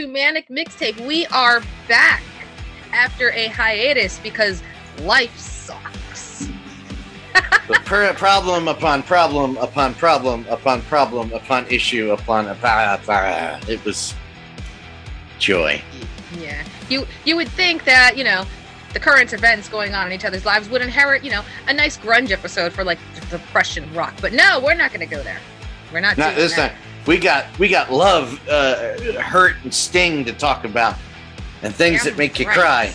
to Manic Mixtape. We are back after a hiatus because life sucks. But per- problem upon problem upon problem upon problem upon issue upon it was joy. Yeah, you you would think that you know the current events going on in each other's lives would inherit you know a nice grunge episode for like depression rock, but no, we're not going to go there. We're not. Not doing this that. time. We got we got love, uh, hurt, and sting to talk about, and things that make you right. cry.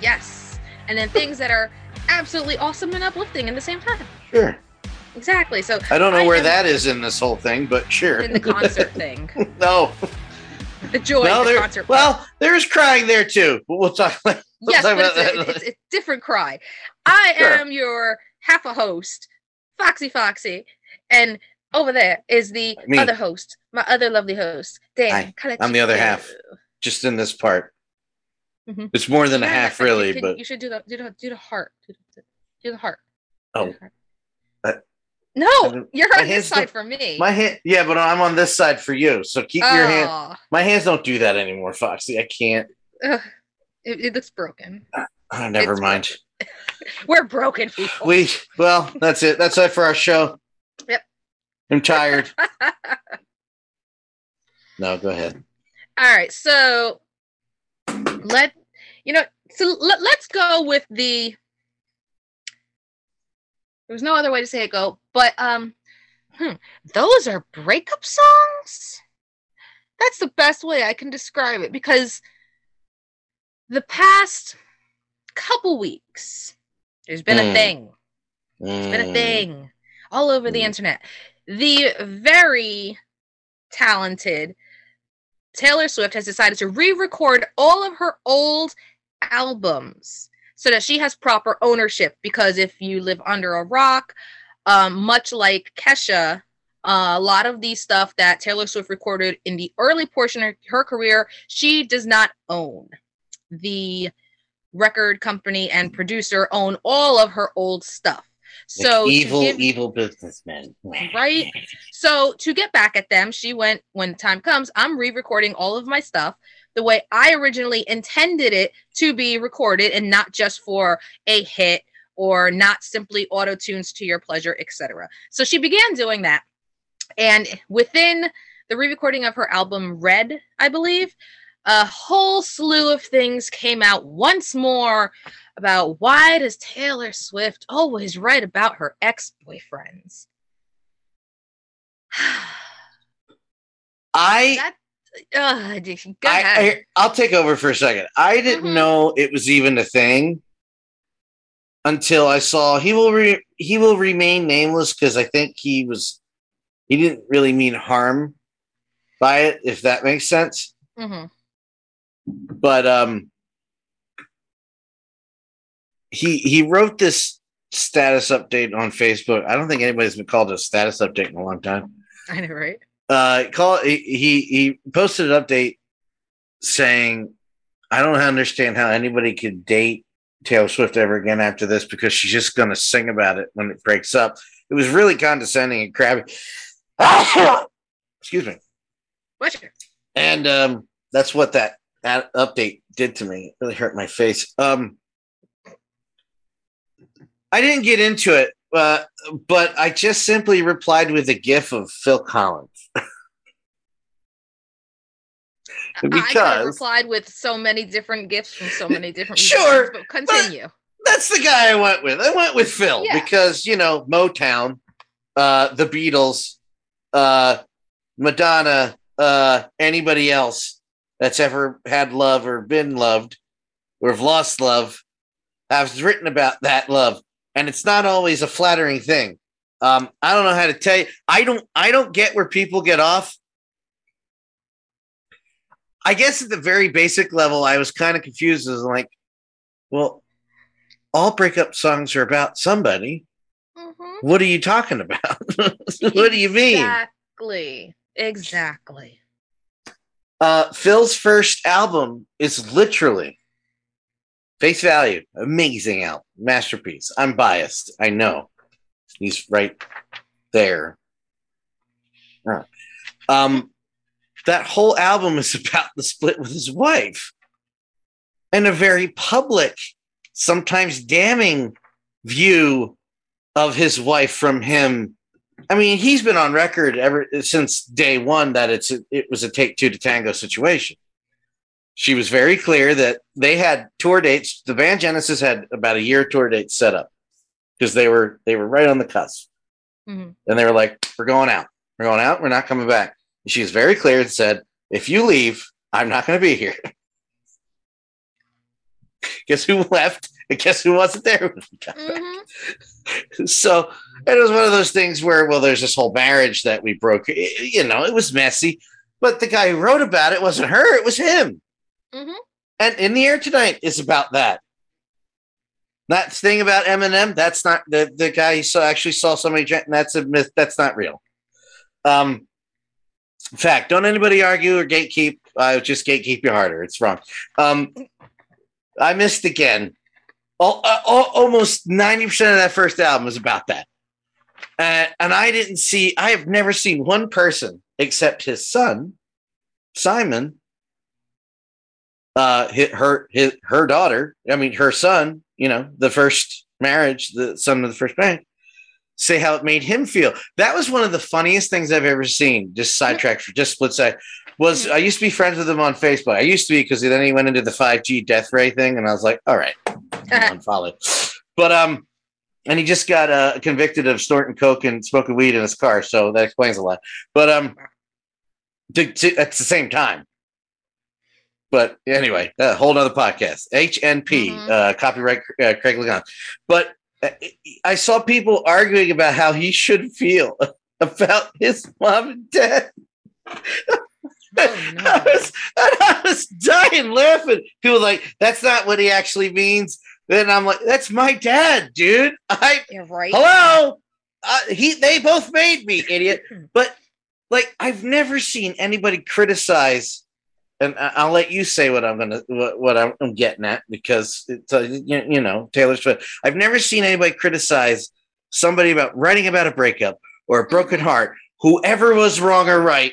Yes, and then things that are absolutely awesome and uplifting in the same time. Sure. Exactly. So I don't know I where am that is in this whole thing, but sure. in the concert thing, no, the joy no, of the concert. part. Well, there's crying there too, but we'll talk. About, we'll yes, talk but it's a, it's a different cry. I Sure. am your half a host, Foxy Foxy, and over there is the Me. other host, my other lovely host, Dan. Hi, I'm the other half. Just in this part. Mhm. It's more than a half, really, but you should do the do the do the heart. Do the, do the heart. Oh. The heart. Uh, no, you're on this side for me. my hand. Yeah, but I'm on this side for you, so keep your hand. Oh, My hands don't do that anymore, Foxy. I can't. ugh, it, it looks broken. Oh, never It's mind. We're broken people. We well, that's it. That's it for our show. Yep. I'm tired. No, go ahead. All right, so let you know. So let, let's go with the. There's no other way to say it. Go, but um, hmm, those are breakup songs. That's the best way I can describe it because the past couple weeks, there's been a Mm. thing. It's been a Mm. thing all over the Mm. internet. The very talented Taylor Swift has decided to re record all of her old albums so that she has proper ownership. Because if you live under a rock, um, much like Kesha, uh, a lot of the stuff that Taylor Swift recorded in the early portion of her career, she does not own. The record company and producer own all of her old stuff. So evil, give- evil businessmen. Right? So to get back at them, she went when time comes, I'm re-recording all of my stuff the way I originally intended it to be recorded and not just for a hit or not simply auto tunes to your pleasure, etc. So she began doing that. And within the re-recording of her album Red, I believe, a whole slew of things came out once more about why does Taylor Swift always write about her ex-boyfriends? I, that uh, go I, ahead. I, I'll take over for a second. I didn't Mhm. know it was even a thing until I saw he will re, he will remain nameless because I think he was he didn't really mean harm by it, if that makes sense. Mhm. But um he he wrote this status update on Facebook. I don't think anybody's been called a status update in a long time. I know, right? Uh call he he, posted an update saying I don't understand how anybody could date Taylor Swift ever again after this because she's just gonna sing about it when it breaks up. It was really condescending and crabby. Excuse me. Your and um, that's what that that update did to me. It really hurt my face. Um, I didn't get into it, uh, but I just simply replied with a GIF of Phil Collins I because replied with so many different gifts from so many different Sure, but continue. that's the guy I went with. I went with Phil Yeah. because you know Motown, uh, the Beatles, uh, Madonna, uh, anybody else that's ever had love or been loved or have lost love has written about that love, and it's not always a flattering thing. Um, I don't know how to tell you. I don't. I don't get where people get off. I guess at the very basic level, I was kind of confused. As like, well, all breakup songs are about somebody. Mhm. What are you talking about? what do you mean? Exactly. Exactly. Uh, Phil's first album is literally face value, amazing album, masterpiece. I'm biased, I know. He's right there. Um, that whole album is about the split with his wife and a very public, sometimes damning view of his wife from him. I mean, he's been on record ever since day one that it's a, it was a take two to tango situation. She was very clear that they had tour dates. The band Genesis had about a year tour date set up because they were they were right on the cusp, Mhm. and they were like, "We're going out. We're going out. We're not coming back." And she was very clear and said, "If you leave, I'm not going to be here." guess who left? And guess who wasn't there? when we got back? Mhm. so it was one of those things where, well, there's this whole marriage that we broke. I- You know, it was messy, but the guy who wrote about it wasn't her; it was him. Mhm. And in the air tonight is about that. That thing about Eminem, that's not the the guy who saw actually saw somebody. drink- That's a myth. That's not real. Um, in fact, don't anybody argue or gatekeep. I just gatekeep you harder. It's wrong. Um, I missed again. Al- uh, al- almost ninety percent of that first album is about that, uh, and I didn't see. I have never seen one person except his son, Simon, uh, hi- her her daughter. I mean, her son. You know, the first marriage, the son of the first band. Say how it made him feel. That was one of the funniest things I've ever seen. Just sidetracked for just split side. Was I used to be friends with him on Facebook. I used to be because then he went into the 5G death ray thing, and I was like, all right, I'm unfollow. But um, and he just got uh, convicted of snorting coke and smoking weed in his car, so that explains a lot. But um, to, to, at the same time. But anyway, a whole nother podcast. HNP, Mhm. uh, copyright uh, Craig Lagon. But uh, I saw people arguing about how he should feel about his mom and dad. Oh, no. I, was, I was dying laughing. People were like, that's not what he actually means. Then I'm like, that's my dad, dude. I You're right. hello. Uh, he they both made me idiot. But like, I've never seen anybody criticize. And I'll let you say what I'm gonna what, what I'm getting at because it's uh, you, you know Taylor Swift. I've never seen anybody criticize somebody about writing about a breakup or a broken heart, whoever was wrong or right.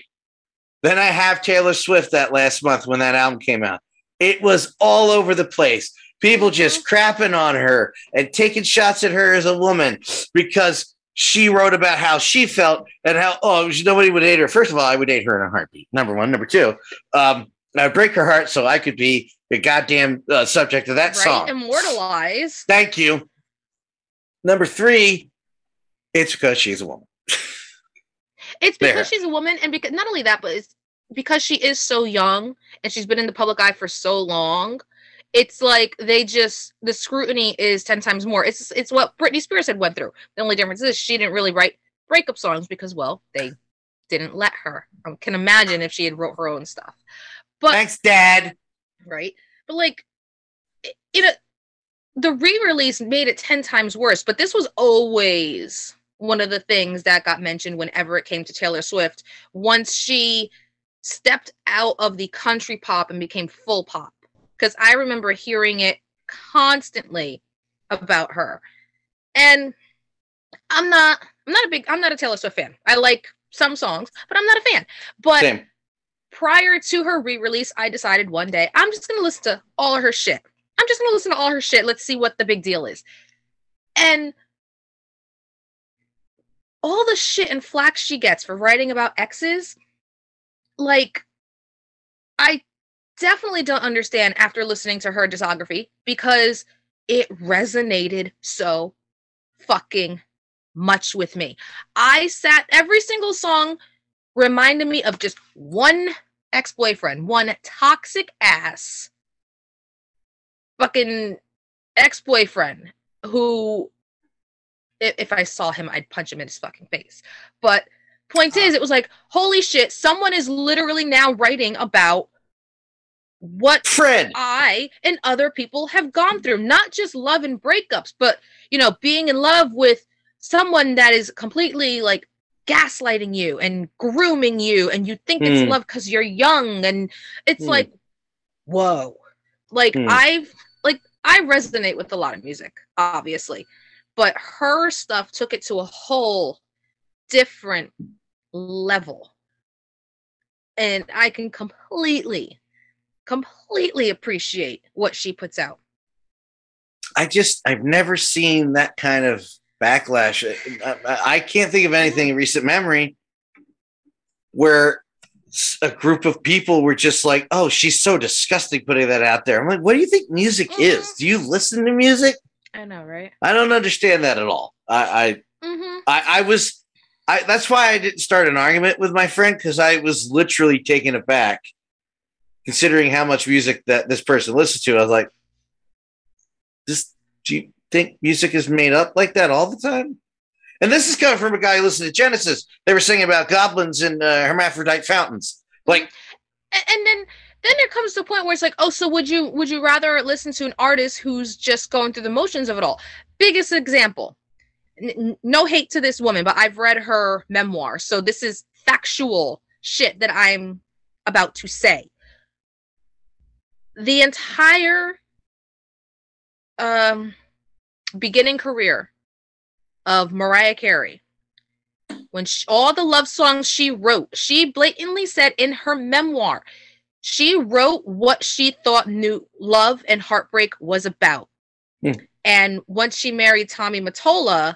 Then I have Taylor Swift that last month when that album came out. It was all over the place. People just crapping on her and taking shots at her as a woman because she wrote about how she felt and how oh nobody would hate her. First of all, I would hate her in a heartbeat. Number one. Number two, um, I'd break her heart so I could be the goddamn uh, subject of that right? song. Immortalized. Thank you. Number three, it's because she's a woman. It's There. because she's a woman, and because not only that, but it's because she is so young and she's been in the public eye for so long. It's like they just the scrutiny is ten times more. It's it's what Britney Spears had went through. The only difference is she didn't really write breakup songs because well they didn't let her. I can imagine if she had wrote her own stuff, but Thanks, Dad. right? But like, you know, the re-release made it ten times worse. But this was always one of the things that got mentioned whenever it came to Taylor Swift. Once she stepped out of the country pop and became full pop, because I remember hearing it constantly about her, and I'm not. I'm not a big. I'm not a Taylor Swift fan. I like some songs, but I'm not a fan. But Same. prior to her re-release, I decided one day I'm just gonna listen to all her shit. I'm just gonna listen to all her shit. Let's see what the big deal is. And all the shit and flack she gets for writing about exes, like, I definitely don't understand after listening to her discography because it resonated so fucking much with me. I sat every single song reminded me of just one ex-boyfriend, one toxic ass fucking ex-boyfriend who if I saw him I'd punch him in his fucking face. But point is it was like holy shit someone is literally now writing about what Fred. I and other people have gone through, not just love and breakups, but you know, being in love with someone that is completely like gaslighting you and grooming you, and you think it's Hmm. love because you're young, and it's Hmm. like, whoa, like Hmm. I've like I resonate with a lot of music, obviously, but her stuff took it to a whole different level. and I can completely, completely appreciate what she puts out. I just I've never seen that kind of backlash. I, I can't think of anything in recent memory where a group of people were just like, "Oh, she's so disgusting putting that out there." I'm like, "What do you think music mm-hmm. is? Do you listen to music?" I know, right? I don't understand that at all. I I, mm-hmm. I, I was I that's why I didn't start an argument with my friend because I was literally taken aback considering how much music that this person listens to. I was like, "Just do you think music is made up like that all the time?" And this is coming from a guy who listened to Genesis. They were singing about goblins and uh, hermaphrodite fountains. Like, and, and then then there comes the point where it's like, oh, so would you would you rather listen to an artist who's just going through the motions of it all? Biggest example. N- no hate to this woman, but I've read her memoir, so this is factual shit that I'm about to say. The entire um beginning career of Mariah Carey. When she, all the love songs she wrote, she blatantly said in her memoir, she wrote what she thought new love and heartbreak was about. Mm. And once she married Tommy Mottola,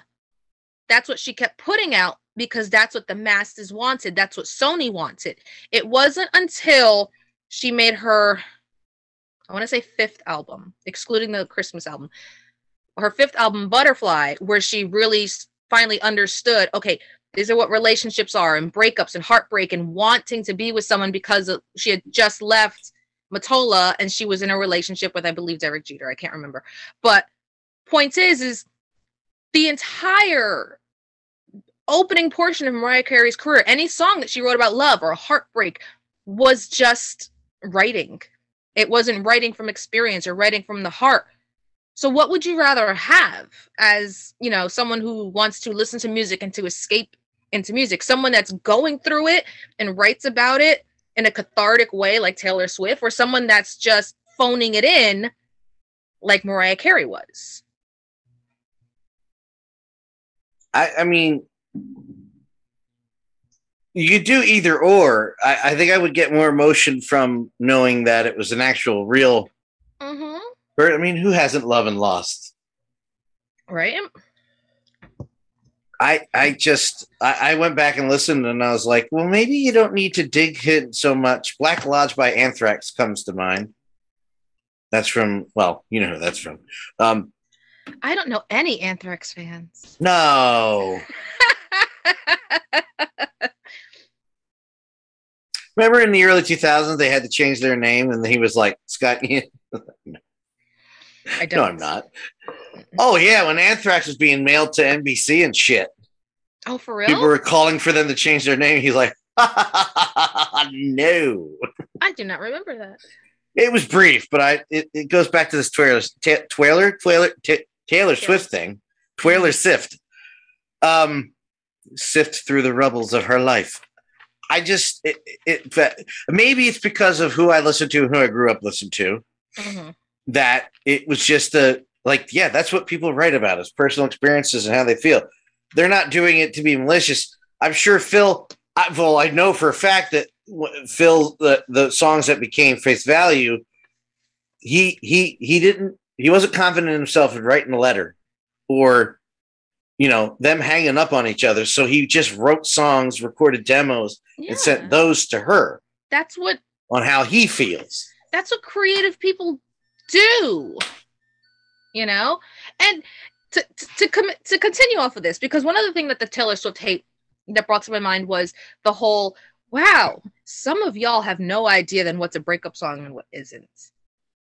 that's what she kept putting out because that's what the masses wanted. That's what Sony wanted. It wasn't until she made her, I want to say fifth album, excluding the Christmas album, her fifth album butterfly where she really finally understood okay these are what relationships are and breakups and heartbreak and wanting to be with someone because she had just left Mottola and she was in a relationship with I believe Derek Jeter. I can't remember. But point is is the entire opening portion of Mariah Carey's career any song that she wrote about love or heartbreak was just writing. It wasn't writing from experience or writing from the heart so what would you rather have as, you know, someone who wants to listen to music and to escape into music? Someone that's going through it and writes about it in a cathartic way like Taylor Swift or someone that's just phoning it in like Mariah Carey was? I, I mean, you do either or. I, I, think I would get more emotion from knowing that it was an actual real mm-hmm. I mean, who hasn't loved and lost? Right. I I just I, I, went back and listened and I was like, well, maybe you don't need to dig in so much. Black Lodge by Anthrax comes to mind. That's from well, you know who that's from. Um, I don't know any Anthrax fans. No. Remember in the early 2000s they had to change their name and he was like Scott. I don't. No, I'm not. Oh yeah, when Anthrax was being mailed to NBC and shit. Oh, for real? People were calling for them to change their name. He's like, no. I do not remember that. It was brief, but I it, it goes back to this Taylor t- Taylor Taylor t- Taylor Swift thing. Taylor Sift. Um, sift through the rubbles of her life. I just it, it, maybe it's because of who I listened to and who I grew up listening to. Mm-hmm that it was just a like, yeah, that's what people write about is personal experiences and how they feel. They're not doing it to be malicious. I'm sure Phil, I, well, I know for a fact that Phil, the, the songs that became face value, he he he didn't he wasn't confident in himself in writing a letter or you know them hanging up on each other so he just wrote songs recorded demos yeah. and sent those to her that's what on how he feels that's what creative people do you know? And to to to, com- to continue off of this because one other thing that the taylor swift hate that brought to my mind was the whole wow some of y'all have no idea then what's a breakup song and what isn't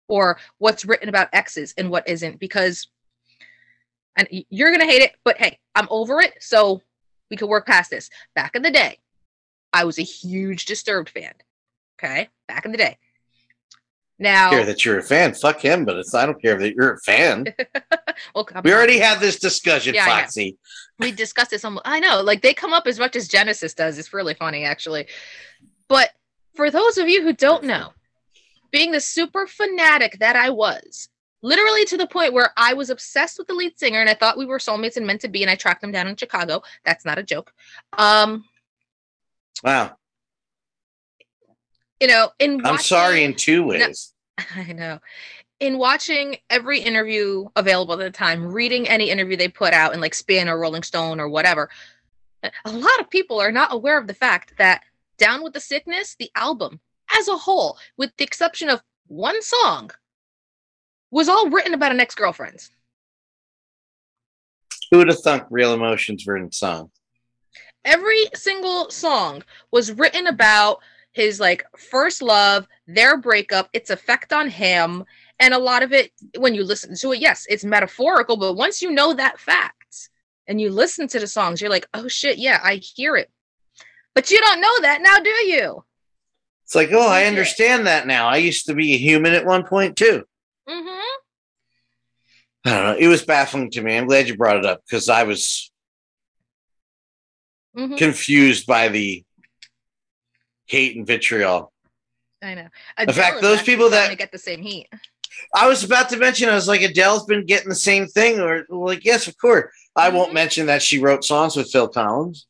or what's written about exes and what isn't because and you're gonna hate it but hey i'm over it so we can work past this. Back in the day i was a huge disturbed fan okay? Back in the day now, care that you're a fan. Fuck him, but it's I don't care that you're a fan. well, we already had this discussion, yeah, Foxy. We discussed this. On, I know, like they come up as much as Genesis does. It's really funny, actually. But for those of you who don't know, being the super fanatic that I was, literally to the point where I was obsessed with the lead singer and I thought we were soulmates and meant to be, and I tracked them down in Chicago. That's not a joke. Um, wow you know, in I'm sorry in two ways. I know. In watching every interview available at the time, reading any interview they put out in like Spin or Rolling Stone or whatever, a lot of people are not aware of the fact that Down with the Sickness, the album as a whole, with the exception of one song, was all written about an ex girlfriend. Who would have thunk Real Emotions were in song? Every single song was written about his like first love, their breakup, its effect on him, and a lot of it when you listen to it, yes, it's metaphorical, but once you know that fact and you listen to the songs, you're like, "Oh shit, yeah, I hear it." But you don't know that now, do you? It's like, oh, I understand that now. I used to be a human at one point too. Mhm. I don't know. It was baffling to me. I'm glad you brought it up because I was Mhm. confused by the hate and vitriol. I know. In fact, those people that- get the same heat. I was about to mention, I was like, Adele's been getting the same thing, or like, yes, of course. I won't Mhm. mention that she wrote songs with Phil Collins.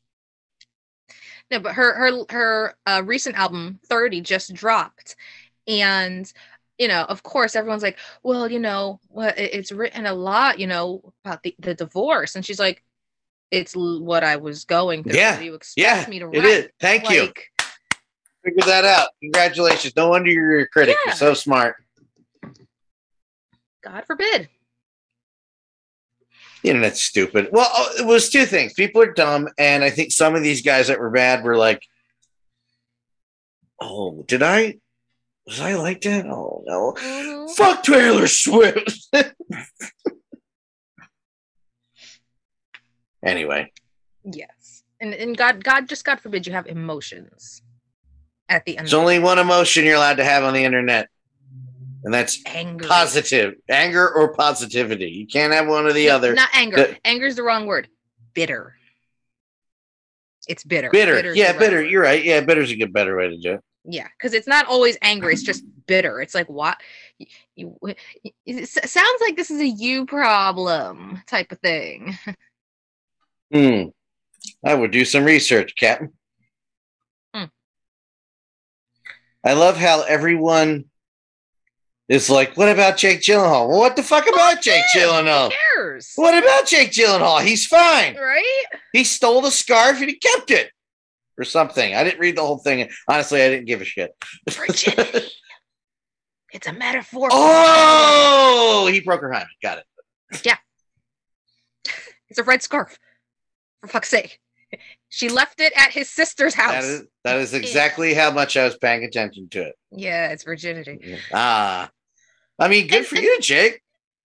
No, but her her her uh, recent album Thirty just dropped, and you know, of course, everyone's like, well, you know, what it's written a lot, you know, about the the divorce, and she's like, it's what I was going through. Yeah, you expect Yeah, me to it write? is. Thank you. Figured that out. Congratulations. No wonder you're a critic. Yeah. You're so smart. God forbid. The internet's stupid. Well, oh, it was two things. People are dumb, and I think some of these guys that were bad were like, "Oh, did I? Was I like that? Oh no! Mhm. Fuck Taylor Swift." anyway, Yes, and and God God just God forbid you have emotions at the end. there's only one emotion you're allowed to have on the internet, and that's anger. positive anger or positivity. You can't have one or the other. Not anger. The- anger is the wrong word. Bitter. It's bitter. bitter, Bitter's yeah, right bitter. You're right. Yeah, bitter's a good better way to do it. Yeah, because it's not always angry. It's just bitter. It's like what you, you it sounds like this is a you problem type of thing. Hmm. I would do some research, Captain. Hmm. I love how everyone is like, "What about Jake Gyllenhaal?" Well, what the fuck about Jake Gyllenhaal? Who cares? What about Jake Gyllenhaal? He's fine. Right? He stole the scarf and he kept it, or something. I didn't read the whole thing. Honestly, I didn't give a shit. Virginity. it's a metaphor. oh, he broke her hymen. Got it. Yeah, it's a red scarf. For fuck's sake. She left it at his sister's house. That is that is exactly how much I was paying attention to it. yeah, it's virginity. Ah, I mean, good And- for you, Jake.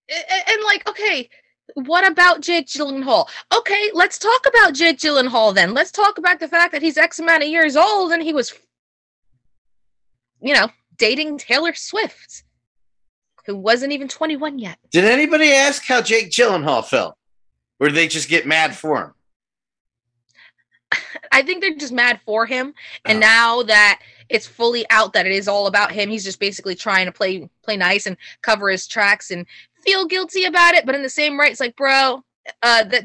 A- a- and like okay what about jake gyllenhaal okay let's talk about jake gyllenhaal then let's talk about the fact that he's x amount of years old and he was you know dating taylor swift who wasn't even 21 yet Did anybody ask how Jake Gyllenhaal felt? Or did they just get mad for him? I think they're just mad for him and Oh. now that it's fully out that it is all about him he's just basically trying to play play nice and cover his tracks and feel guilty about it but in the same right it's like bro uh that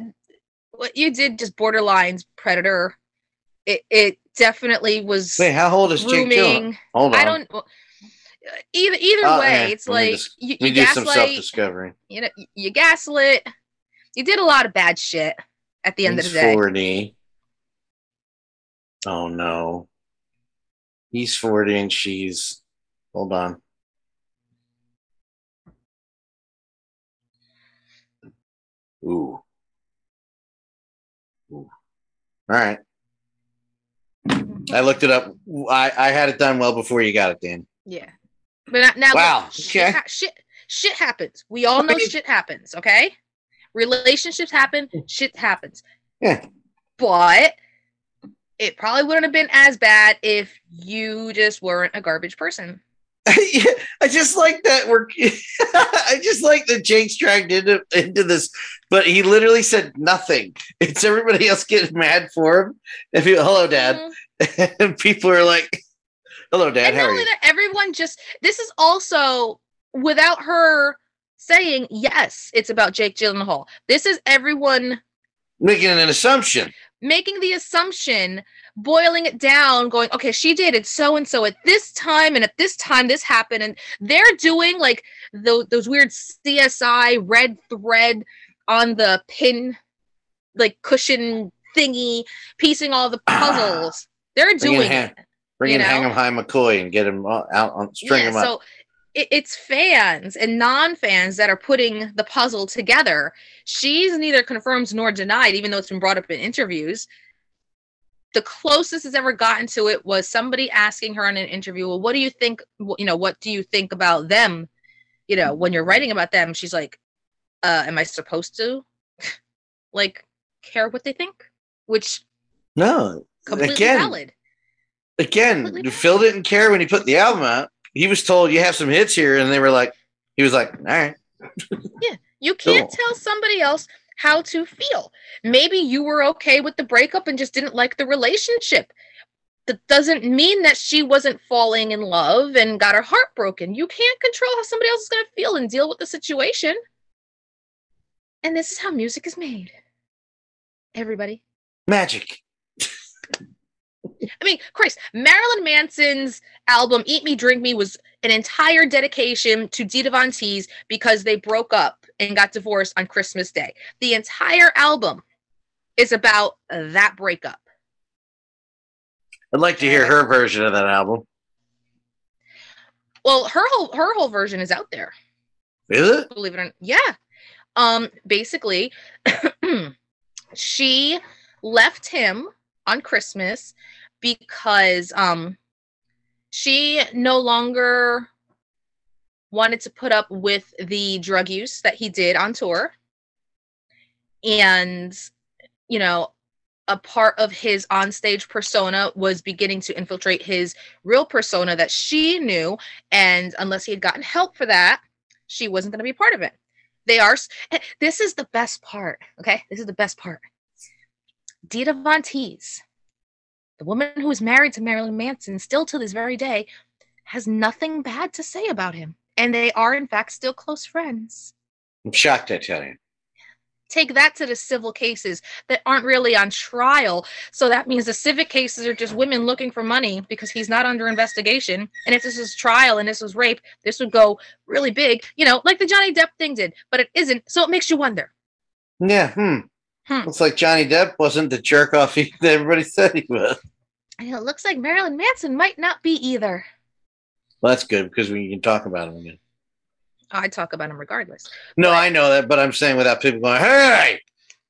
what you did just borderlines predator it it definitely was Wait, how old is Jake Gyllenhaal? grooming Hold on. i don't well, either either Oh, way it's like just- you, you do some self gaslight discovery. you know you gaslit you did a lot of bad shit at the end of the day 40. Oh no. He's 40 and she's hold on. Ooh. Ooh. All right. I looked it up. I, I had it done well before you got it, Dan. Yeah. But now, now Wow, look, shit, okay. shit, shit happens. We all know shit happens. Okay, relationships happen. Shit happens. Yeah. But it probably wouldn't have been as bad if you just weren't a garbage person. Yeah, I just like that we're. I just like that Jake's dragged into into this, but he literally said nothing. It's everybody else getting mad for him. If you, hello, Dad, Mhm. and people are like, "Hello, Dad, and how not are only you?" that, everyone just. This is also without her saying yes. It's about Jake Gyllenhaal. This is everyone Making an assumption. Making the assumption boiling it down, going, okay, she dated so and so at this time, and at this time this happened, and they're doing like those those weird CSI red thread on the pin, like cushion thingy, piecing all the puzzles. They're Bring in doing it. Bring in know? Hang 'em High McCoy and get him uh, out on string yeah, him up. so it, it's fans and non-fans that are putting the puzzle together. She's neither confirmed nor denied, even though it's been brought up in interviews. The closest it's ever gotten to it was somebody asking her in an interview, "Well, what do you think? You know, what do you think about them? You know, when you're writing about them?" She's like, uh, "Am I supposed to, like, care what they think?" Which no, completely again, valid. again, Completely Phil didn't care when he put the album out. He was told you have some hits here, and they were like, he was like, all right, yeah, You can't Cool. tell somebody else how to feel. Maybe you were okay with the breakup and just didn't like the relationship. That doesn't mean that she wasn't falling in love and got her heart broken. You can't control how somebody else is going to feel and deal with the situation. And this is how music is made. Everybody. magic. I mean, Christ, Marilyn Manson's album Eat Me, Drink Me was an entire dedication to Dita Von Teese because they broke up and got divorced on Christmas Day. The entire album is about that breakup. I'd like to hear her version of that album. Well, her whole her whole version is out there. Is it? believe it or not. Yeah. Um, basically, she left him on Christmas because um she no longer wanted to put up with the drug use that he did on tour. And, you know, a part of his onstage persona was beginning to infiltrate his real persona that she knew. And unless he had gotten help for that, she wasn't going to be part of it. They are. eh, This is the best part. Okay, this is the best part. Dita Von Teese, the woman who was married to Marilyn Manson, still to this very day, has nothing bad to say about him, and they are in fact still close friends. I'm shocked, I tell you. Take that to the civil cases that aren't really on trial. So that means the civic cases are just women looking for money because he's not under investigation. And if this is trial and this was rape, this would go really big, you know, like the Johnny Depp thing did, but it isn't. So it makes you wonder. Yeah, hmm. Hmm. Looks like Johnny Depp wasn't the jerk off he, that everybody said he was. And it looks like Marilyn Manson might not be either. Well, that's good because we can talk about him again. I talk about him regardless. No, I know that, but I'm saying without people going, hey,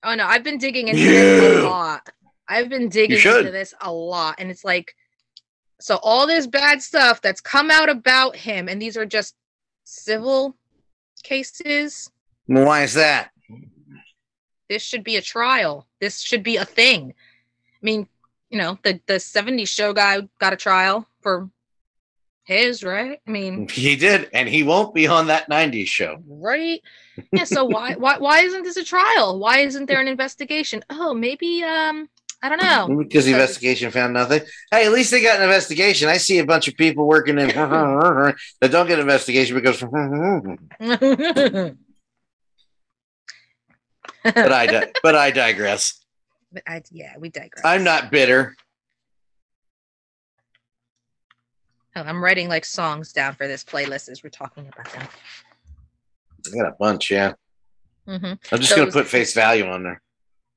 Oh no, I've been digging into this a lot. I've been digging into this a lot, and it's like, so all this bad stuff that's come out about him, and these are just civil cases. why is that? This should be a trial. This should be a thing. I mean, you know, the the '70s show guy got a trial for his, right? I mean, He did, and he won't be on that 90s show. right? Yeah. So why why why isn't this a trial? Why isn't there an investigation? Oh, maybe um, I don't know. Because the investigation found nothing. Hey, at least they got an investigation. I see a bunch of people working in that don't get an investigation because. But I di- but I digress. But I, yeah, we digress. I'm not bitter. Oh, I'm writing like songs down for this playlist as we're talking about them. I got a bunch, yeah. hmm I'm just gonna put face value on there.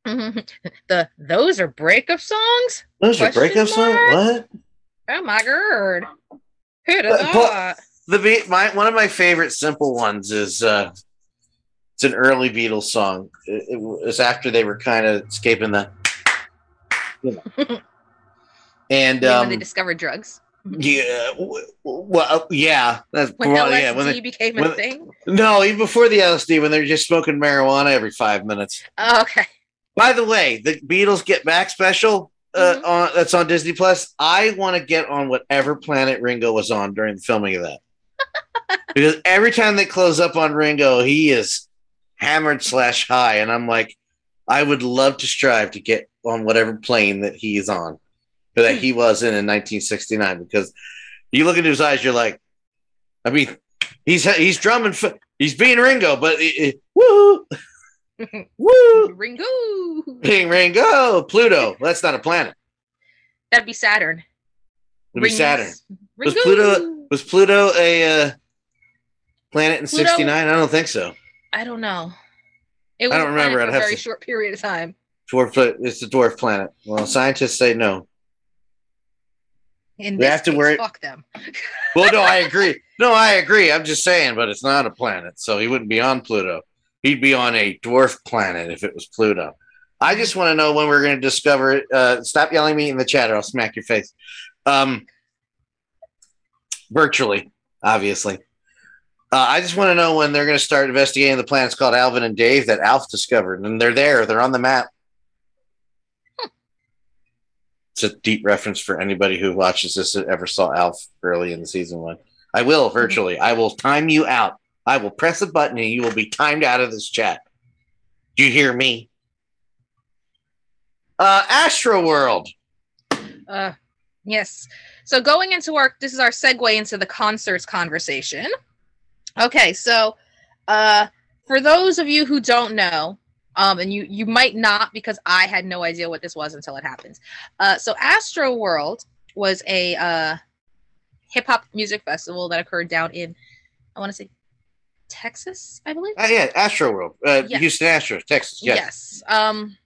the those are breakup songs. Those are breakup songs. What? Oh my god! Who'd have thought? The my one of my favorite simple ones is uh it's an early Beatles song. It, it was after they were kind of escaping the. You know. And mean when they um, discovered drugs. yeah, well, yeah, that's When well, LSD yeah. When they, became a thing. no, even before the LSD, when they're just smoking marijuana every five minutes. Oh, okay. By the way, the Beatles Get Back special uh, Mhm. on that's on Disney Plus. I want to get on whatever planet Ringo was on during the filming of that, because every time they close up on Ringo, he is hammered slash high, and I'm like, I would love to strive to get on whatever plane that he is on, or that he was in in 1969. Because you look into his eyes, you're like, I mean, he's he's drumming, he's being Ringo, but it, it, woo, woo. Ringo. Ping Ringo, Pluto. That's not a planet. That'd be Saturn. It'd be Saturn. Was Pluto- Was Pluto a uh, planet in '69? I don't think so. I don't know. It was I don't a remember. I'd a very to- short period of time. Dwarf. It's a dwarf planet. Well, scientists say no. In We have to case, worry- Fuck them. Well, no, I agree. No, I agree. I'm just saying, but it's not a planet, so he wouldn't be on Pluto. He'd be on a dwarf planet if it was Pluto. I just want to know when we're going to discover it. Uh, stop yelling at me in the chat, or I'll smack your face. Um, virtually, obviously. Uh, I just want to know when they're going to start investigating the planets called Alvin and Dave that Alf discovered, and they're there. They're on the map. It's a deep reference for anybody who watches this that ever saw Alf early in the season one. I will virtually. I will time you out. I will press a button and you will be timed out of this chat. Do you hear me? Uh, Astro World. Uh, yes. So going into our, this is our segue into the concerts conversation. Okay, so uh, for those of you who don't know, um, and you you might not because I had no idea what this was until it happens. Uh, so Astro World was a uh, hip hop music festival that occurred down in, I want to say, Texas, I believe. Uh, yeah, Astro World. Uh, Yeah. Houston Astros, Texas. Yes. Yes. Um,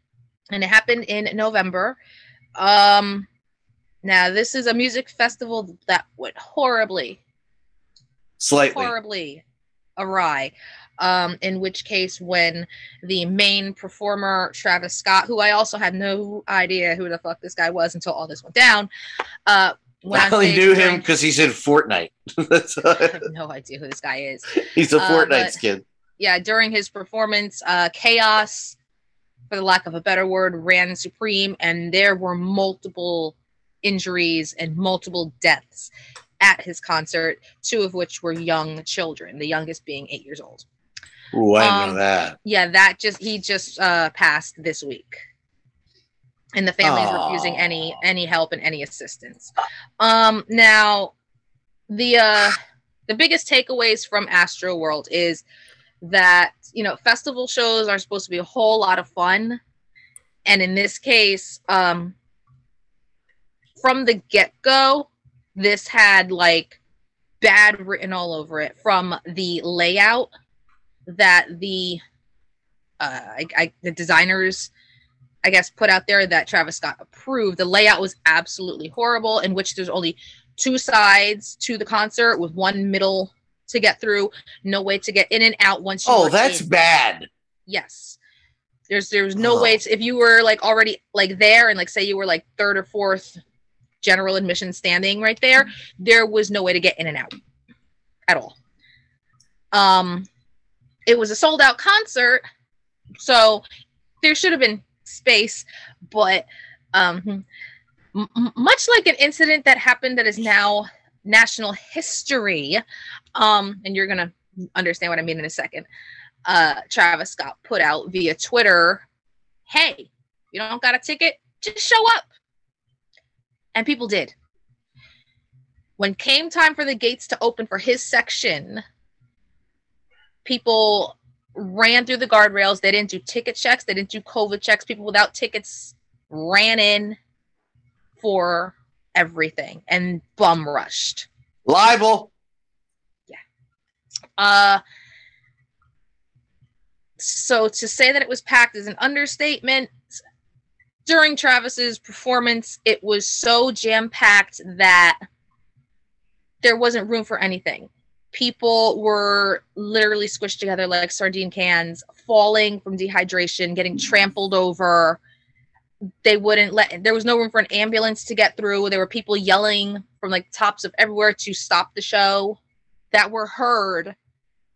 and it happened in November. Um, now this is a music festival that went horribly, Slightly. horribly awry. Um, in which case, when the main performer Travis Scott, who I also had no idea who the fuck this guy was until all this went down, uh, went I only knew him because he's in Fortnite. I have no idea who this guy is. he's a Uh, Fortnite but- kid. yeah, during his performance, uh, chaos, for the lack of a better word, ran supreme, and there were multiple injuries and multiple deaths at his concert, two of which were young children, the youngest being eight years old. Ooh, I um, know that. Yeah, that just he just uh, passed this week, and the family's Aw. refusing any any help and any assistance. Um, now, the uh, the biggest takeaways from Astro World is that you know festival shows are supposed to be a whole lot of fun, and in this case, um, from the get go, this had like bad written all over it from the layout that the uh I, I the designers I guess put out there that Travis Scott approved. The layout was absolutely horrible in which there's only two sides to the concert with one middle to get through, no way to get in and out once you Oh, that's in. bad. Yes. There's there's no Oh. way to, if you were like already like there and like say you were like third or fourth general admission standing right there, there was no way to get in and out at all. Um it was a sold out concert, so there should have been space, but um m- much like an incident that happened that is now national history, um and you're to understand what I mean in a second uh, Travis Scott put out via Twitter, "Hey, you don't got a ticket? Just show up." And people did. When came time for the gates to open for his section, people ran through the guardrails. They didn't do ticket checks. They didn't do COVID checks. People without tickets ran in for everything and bum rushed. Libel. Yeah. Uh, so to say that it was packed is an understatement. During Travis's performance, it was so jam packed that there wasn't room for anything. People were literally squished together like sardine cans, falling from dehydration, getting trampled over. They wouldn't let, there was no room for an ambulance to get through. There were people yelling from like tops of everywhere to stop the show that were heard,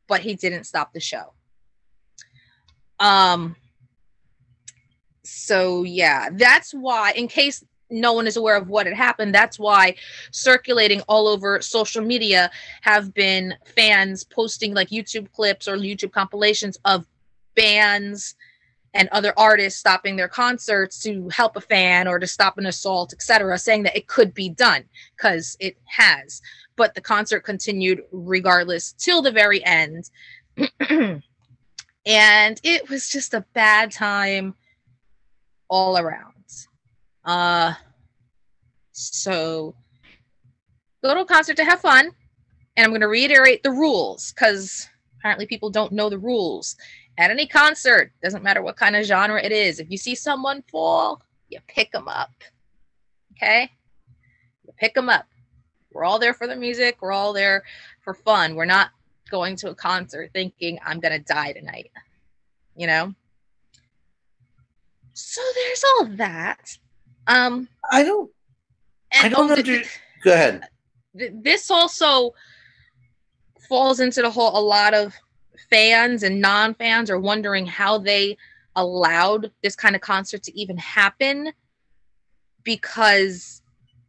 but he didn't stop the show. Um so yeah, that's why in case no one is aware of what had happened, that's why circulating all over social media have been fans posting like YouTube clips or YouTube compilations of bands and other artists stopping their concerts to help a fan or to stop an assault, etc., saying that it could be done because it has but the concert continued regardless till the very end. and it was just a bad time all around. Uh So go to a concert to have fun. And I'm going to reiterate the rules because apparently people don't know the rules. At any concert, doesn't matter what kind of genre it is, if you see someone fall, you pick them up. Okay? You pick them up. We're all there for the music, we're all there for fun. We're not going to a concert thinking I'm going to die tonight. You know? So there's all that. Um I don't. I don't oh, under- th- Go ahead. th- this also falls into the whole a lot of fans and non-fans are wondering how they allowed this kind of concert to even happen because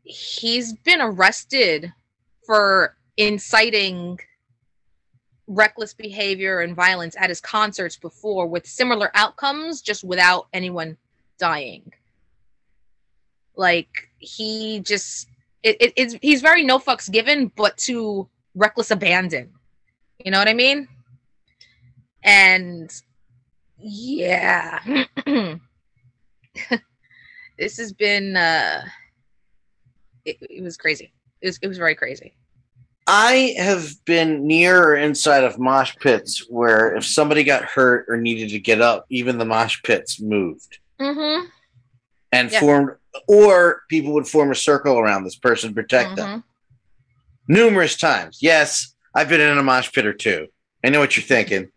he's been arrested for inciting reckless behavior and violence at his concerts before with similar outcomes just without anyone dying. Like he just it, it, it's he's very no fucks given but to reckless abandon. You know what i mean? And yeah. This has been uh it, it was crazy. It was, it was very crazy I have been near or inside of mosh pits where if somebody got hurt or needed to get up, even the mosh pits moved mm-hmm and Yeah. formed, or people would form a circle around this person protect them Mm-hmm. numerous times. Yes, I've been in a mosh pit or two. I know what you're thinking.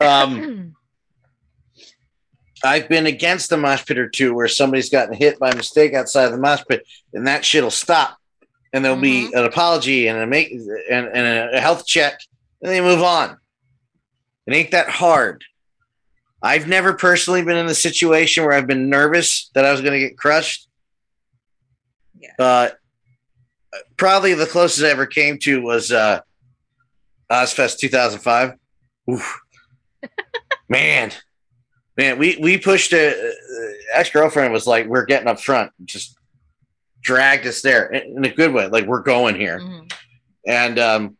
Um, I've been against the mosh pit or two where somebody's gotten hit by mistake outside of the mosh pit, and that shit'll stop, and there'll be an apology and a make and, and a health check, and they move on. It ain't that hard. I've never personally been in a situation where I've been nervous that I was going to get crushed. Yeah. Uh, probably the closest I ever came to was uh, Ozzfest 2005. Oof. man, man, we we pushed a ex girlfriend was like, we're getting up front, just dragged us there in a good way, like we're going here. Mhm. And um,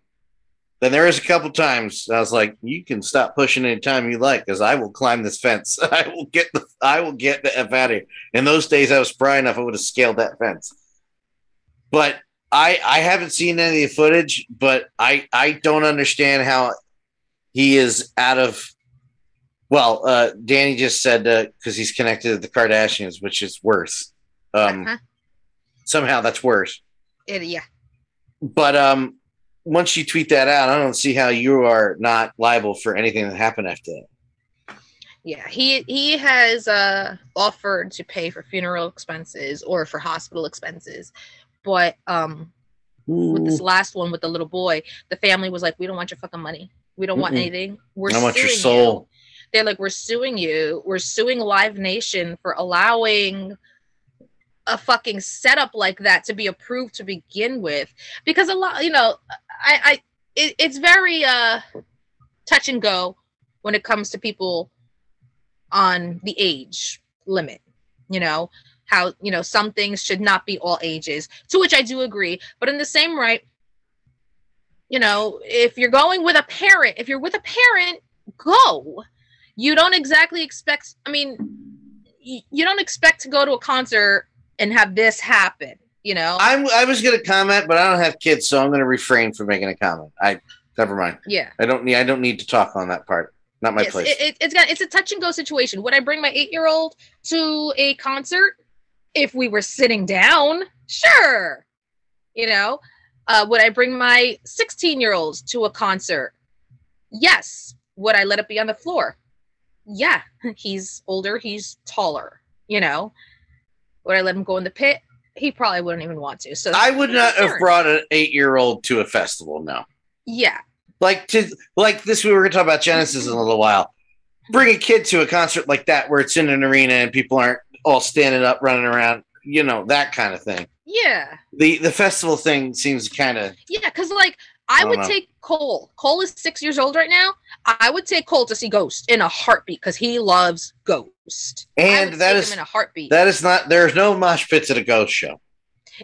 then there was a couple times I was like, "You can stop pushing anytime you like, because I will climb this fence. I will get the I will get the f out of here." In those days, I was spry enough; I would have scaled that fence. But I I haven't seen any of the footage, but I I don't understand how he is out of. Well, uh, Danny just said because he's connected to the Kardashians, which is worse. Um, Uh-huh. Somehow that's worse It- yeah but um once you tweet that out i don't see how you are not liable for anything that happened after that Yeah, he he has uh offered to pay for funeral expenses or for hospital expenses, but um with this last one with the little boy, the family was like, "We don't want your fucking money. We don't want Mm-mm. anything. We're I want your suing soul." you." They're like, "We're suing you. We're suing Live Nation for allowing." A fucking setup like that to be approved to begin with. Because a lot you know i i it, it's very uh touch and go when it comes to people on the age limit you know? How you know some things should not be all ages to which i do agree. But in the same right you know if you're going with a parent if you're with a parent go. You don't exactly expect i mean you don't expect to go to a concert and have this happen you know I'm, i was going to comment but i don't have kids so i'm going to refrain from making a comment i never mind yeah i don't need i don't need to talk on that part not my Yes, place it, it, it's got it's a touch and go situation. Would I bring my eight year old to a concert if we were sitting down? Sure. You know, uh, would I bring my sixteen year olds to a concert? Yes. Would I let it be on the floor? Yeah. He's older. He's taller. You know. Would I let him go in the pit? He probably wouldn't even want to. So i would not have brought an eight year old to a festival no Yeah. like to like this we were going to talk about genesis in a little while bring a kid to a concert like that where it's in an arena and people aren't all standing up running around you know that kind of thing Yeah. the the festival thing seems kind of Yeah, because like I, I would know. take Cole. Cole is six years old right now. I would take Cole to see Ghost in a heartbeat because he loves Ghost. And that is- him in a heartbeat. that is not there's no mosh pits at a ghost show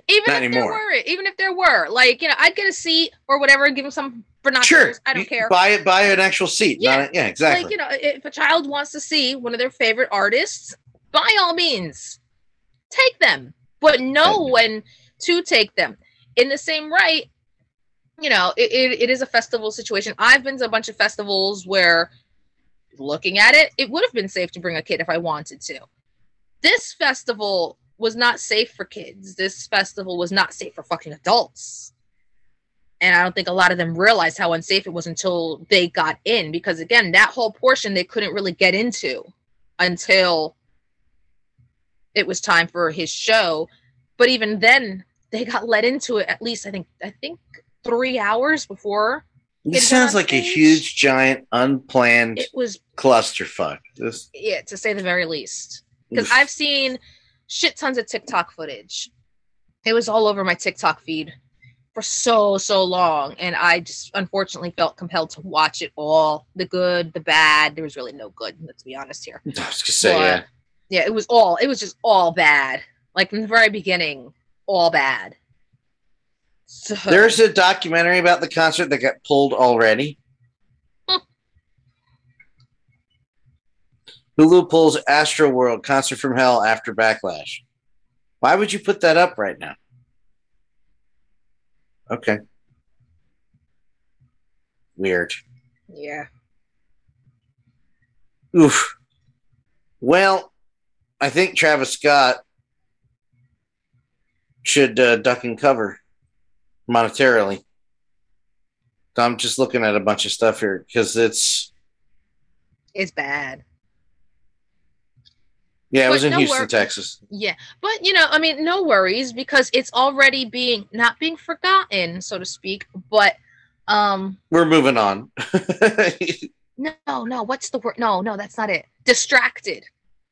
even not if anymore. there were, even if there were, like you know, I'd get a seat or whatever, give him some binoculars. I don't You care. buy it buy an actual seat Yeah. a- yeah exactly Like you know, if a child wants to see one of their favorite artists, by all means, take them. but know when to take them. In the same right, you know, it, it, it is a festival situation. I've been to a bunch of festivals where looking at it, it would have been safe to bring a kid if I wanted to. This festival was not safe for kids. This festival was not safe for fucking adults. And I don't think a lot of them realized how unsafe it was until they got in because again, that whole portion they couldn't really get into until it was time for his show. But even then, they got let into it at least I think I think three hours before This sounds like a huge, giant, unplanned it was clusterfuck. This yeah, to say the very least. Because I've seen shit tons of TikTok footage. It was all over my TikTok feed for so, so long. And I just unfortunately felt compelled to watch it all. The good, the bad. There was really no good, let's be honest here. I was gonna say, But, yeah. Yeah, it was all it was just all bad. Like from the very beginning, all bad. So There's a documentary about the concert that got pulled already. Hulu pulls Astroworld concert from hell after backlash. Why would you put that up right now? Okay. Weird. yeah. Oof. Well, I think Travis Scott should uh, duck and cover monetarily. I'm just looking at a bunch of stuff here because it's It's bad. yeah, it was in no Houston, wor- Texas. Yeah, but you know, I mean, no worries because it's already being not being forgotten, so to speak. But um, We're moving on. no, no, what's the word? No, no, that's not it. Distracted.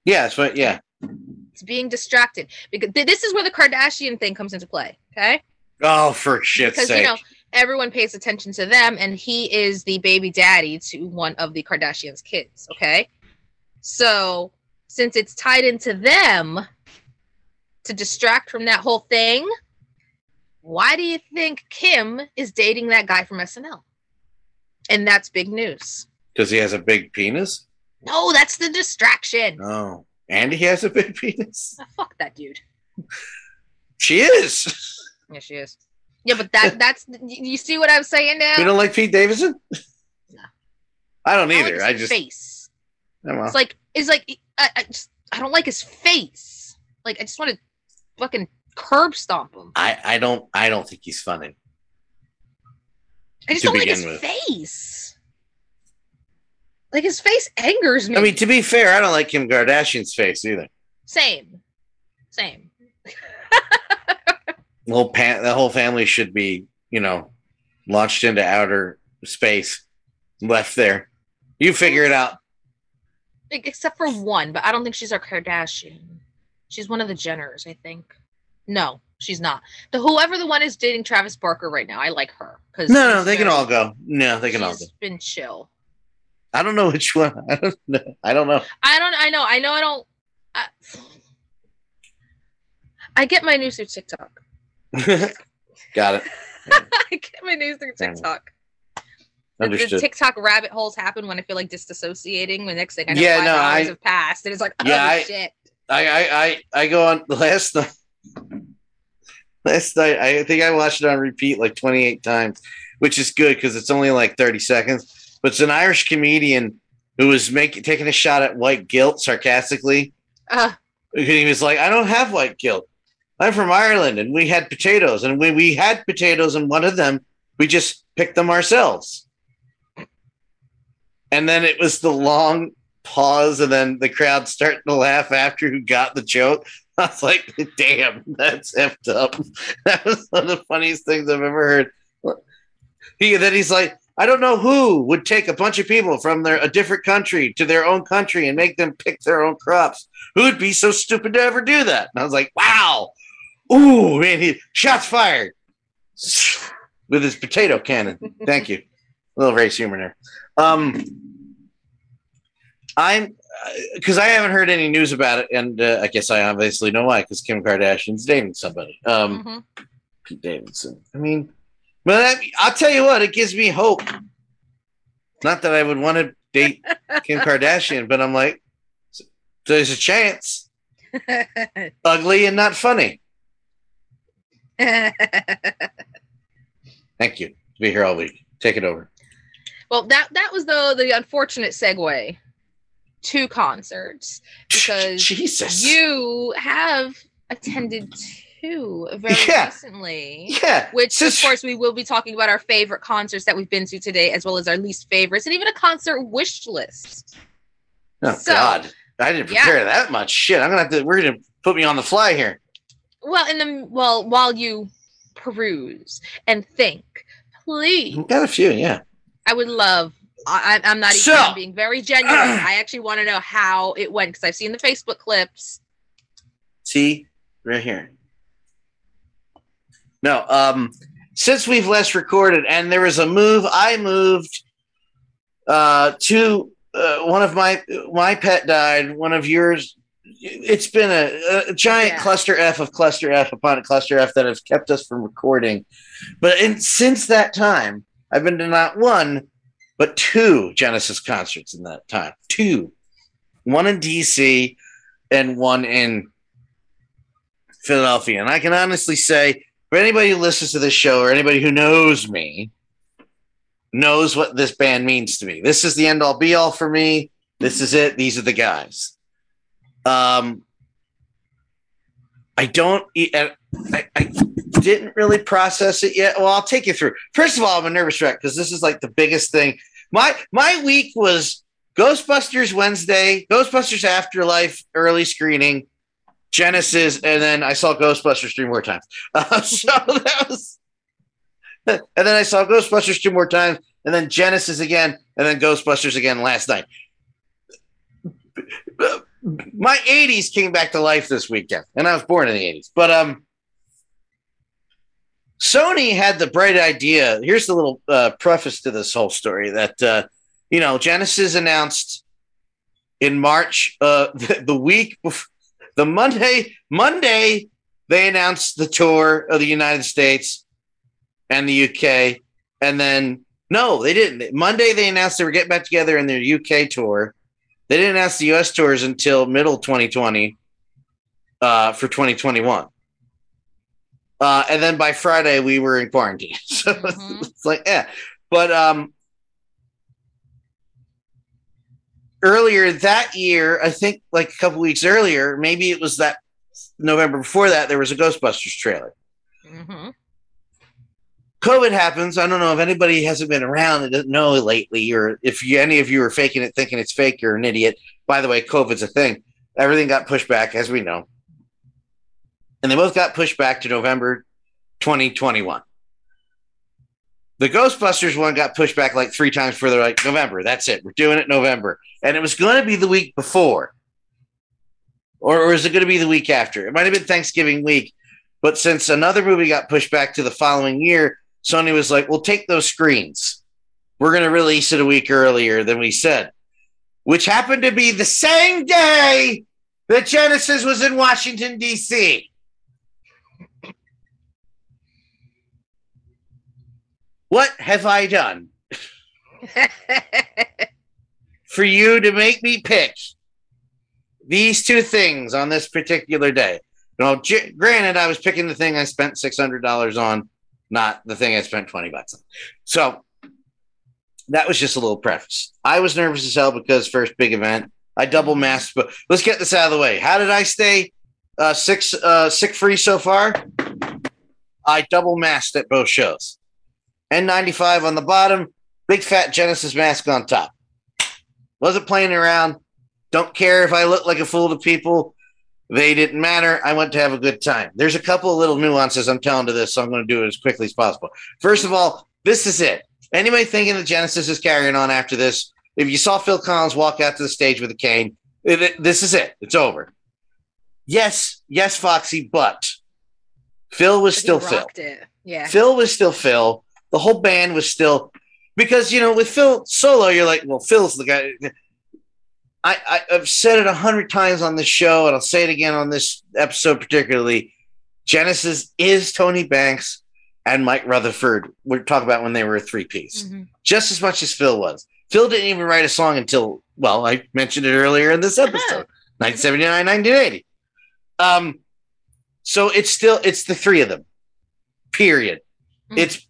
yeah, it's fine. Yeah. It's being distracted because th- this is where the Kardashian thing comes into play. Okay, Oh, for shit's because sake! you know everyone pays attention to them, and he is the baby daddy to one of the Kardashians' kids. Okay, so since it's tied into them to distract from that whole thing, why do you think Kim is dating that guy from SNL? And that's big news. Because he has a big penis. No, that's the distraction. Oh, and he has a big penis. Ah, fuck that dude. She is. Yeah, she is. Yeah, but that that's you see what I'm saying now? You don't like Pete Davidson? No. I don't I like either. his I just. face. Oh, well. It's like it's like I, I just I don't like his face. Like I just want to fucking curb stomp him. I, I don't I don't think he's funny. I just don't like his with. face. Like his face angers me. I mean, to be fair, I don't like Kim Kardashian's face either. same, same. The whole pan, the whole family should be, you know, launched into outer space, left there. You figure it out. Except for one, but I don't think she's a Kardashian. She's one of the Jenners, I think. No, she's not. The whoever the one is dating Travis Barker right now, I like her because No, no, they can all go. No, they can all go. Been chill. I don't know which one. I don't know. I don't know. I don't. I know. I know. I don't. I, I get my news through TikTok. Got it. I get my news through. TikTok. The- The TikTok rabbit holes happen when I feel like disassociating. The next thing I know, Yeah, five no, hours I- have passed, and it's like, oh Yeah, I- shit. I, I, I, I go on last night. Last night, I think I watched it on repeat like 28 times, which is good because it's only like 30 seconds. But it's an Irish comedian who was making taking a shot at white guilt sarcastically. Uh, he was like, I don't have white guilt. I'm from Ireland and we had potatoes and when we had potatoes and one of them, we just picked them ourselves. And then it was the long pause and then the crowd starting to laugh after who got the joke. I was like, damn, that's effed up. That was one of the funniest things I've ever heard. He then he's like, I don't know who would take a bunch of people from their a different country to their own country and make them pick their own crops. Who'd be so stupid to ever do that? And I was like, wow. Ooh, man, he shots fired with his potato cannon. Thank you. A little race humor there. Um, I'm because I haven't heard any news about it, and uh, I guess I obviously know why. Because Kim Kardashian's dating somebody, um, mhm. Pete Davidson. I mean, but that, I'll tell you what, it gives me hope. Not that I would want to date Kim Kardashian, but I'm like, there's a chance. Ugly and not funny. Thank you. To be here all week. Take it over. well, that that was the the unfortunate segue to concerts because Jesus. you have attended two very Yeah. recently. yeah. Which, of course, we will be talking about our favorite concerts that we've been to today, as well as our least favorites, and even a concert wish list. Oh So- God. I didn't Yeah. prepare that much. Shit. I'm gonna have to we're gonna put me on the fly here. Well, in the well, while you peruse and think, please, We've got a few, yeah. I would love. I, I'm not even So- being very genuine. I actually want to know how it went because I've seen the Facebook clips. See, right here. No, um, since we've last recorded, and there was a move, I moved uh, to uh, one of my my pet died. One of yours. It's been a, a giant Yeah. cluster F of cluster F upon a cluster F that have kept us from recording. But in, since that time, I've been to not one, but two Genesis concerts in that time. Two, one in DC and one in Philadelphia. And I can honestly say, for anybody who listens to this show or anybody who knows me, knows what this band means to me. This is the end all be all for me. This is it. These are the guys. Um, I don't. I, I didn't really process it yet. Well, I'll take you through. First of all, I'm a nervous wreck because this is like the biggest thing. My my week was Ghostbusters Wednesday, Ghostbusters Afterlife early screening, Genesis, and then I saw Ghostbusters three more times. Uh, so that was, and then I saw Ghostbusters two more times, and then Genesis again, and then Ghostbusters again last night. My 80s came back to life this weekend, and I was born in the 80s. But um, Sony had the bright idea. Here's the little uh, preface to this whole story that uh, you know Genesis announced in March, uh, the, the week before the Monday, Monday, they announced the tour of the United States and the UK. And then, no, they didn't. Monday, they announced they were getting back together in their UK tour. They didn't ask the US tours until middle 2020 uh, for 2021. Uh, and then by Friday, we were in quarantine. So Mhm. it's like, yeah. But um, earlier that year, I think like a couple weeks earlier, maybe it was that November before that, there was a Ghostbusters trailer. hmm COVID happens. I don't know if anybody hasn't been around and doesn't know lately, or if you, any of you are faking it, thinking it's fake, you're an idiot. By the way, COVID's a thing. Everything got pushed back, as we know. And they both got pushed back to November 2021. The Ghostbusters one got pushed back like three times further, like November. That's it. We're doing it November. And it was going to be the week before. Or, or is it going to be the week after? It might have been Thanksgiving week. But since another movie got pushed back to the following year, Sony was like, we'll take those screens. We're going to release it a week earlier than we said, which happened to be the same day that Genesis was in Washington, D.C. What have I done for you to make me pick these two things on this particular day? Now, granted, I was picking the thing I spent $600 on, not the thing I spent 20 bucks on. So that was just a little preface. I was nervous as hell because first big event. I double masked, but let's get this out of the way. How did I stay uh, six uh, sick free so far? I double masked at both shows. N95 on the bottom, big fat Genesis mask on top. Wasn't playing around. Don't care if I look like a fool to people. They didn't matter. I went to have a good time. There's a couple of little nuances I'm telling to this, so I'm going to do it as quickly as possible. First of all, this is it. Anybody thinking that Genesis is carrying on after this, if you saw Phil Collins walk out to the stage with a cane, it- it- this is it. It's over. Yes, yes, Foxy, but Phil was still Phil. It. Yeah. Phil was still Phil. The whole band was still because you know with Phil solo, you're like, well, Phil's the guy. I, I've said it a hundred times on this show, and I'll say it again on this episode particularly. Genesis is Tony Banks and Mike Rutherford. We're talking about when they were a three piece, Mhm. just as much as Phil was. Phil didn't even write a song until well, I mentioned it earlier in this episode, 1979, 1980. Um, so it's still it's the three of them. Period. Mm. It's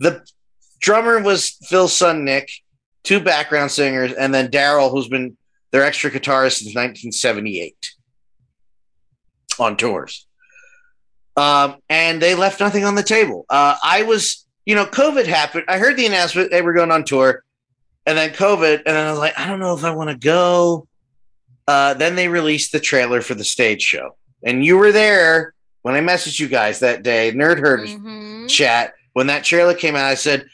the drummer was Phil's son Nick, two background singers, and then Daryl, who's been their extra guitarist since 1978 on tours. Um, and they left nothing on the table. Uh, I was, you know, COVID happened. I heard the announcement they were going on tour, and then COVID, and then I was like, I don't know if I want to go. Uh, then they released the trailer for the stage show, and you were there when I messaged you guys that day, Nerd Herd Mhm. chat. When that trailer came out, I said,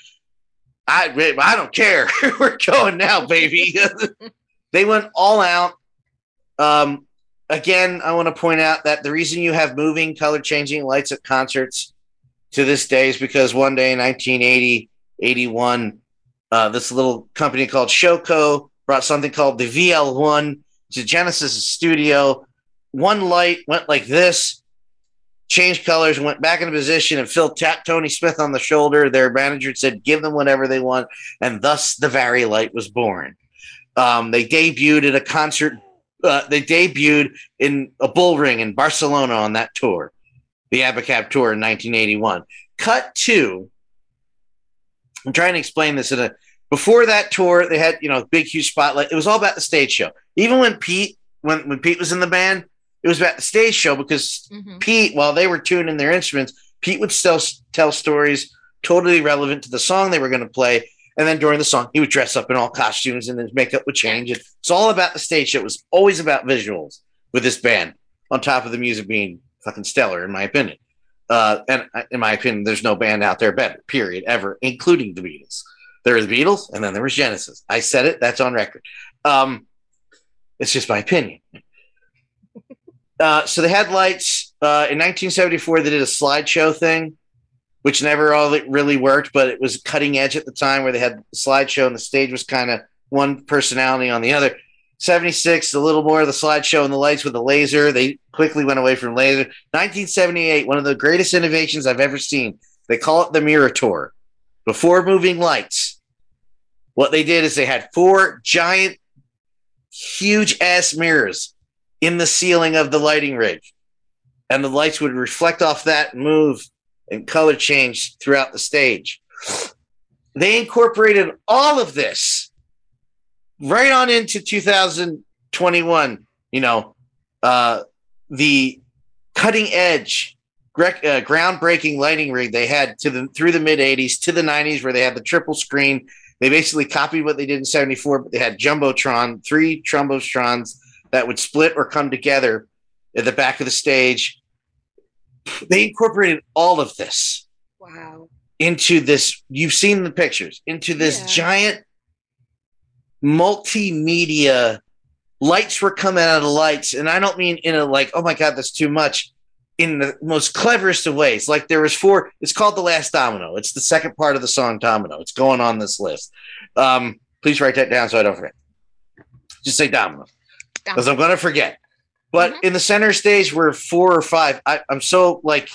I, I don't care. we're going now, baby. they went all out. Um, again, I want to point out that the reason you have moving, color changing lights at concerts to this day is because one day in 1980, 81, uh, this little company called Showco brought something called the VL1 to Genesis studio. One light went like this, changed colors, went back into position, and Phil tapped Tony Smith on the shoulder. Their manager said, Give them whatever they want. And thus the Vari-Lite was born. Um, they debuted at a concert. Uh, they debuted in a bull ring in Barcelona on that tour, the Abacab tour in 1981. Cut to, I'm trying to explain this in a. Before that tour, they had you know big huge spotlight. It was all about the stage show. Even when Pete, when when Pete was in the band, it was about the stage show because Mhm. Pete, while they were tuning their instruments, Pete would still tell stories totally relevant to the song they were going to play. And then during the song, he would dress up in all costumes and his makeup would change. It's all about the stage. It was always about visuals with this band, on top of the music being fucking stellar, in my opinion. Uh, and in my opinion, there's no band out there better, period, ever, including the Beatles. There were the Beatles, and then there was Genesis. I said it, that's on record. Um, it's just my opinion. Uh, so they had lights. Uh, in 1974, they did a slideshow thing, which never all really worked, but it was cutting edge at the time where they had the slideshow and the stage was kind of one personality on the other. 76, a little more of the slideshow and the lights with the laser. They quickly went away from laser. 1978, one of the greatest innovations I've ever seen. They call it the Mirror Tour. Before moving lights, what they did is they had four giant, huge ass mirrors in the ceiling of the lighting rig. And the lights would reflect off that and move and color change throughout the stage. They incorporated all of this right on into 2021. You know, uh, the cutting edge, grec- uh, groundbreaking lighting rig they had to the through the mid 80s to the 90s, where they had the triple screen. They basically copied what they did in 74, but they had Jumbotron, three Jumbotrons that would split or come together at the back of the stage. They incorporated all of this Wow. into this. You've seen the pictures into this Yeah. giant multimedia. Lights were coming out of the lights, and I don't mean in a like, oh my god, that's too much. In the most cleverest of ways, like there was four. It's called the Last Domino. It's the second part of the song Domino. It's going on this list. Um, please write that down so I don't forget. Just say Domino because I'm going to forget. But Mhm. in the center stage were four or five. I, I'm so like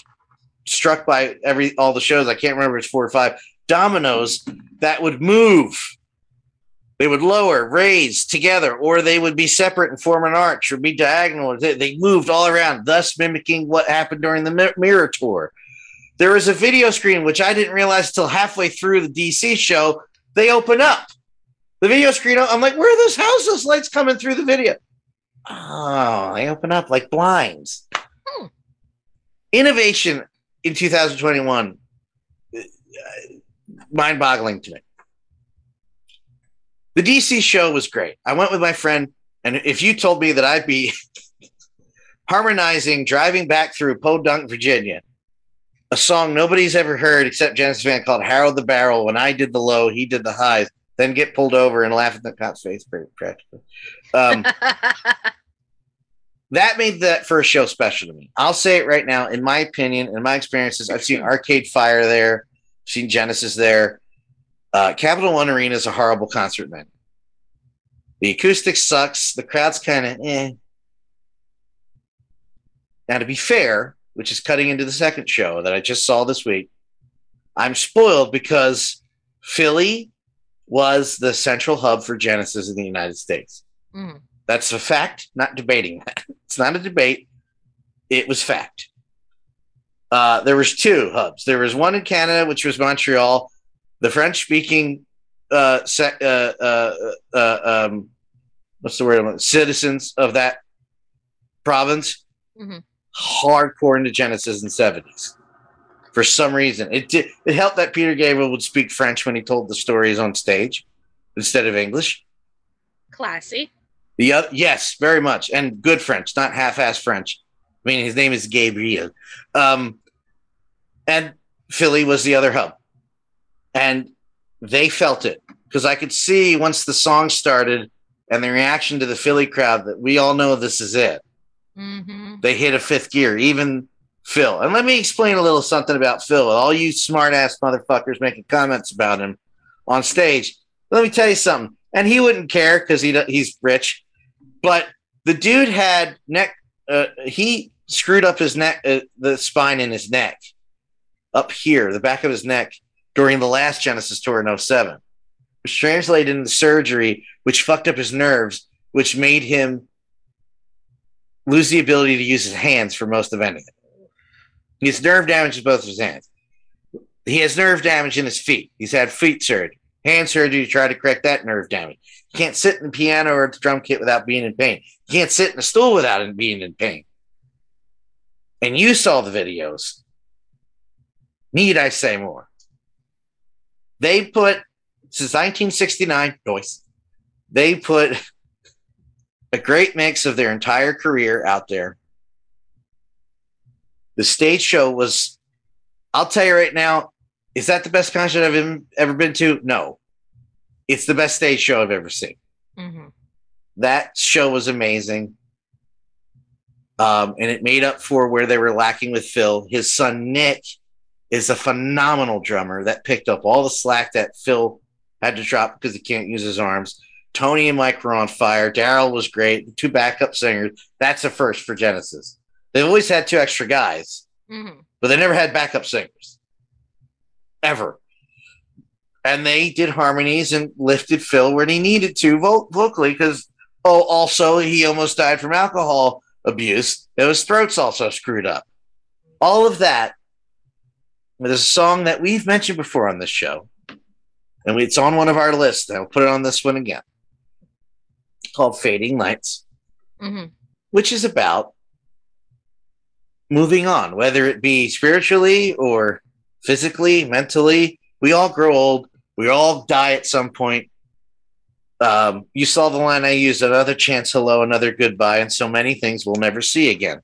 struck by every all the shows. I can't remember it's four or five dominoes that would move. They would lower, raise together, or they would be separate and form an arch, or be diagonal. They, they moved all around, thus mimicking what happened during the Mi- Mirror Tour. There was a video screen which I didn't realize until halfway through the DC show. They open up the video screen. I'm like, where are those those lights coming through the video? Oh, they open up like blinds. Hmm. Innovation in 2021, mind boggling to me. The DC show was great. I went with my friend, and if you told me that I'd be harmonizing driving back through Podunk, Virginia, a song nobody's ever heard except Genesis fan called Harold the Barrel, when I did the low, he did the highs, then get pulled over and laugh at the cop's face, practically. Um, that made that first show special to me. I'll say it right now. In my opinion, in my experiences, I've seen Arcade Fire there, seen Genesis there. Uh, Capital One Arena is a horrible concert venue. The acoustic sucks. The crowd's kind of eh. Now, to be fair, which is cutting into the second show that I just saw this week, I'm spoiled because Philly was the central hub for Genesis in the United States. Mhm. That's a fact, not debating that. It's not a debate. It was fact. Uh, there was two hubs. There was one in Canada, which was Montreal. The French speaking uh, uh, uh, uh, um, what's the word? Citizens of that province, Mhm. hardcore into Genesis in seventies. For some reason, it did. It helped that Peter Gabriel would speak French when he told the stories on stage instead of English. Classy. The other, yes, very much, and good French, not half-ass French. I mean, his name is Gabriel, um, and Philly was the other hub, and they felt it because I could see once the song started and the reaction to the Philly crowd that we all know this is it. hmm They hit a fifth gear, even Phil. And let me explain a little something about Phil. All you smart ass motherfuckers making comments about him on stage. Let me tell you something. And he wouldn't care because he he's rich, but the dude had neck. Uh, he screwed up his neck, uh, the spine in his neck, up here, the back of his neck, during the last Genesis tour in 07, which translated into surgery, which fucked up his nerves, which made him lose the ability to use his hands for most of anything. He has nerve damage in both of his hands. He has nerve damage in his feet. He's had feet surgery, hand surgery to try to correct that nerve damage. He can't sit in the piano or the drum kit without being in pain. He can't sit in a stool without it being in pain. And you saw the videos. Need I say more? They put since 1969, noise. They put a great mix of their entire career out there. The stage show was, I'll tell you right now, is that the best concert I've ever- been to? No. It's the best stage show I've ever seen. hmm That show was amazing. Um, and it made up for where they were lacking with Phil. His son Nick is a phenomenal drummer that picked up all the slack that Phil had to drop because he can't use his arms. Tony and Mike were on fire. Daryl was great. The two backup singers. That's a first for Genesis. They've always had two extra guys, hmm but they never had backup singers. Ever. And they did harmonies and lifted Phil where he needed to vo- vocally because, oh, also he almost died from alcohol abuse. And his throat's also screwed up. All of that. There's a song that we've mentioned before on this show, and it's on one of our lists. I'll put it on this one again called Fading Lights hmm which is about moving on, whether it be spiritually or physically, mentally. We all grow old. We all die at some point. Um, you saw the line I used another chance, hello, another goodbye, and so many things we'll never see again.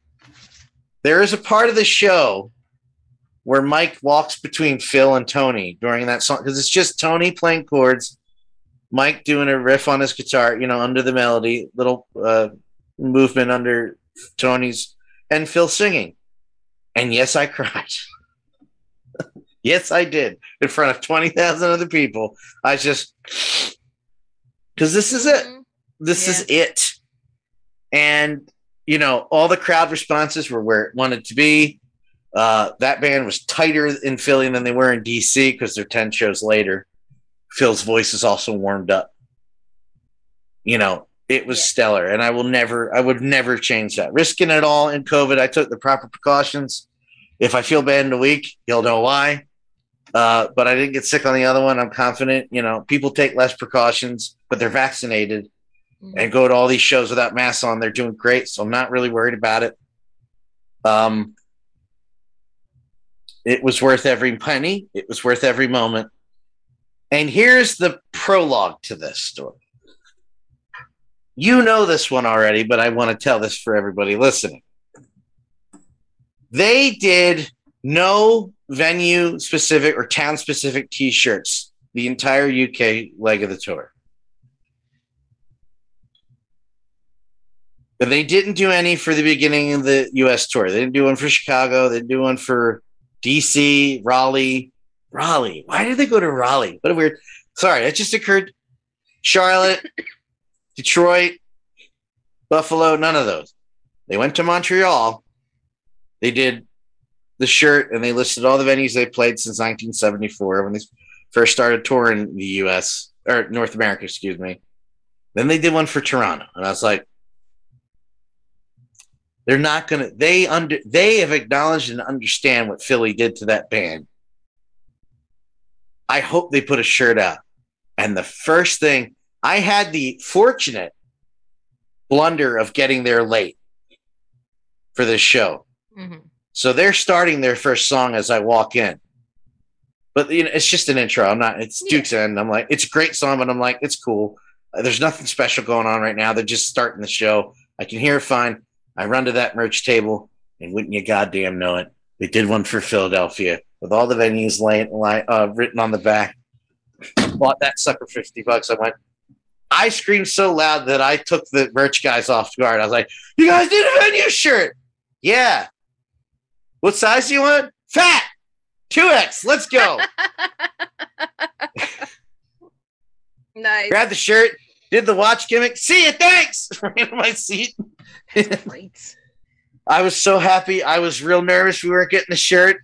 There is a part of the show where Mike walks between Phil and Tony during that song because it's just Tony playing chords, Mike doing a riff on his guitar, you know, under the melody, little uh, movement under Tony's and Phil singing. And yes, I cried. Yes, I did in front of 20,000 other people. I just, because this is it. This is it. And, you know, all the crowd responses were where it wanted to be. Uh, that band was tighter in Philly than they were in DC because they're 10 shows later. Phil's voice is also warmed up. You know, it was Yeah. stellar, and I will never, I would never change that. Risking it all in COVID, I took the proper precautions. If I feel bad in a week, you'll know why. Uh, but I didn't get sick on the other one. I'm confident. You know, people take less precautions, but they're vaccinated Mhm. and go to all these shows without masks on. They're doing great, so I'm not really worried about it. Um, it was worth every penny. It was worth every moment. And here's the prologue to this story. You know this one already, but I want to tell this for everybody listening. They did no venue specific or town specific t shirts the entire UK leg of the tour. But they didn't do any for the beginning of the US tour. They didn't do one for Chicago. They didn't do one for DC, Raleigh. Raleigh. Why did they go to Raleigh? What a weird. Sorry, that just occurred. Charlotte, Detroit, Buffalo, none of those. They went to Montreal. They did the shirt and they listed all the venues they played since 1974 when they first started touring the US or North America, excuse me. Then they did one for Toronto. And I was like, They're not gonna. They under. They have acknowledged and understand what Philly did to that band. I hope they put a shirt out. And the first thing I had the fortunate blunder of getting there late for this show. Mhm. So they're starting their first song as I walk in. But you know, it's just an intro. I'm not. It's Yeah. Duke's End. I'm like, it's a great song, but I'm like, it's cool. Uh, There's nothing special going on right now. They're just starting the show. I can hear it fine. I run to that merch table, and wouldn't you goddamn know it? They did one for Philadelphia with all the venues laying, uh, written on the back. Bought that sucker fifty bucks. I went. I screamed so loud that I took the merch guys off guard. I was like, "You guys need a venue shirt? Yeah. What size do you want? Fat. Two X. Let's go." Nice. Grab the shirt. Did the watch gimmick. See you. Thanks. Ran to my seat. I was so happy. I was real nervous we weren't getting the shirt,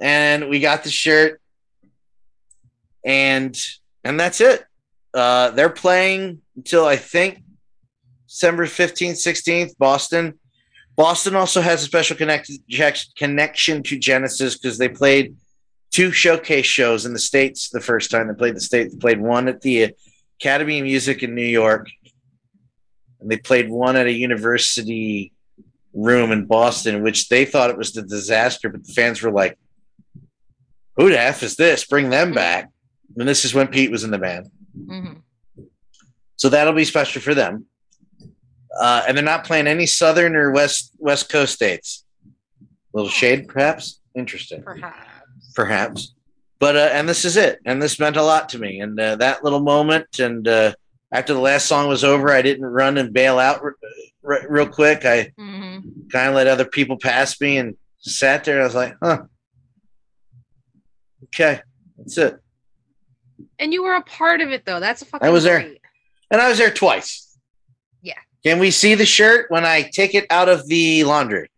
and we got the shirt, and and that's it. Uh, they're playing until I think December fifteenth, sixteenth, Boston. Boston also has a special connect- connection to Genesis because they played two showcase shows in the states the first time they played the states. They played one at the Academy of Music in New York, and they played one at a university room in Boston, which they thought it was the disaster, but the fans were like, "Who the f is this? Bring them back!" And this is when Pete was in the band, Mhm. so that'll be special for them. Uh, and they're not playing any Southern or West West Coast states. A little shade, perhaps. Interesting, Perhaps. perhaps. But uh, and this is it, and this meant a lot to me. And uh, that little moment, and uh, after the last song was over, I didn't run and bail out r- r- real quick. I Mhm. kind of let other people pass me and sat there. I was like, huh. Okay, that's it. And you were a part of it though. That's a fucking. I was there. And I was there twice. Can we see the shirt when I take it out of the laundry?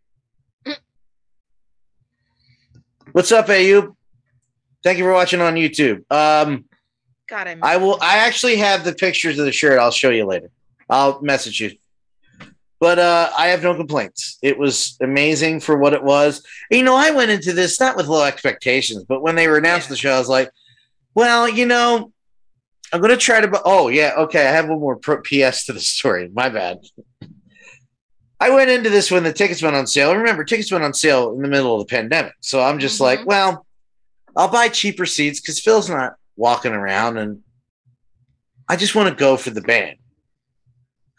What's up, Ayub? Thank you for watching on YouTube. Um, God, I. I will. I actually have the pictures of the shirt. I'll show you later. I'll message you. But uh, I have no complaints. It was amazing for what it was. You know, I went into this not with low expectations, but when they were announcing Yeah. the show, I was like, "Well, you know, I'm going to try to." bu- Oh, yeah, okay. I have one more pro- PS to the story. My bad. I went into this when the tickets went on sale. Remember, tickets went on sale in the middle of the pandemic, so I'm just Mhm. like, "Well, I'll buy cheaper seats because Phil's not walking around and I just want to go for the band.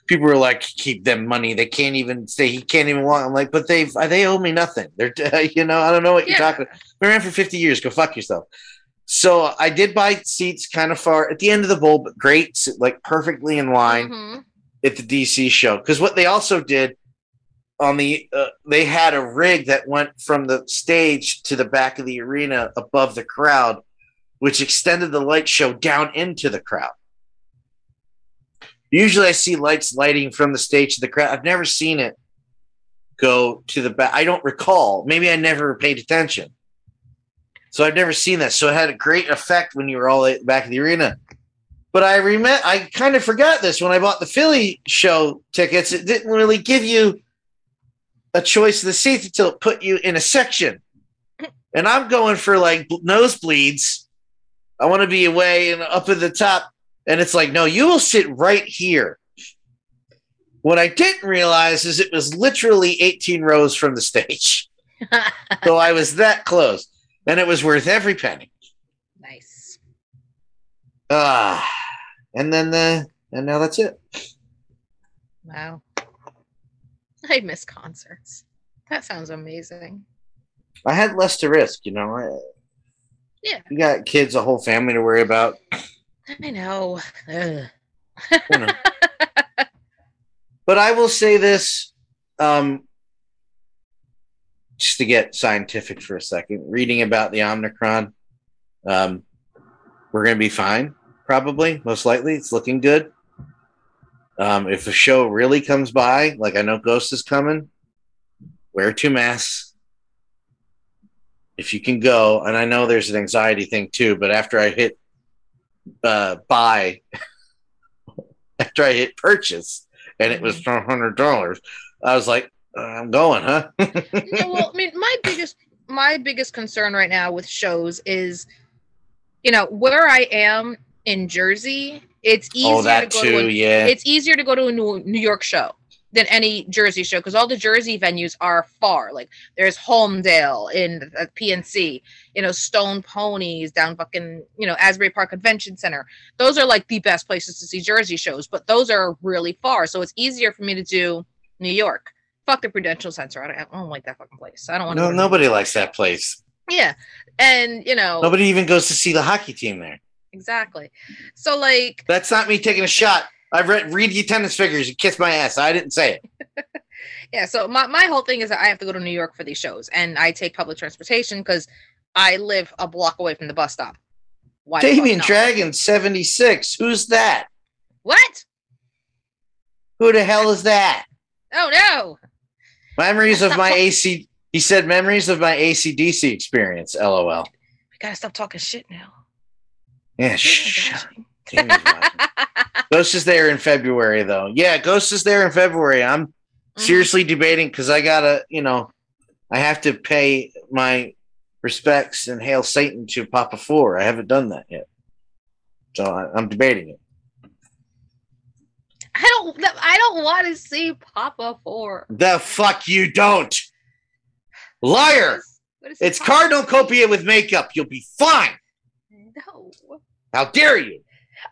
People were like, keep them money. They can't even say he can't even walk. I'm like, but they've they owe me nothing. They're you know I don't know what you're Yeah. talking. Been around for 50 years. Go fuck yourself. So I did buy seats kind of far at the end of the bowl, but great, like perfectly in line Mhm. at the DC show. Because what they also did on the uh, they had a rig that went from the stage to the back of the arena above the crowd, which extended the light show down into the crowd. Usually, I see lights lighting from the stage to the crowd. I've never seen it go to the back. I don't recall. Maybe I never paid attention. So I've never seen that. So it had a great effect when you were all back of the arena. But I remember I kind of forgot this when I bought the Philly show tickets. It didn't really give you a choice of the seats until it put you in a section. And I'm going for like nosebleeds. I want to be away and up at the top. And it's like, no, you will sit right here. What I didn't realize is it was literally 18 rows from the stage. so I was that close. And it was worth every penny. nice. Ah, and then the and now that's it. Wow. I miss concerts. That sounds amazing. I had less to risk, you know. I, Yeah. you got kids, a whole family to worry about. I. Know. but I will say this, um, just to get scientific for a second. Reading about the Omicron, um, we're going to be fine. Probably, most likely, it's looking good. Um, if the show really comes by, like I know Ghost is coming, wear two masks. If you can go, and I know there's an anxiety thing too, but after I hit uh, buy, after I hit purchase, and it was hundred dollars, I was like, I'm going, huh? yeah, well, I mean, my biggest my biggest concern right now with shows is, you know, where I am in Jersey. It's oh, easier oh, to go too. to a, yeah. it's easier to go to a New, New York show than any Jersey show because all the Jersey venues are far. Like there's Holmdel in uh, the PNC, you know, Stone Ponies down fucking, you know, Asbury Park Convention Center. Those are like the best places to see Jersey shows, but those are really far. So it's easier for me to do New York. Fuck the Prudential Center. I don't, I don't like that fucking place. I don't want to. no, nobody likes that place. Yeah, and you know, Nobody even goes to see the hockey team there. exactly. So like, That's not me taking a shot. I've read read the attendance figures and kiss my ass. I didn't say it. yeah. So my my whole thing is that I have to go to New York for these shows, and I take public transportation because I live a block away from the bus stop. Why Damien? Dragon 76. Who's that? What? Who the hell is that? Oh no! Memories of my talk- AC. He said memories of my ACDC experience. LOL. We gotta stop talking shit now. Yeah, shh. Ghost is there in February, though. Yeah, Ghost is there in February. I'm Mm-hmm. seriously debating because I gotta, you know, I have to pay my respects and hail Satan to Papa Four. I haven't done that yet, so I, I'm debating it. I don't. I don't want to see Papa Four. The fuck you don't, liar! What is It's Papa- Cardinal Copia with makeup. You'll be fine. No. How dare you?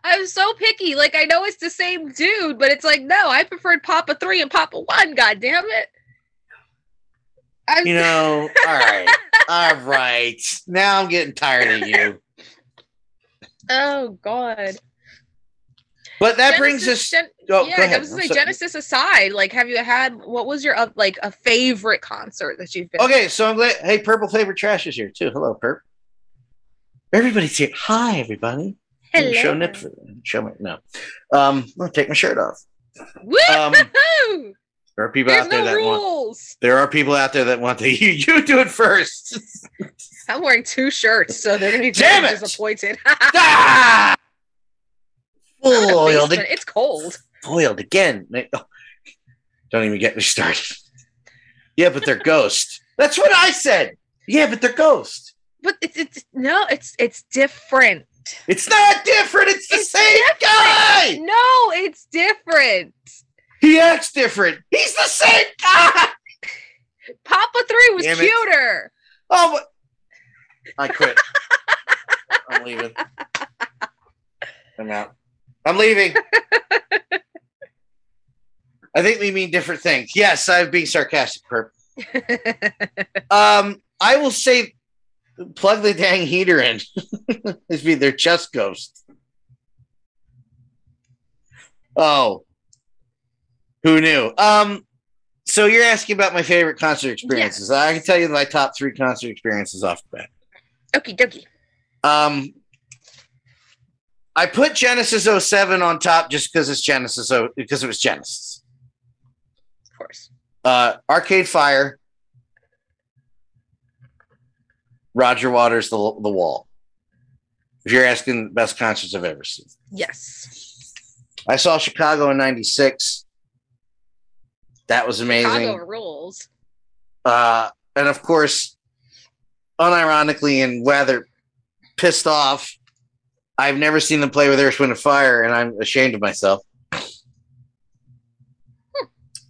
I'm so picky. Like I know it's the same dude, but it's like no, I preferred Papa Three and Papa One. God damn it! I'm You know, all right, all right. Now I'm getting tired of you. oh god. But that brings us. Gen- oh, yeah, I was I'm gonna say. Genesis aside, like, have you had what was your uh, like a favorite concert that you've been? Okay, so I'm glad. Hey, Purple Flavor Trash is here too. Hello, Perp. Everybody's here. Hi, everybody. Hello. Show nip show me. No, um, I'll take my shirt off. Woo! Um, There are people There's out there no that want. There are people out there that want to. You, you do it first. I'm wearing two shirts, so they're gonna be Damn it! disappointed. ah! Foiled, It's cold. foiled again. Oh, Don't even get me started. Yeah, but they're ghost. That's what I said. Yeah, but they're ghost. But it's, it's no, it's it's different. It's not different. It's the It's same guy. No, it's different. He acts different. He's the same guy. Papa Three was Damn it. cuter. Oh, but- I quit. I'm leaving. I'm out. I'm leaving. I think we mean different things. Yes, I'm being sarcastic, Perp. Um, I will say, plug the dang heater in. this be their chest ghost. Oh, who knew? Um, so you're asking about my favorite concert experiences. I can tell you my top three concert experiences off the bat. Okie dokie. Um, I put Genesis 07 on top just because it's Genesis, oh, because it was Genesis. Of course. Uh, Arcade Fire, Roger Waters, the the Wall. If you're asking the best concerts I've ever seen, Yes. I saw Chicago in '96. That was amazing. Chicago rules. Uh, and of course, unironically and rather pissed off, I've never seen them play with Earth, Wind, and Fire, and I'm ashamed of myself.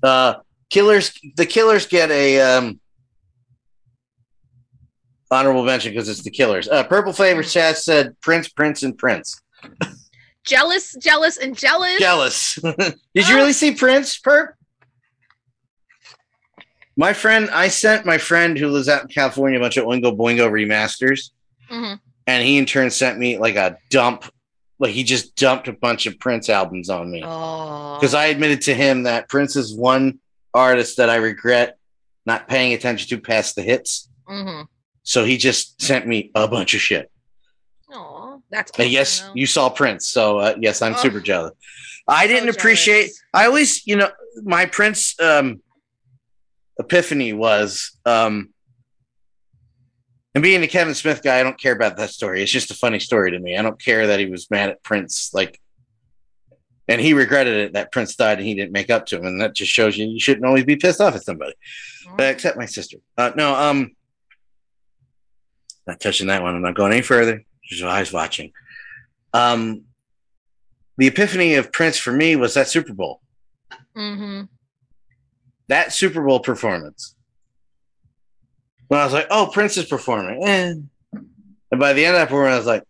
Uh, Killers, the Killers get a um, honorable mention because it's the Killers. Uh, Purple Flavor Chat said Prince, Prince, and Prince. Jealous, jealous, and jealous. Jealous. Did you really see Prince, Perp? My friend, I sent my friend who lives out in California a bunch of Oingo Boingo remasters, Mhm. And he in turn sent me like a dump, like he just dumped a bunch of Prince albums on me because I admitted to him that Prince is one artist that I regret not paying attention to past the hits. Mm-hmm. So he just sent me a bunch of shit. Aw, that's. And awesome, yes, though. you saw Prince, so uh, yes, I'm Oh. super jealous. I didn't So appreciate. jealous. I always, you know, my Prince um, epiphany was, um, and being a Kevin Smith guy, I don't care about that story. It's just a funny story to me. I don't care that he was mad at Prince. Like, and he regretted it that Prince died and he didn't make up to him, and that just shows you you shouldn't always be pissed off at somebody, uh, except my sister. Uh, no, um, not touching that one. I'm not going any further. Just eyes watching. Um, the epiphany of Prince for me was that Super Bowl. Mm-hmm. That Super Bowl performance. When I was like, "Oh, Prince is performing," eh. and by the end of that performance, I was like,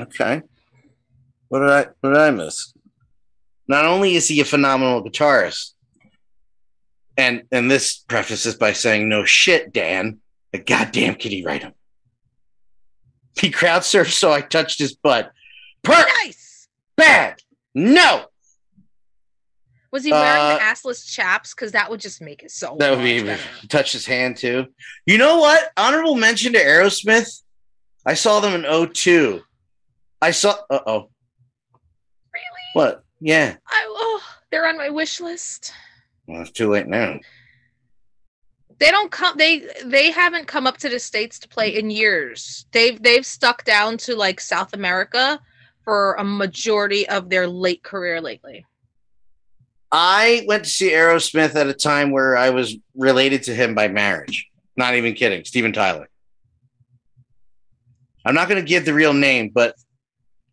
"Okay, what did I what did I miss?" Not only is he a phenomenal guitarist, and and this prefaces by saying, "No shit, Dan, a goddamn can he write him?" He crowd surfed, so I touched his butt. Per Nice. bad. No, Was he wearing Uh, the assless chaps? Because that would just make it so. that would be better. touch his hand too. You know what? Honorable mention to Aerosmith. I saw them in 02. I saw. Uh oh. Really? What? Yeah. I, oh, they're on my wish list. Well, it's too late now. They don't come. They they haven't come up to the states to play in years. They've they've stuck down to like South America for a majority of their late career lately. I went to see Aerosmith at a time where I was related to him by marriage. Not even kidding. Steven Tyler. I'm not going to give the real name, but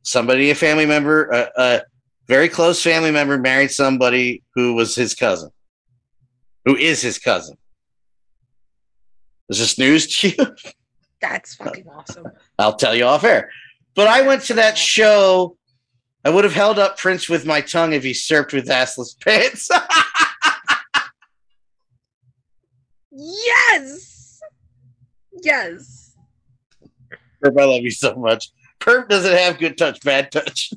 somebody, a family member, a, a very close family member, married somebody who was his cousin, who is his cousin. Is this news to you? That's fucking awesome. I'll tell you off air. But I went to that show. I would have held up Prince with my tongue if he surfed with assless pants. Yes. Yes. Perp, I love you so much. Perp doesn't have good touch, bad touch.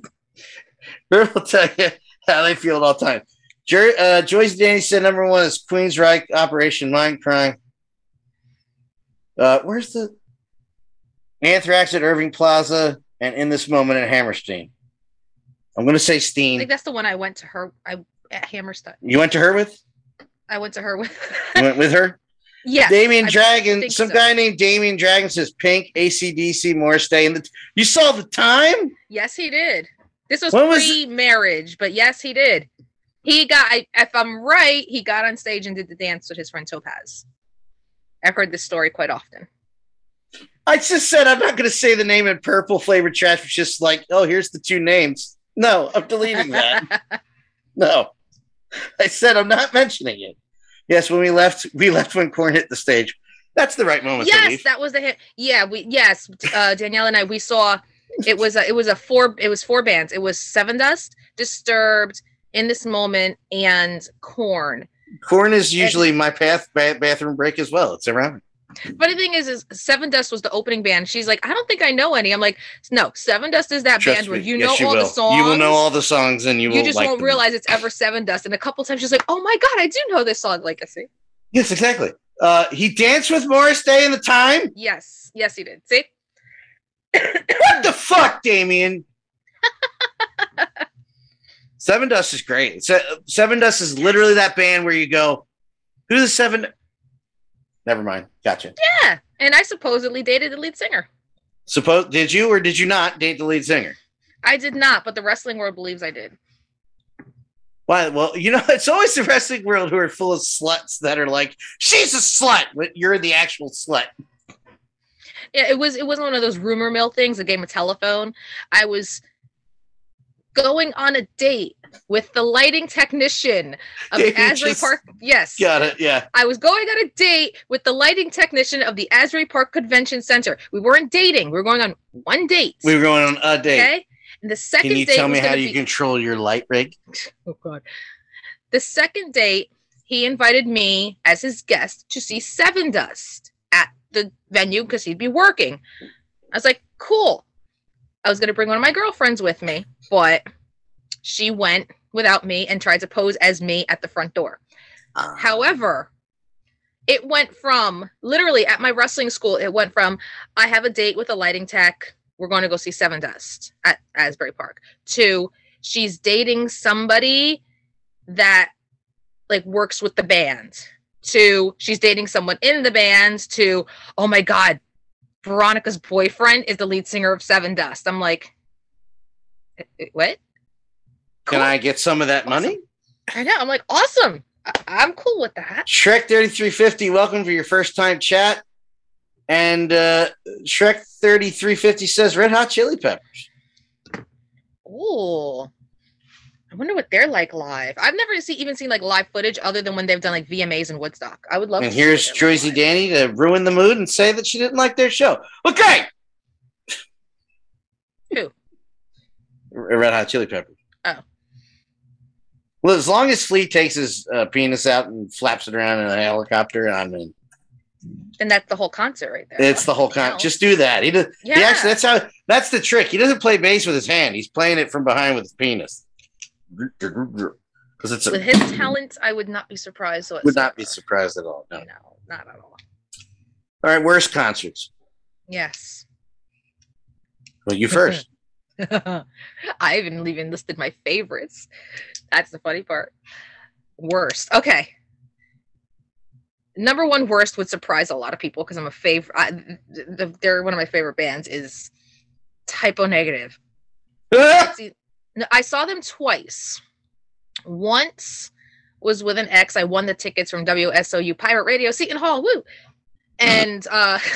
Perp will tell you how they feel at all times. Jer- uh, Joyce Danny said number one is Queens Queensryche Operation Mindcrime. Uh, where's the Anthrax at Irving Plaza and in this moment at Hammerstein? I'm going to say Steen. I think that's the one I went to her. I at Hammerstein. You went to her with? I went to her with. You went with her? yeah. Damien I Dragon. Some so. guy named Damien Dragon says Pink, ACDC, Morris Day. And the, you saw the time? Yes, he did. This was When pre-marriage, but yes, he did. He got. I, if I'm right, he got on stage and did the dance with his friend Topaz. I've heard this story quite often. I just said I'm not going to say the name in purple flavored trash. It's just like, oh, here's the two names. No, I'm deleting that. no, I said I'm not mentioning it. Yes, when we left, we left when Korn hit the stage. That's the right moment yes, that was the hit. Yeah, we yes, uh, Danielle and I we saw. It was a, it was a four it was four bands. It was Sevendust, Disturbed, In This Moment, and Korn. Korn is usually my path ba- bathroom break as well. It's around. Funny thing is, is Sevendust was the opening band. She's like, I don't think I know any. I'm like, no, Sevendust is that Trust band where you Yes, know all will. the songs. You will know all the songs, and you, You, just like won't them. realize it's ever Sevendust. And a couple times she's like, oh my god, I do know this song. Like I see. Yes, exactly. Uh, he danced with Morris Day in the time. Yes, yes, he did. See, What the fuck, Damien? Sevendust is great. Se- Sevendust is literally that band where you go, "Who's the seven? Never mind. Gotcha. yeah. And I supposedly dated the lead singer. Suppose did you or did you not date the lead singer? I did not, but the wrestling world believes I did. Why? Well, you know, it's always the wrestling world who are full of sluts that are like, "She's a slut," but you're the actual slut. Yeah, it was it wasn't one of those rumor mill things, a game of telephone. I was going on a date with the lighting technician of you Asbury just- Park. Yes. Got it. Yeah. I was going on a date with the lighting technician of the Asbury Park Convention Center. We weren't dating. We were going on one date. We were going on a date. okay. And the second Can you date tell me how you be- control your light rig? Oh God. The second date, he invited me as his guest to see Sevendust at the venue because he'd be working. I was like, cool. I was gonna bring one of my girlfriends with me, but she went without me and tried to pose as me at the front door. Ah. However, it went from literally at my wrestling school, it went from I have a date with a lighting tech. We're going to go see Sevendust at Asbury Park to she's dating somebody that like works with the band to she's dating someone in the band to oh my god Veronica's boyfriend is the lead singer of Sevendust. I'm like, Eh, What? Can I get some of that money? I know. I'm like, awesome. I- I'm cool with that. Shrek thirty three fifty. Welcome for your first time chat. And uh, Shrek thirty three fifty says Red Hot Chili Peppers. Ooh. I wonder what they're like live. I've never see, even seen like live footage other than when they've done like VMAs and Woodstock. I would love And to here's they're live. Danny to ruin the mood and say that she didn't like their show. Okay. Who? Red Hot Chili Peppers. Oh. Well, as long as Flea takes his uh, penis out and flaps it around in a helicopter, I'm in. Then that's the whole concert right there. It's the whole con. Just do that. He does. yeah. He actually, that's how. That's the trick. He doesn't play bass with his hand. He's playing it from behind with his penis. Because it's a, With his talent, I would not be surprised. would not be surprised at all. No. No, not at all. All right, worst concerts. Yes. Well, you first. I haven't even listed my favorites. That's the funny part. Worst. Okay. Number one worst would surprise a lot of people because I'm a favorite. I, th- th- they're one of my favorite bands. Is Type O Negative. I saw them twice. Once was with an ex. I won the tickets from WSOU Pirate Radio, Seton Hall. Woo! And uh,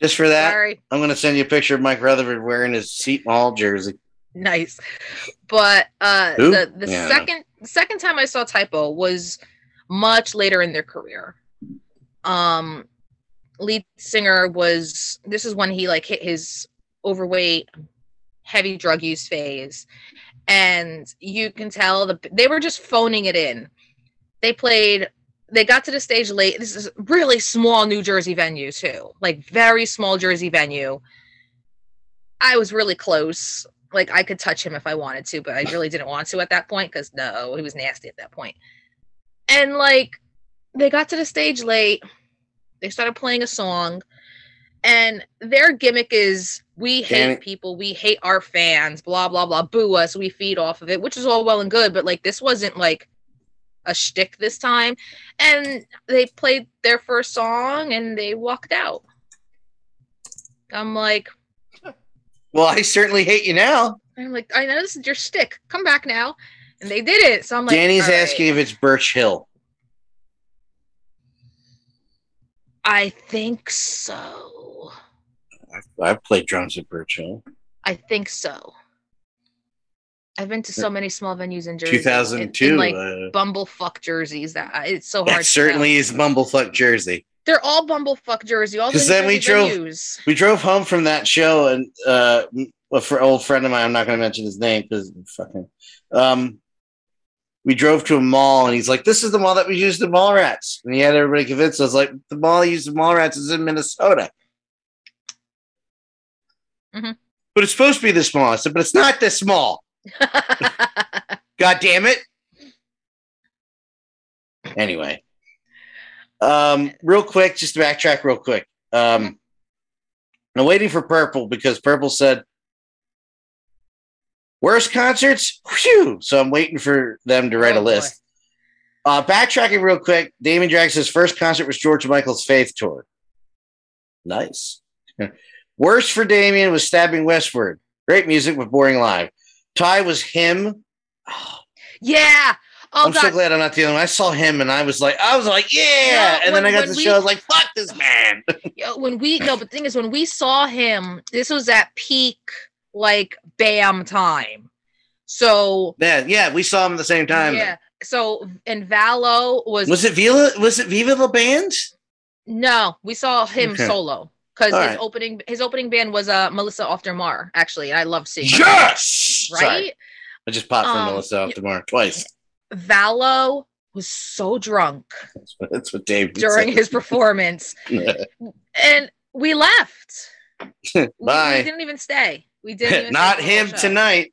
Just for that, sorry, I'm going to send you a picture of Mike Rutherford wearing his Seton Hall jersey. nice but uh Who? the the Yeah, second second time i saw Type O was much later in their career um lead singer was this is when he like hit his overweight heavy drug use phase. And you can tell the they were just phoning it in. They played they got to the stage late. This is really small new jersey venue too. Like very small jersey venue. I was really close. Like I could touch him if I wanted to, but I really didn't want to at that point because no, he was nasty at that point. And like they got to the stage late, they started playing a song, and their gimmick is we hate people, we hate our fans, blah blah blah, boo us, we feed off of it, which is all well and good, but like this wasn't like a shtick this time. And they played their first song and they walked out. I'm like, Well, I certainly hate you now. I'm like, I know this is your stick. Come back now. And they did it. So I'm like, Danny's all right. asking if it's Birch Hill. I think so. I've, played drums at Birch Hill. I think so. I've been to so many small venues in Jersey. 2002. in, like uh, bumblefuck jerseys that it's so hard. that to certainly is Bumblefuck Jersey. They're all bumblefuck jersey. All the 'Cause then we drove- venues. We drove home from that show, and uh, a fr- old friend of mine, I'm not going to mention his name because fucking. Um, we drove to a mall, and he's like, "This is the mall that we used in Mallrats," and he had everybody convinced. I was like, "The mall used in Mallrats is in Minnesota." Mhm. But it's supposed to be this small. I said, "But it's not this small." God damn it. Anyway. Um, real quick, just to backtrack real quick. Um I'm waiting for Purple because Purple said worst concerts. Phew. So I'm waiting for them to write Oh, a list. Uh backtracking real quick, Damon Drag says first concert was George Michael's Faith Tour. Nice. Worst for Damien was Stabbing Westward. Great music with boring live. Ty was him. yeah. Oh I'm god. so glad I'm not the only one. I saw him and I was like, I was like, yeah. No, and then I got to the we- show, I was like, fuck this man. When we no, but the thing is, when we saw him, this was at peak like Bam time. So yeah, yeah, we saw him at the same time. yeah. So and Valo was, Was it Viva? Was it Viva the band? no, we saw him Okay. solo because his right. opening his opening band was uh Melissa Auf der Maur actually, I love seeing her, Yes. right. Sorry, I just popped for Um, Melissa Auf der Maur twice. Valo was so drunk That's what, that's what Dave during his performance, and we left. We- We, didn't even stay. We didn't. Even Not for the whole him tonight.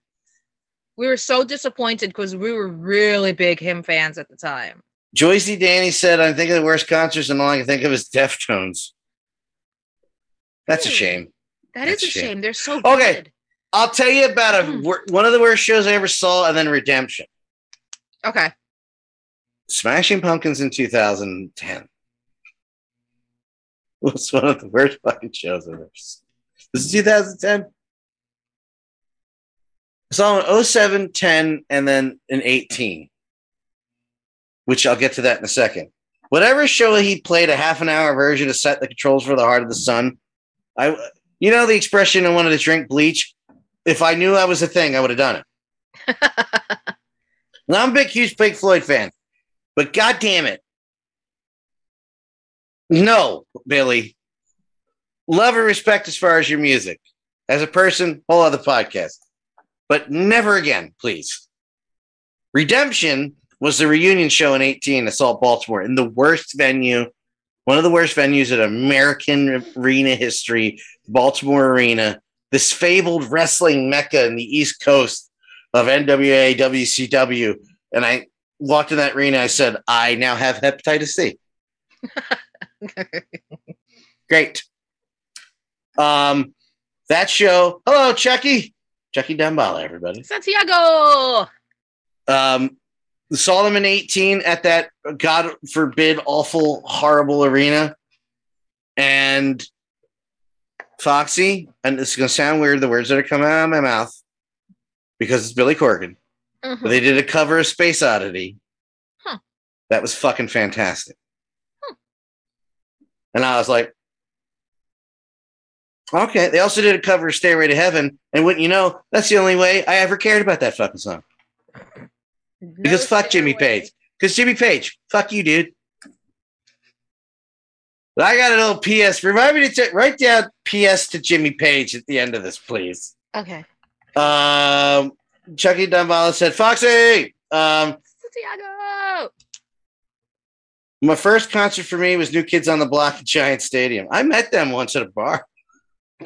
We were so disappointed because we were really big him fans at the time. Joycey Danny said, "I'm thinking of the worst concerts, and all I can think of is Deftones." That's a shame. That is That's a a shame. shame. They're so good. Okay. I'll tell you about a Hmm. one of the worst shows I ever saw, and then Redemption. Okay. Smashing Pumpkins in 2010 was one of the worst fucking shows I've ever seen. This is 2010. I saw in 07, 10, and then an 18, which I'll get to that in a second. Whatever show he played a half an hour version to set the controls for the heart of the sun. I, you know, the expression I wanted to drink bleach. If I knew I was a thing, I would have done it. now, I'm a big, huge Pink Floyd fan, but god damn it. No, Billy. Love and respect as far as your music. As a person, whole other podcast. But never again, please. Redemption was the reunion show in 18 Assault Baltimore in the worst venue, one of the worst venues in American arena history, Baltimore Arena, this fabled wrestling mecca in the East Coast of NWA, WCW. And I walked in that arena. I said, I now have hepatitis C. Great. Um, that show. Hello, Chucky. Chucky Dambala, everybody. Santiago. Um, Solomon 18 at that God forbid awful horrible arena. And Foxy, and is gonna sound weird, the words that are coming out of my mouth, because it's Billy Corgan. Mhm. But they did a cover of Space Oddity. Huh. That was fucking fantastic. Huh. And I was like, okay. They also did a cover of Stairway to Heaven. And wouldn't you know, that's the only way I ever cared about that fucking song. Because fuck Jimmy stairway. Page. Because Jimmy Page, fuck you, dude. But I got an old PS. Remind me to t- write down PS to Jimmy Page at the end of this, please. Okay. Um, Chucky Dunbala said, Foxy, um, Santiago. my first concert for me was New Kids on the Block at Giant Stadium. I met them once at a bar.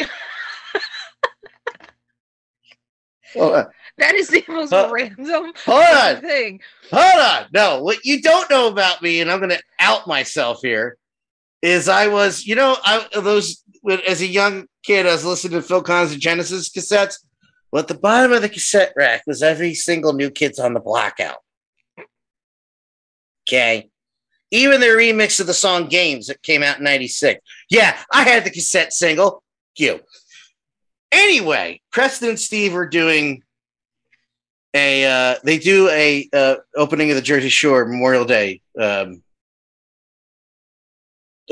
Hold on. That is the most Uh, random Hold on. thing. Hold on. No, what you don't know about me, and I'm going to out myself here, is I was, you know, I those as a young kid, I was listening to Phil Collins and Genesis cassettes. Well, at the bottom of the cassette rack was every single New Kids on the Block out. Okay. Even their remix of the song Games that came out in 96. Yeah, I had the cassette single. You. Anyway, Preston and Steve were doing a uh, they do a uh, opening of the Jersey Shore Memorial Day um,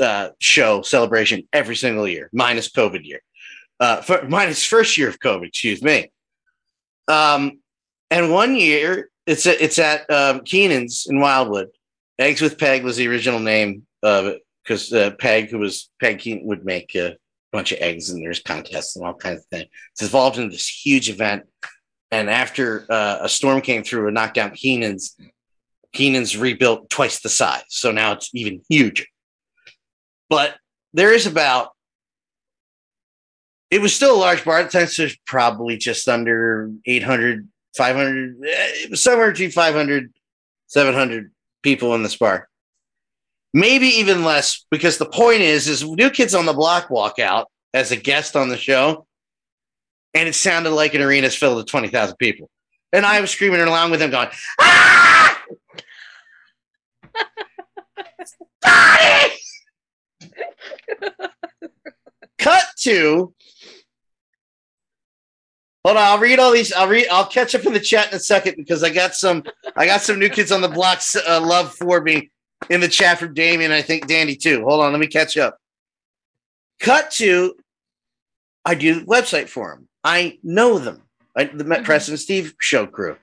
uh, show celebration every single year, minus COVID year, uh, for, minus first year of COVID. Excuse me. Um, and one year it's a, it's at um, Keenan's in Wildwood. Eggs with Peg was the original name of it because uh, Peg, who was Peg Keenan, would make a bunch of eggs and there's contests and all kinds of things. It's evolved into this huge event and after uh, a storm came through and knocked down Keenan's, Keenan's rebuilt twice the size, so now it's even huger. But there is about. It was still a large bar at the time, so probably just under 800, 500, eh, it was somewhere between 500, 700 people in this bar. Maybe even less, because the point is, is New Kids on the Block walk out as a guest on the show, and it sounded like an arena's filled with 20,000 people. And I was screaming along with them, going, ah! Cut to. Hold on, I'll read all these. I'll read. I'll catch up in the chat in a second because I got some. I got some new kids on the block. Uh, love for me in the chat from Damien. I think Dandy too. Hold on, let me catch up. Cut to. I do the website for them. I know them. I, the Met Mhm. Preston and Steve show crew.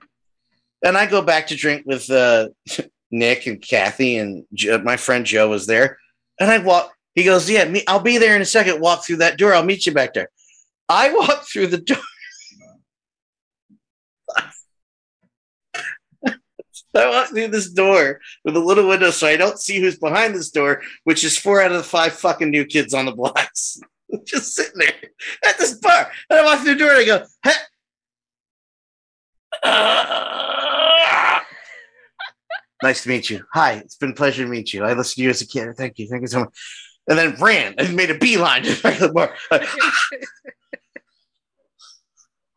And I go back to drink with uh, Nick and Kathy and Jo- my friend Joe was there. And I walk. He goes, "Yeah, me, I'll be there in a second. Walk through that door. I'll meet you back there." I walk through the door. I walk through this door with a little window so I don't see who's behind this door, which is four out of the five fucking new kids on the blocks. Just sitting there at this bar. And I walk through the door and I go, hey. Nice to meet you. Hi, it's been a pleasure to meet you. I listened to you as a kid. Thank you. Thank you so much. And then ran and made a beeline to the back of the bar. Like,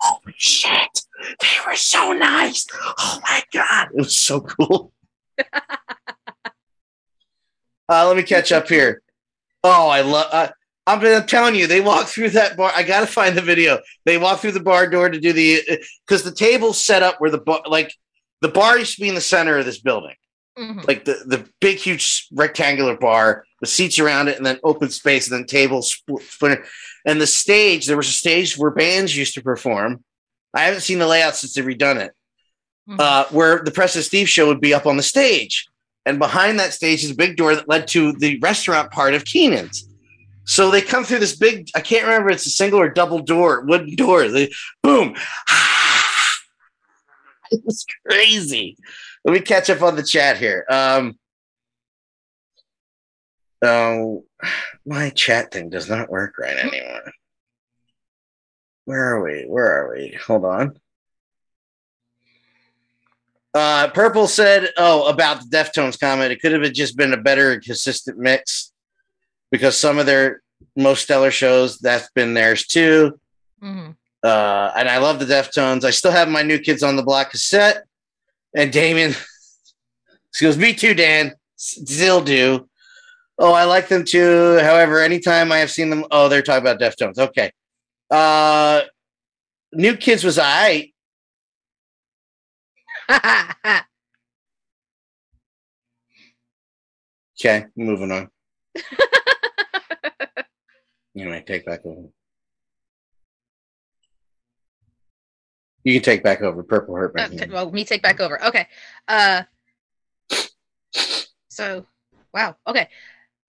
Holy shit. They were so nice. Oh my God. It was so cool. uh, let me catch up here. Oh, I love. Uh, I'm, I'm telling you, they walk through that bar. I gotta find the video. They walk through the bar door to do the because the table's set up where the bar, like the bar used to be in the center of this building, Mhm. like the the big huge rectangular bar, with seats around it, and then open space, and then tables split. split. And the stage, there was a stage where bands used to perform. I haven't seen the layout since they've redone it. Mhm. Uh, where the Press of Steve show would be up on the stage, and behind that stage is a big door that led to the restaurant part of Keenan's. So they come through this big, I can't remember if it's a single or double door, wooden door. They boom. it was crazy. Let me catch up on the chat here. Um Oh, my chat thing does not work right anymore. Where are we? Where are we? Hold on. Uh, Purple said, "Oh, about the Deftones comment, it could have just been a better consistent mix because some of their most stellar shows that's been theirs too. Mhm. Uh, and I love the Deftones. I still have my New Kids on the Block cassette. And Damien she goes, "Me too, Dan. Still do. Oh, I like them too. However, anytime I have seen them, oh, they're talking about Deftones. Okay. Uh, New Kids was I. Okay, moving on. Anyway, take back over. You can take back over. Purple hurt my Okay, well, me take back over. Okay. Uh so wow. Okay.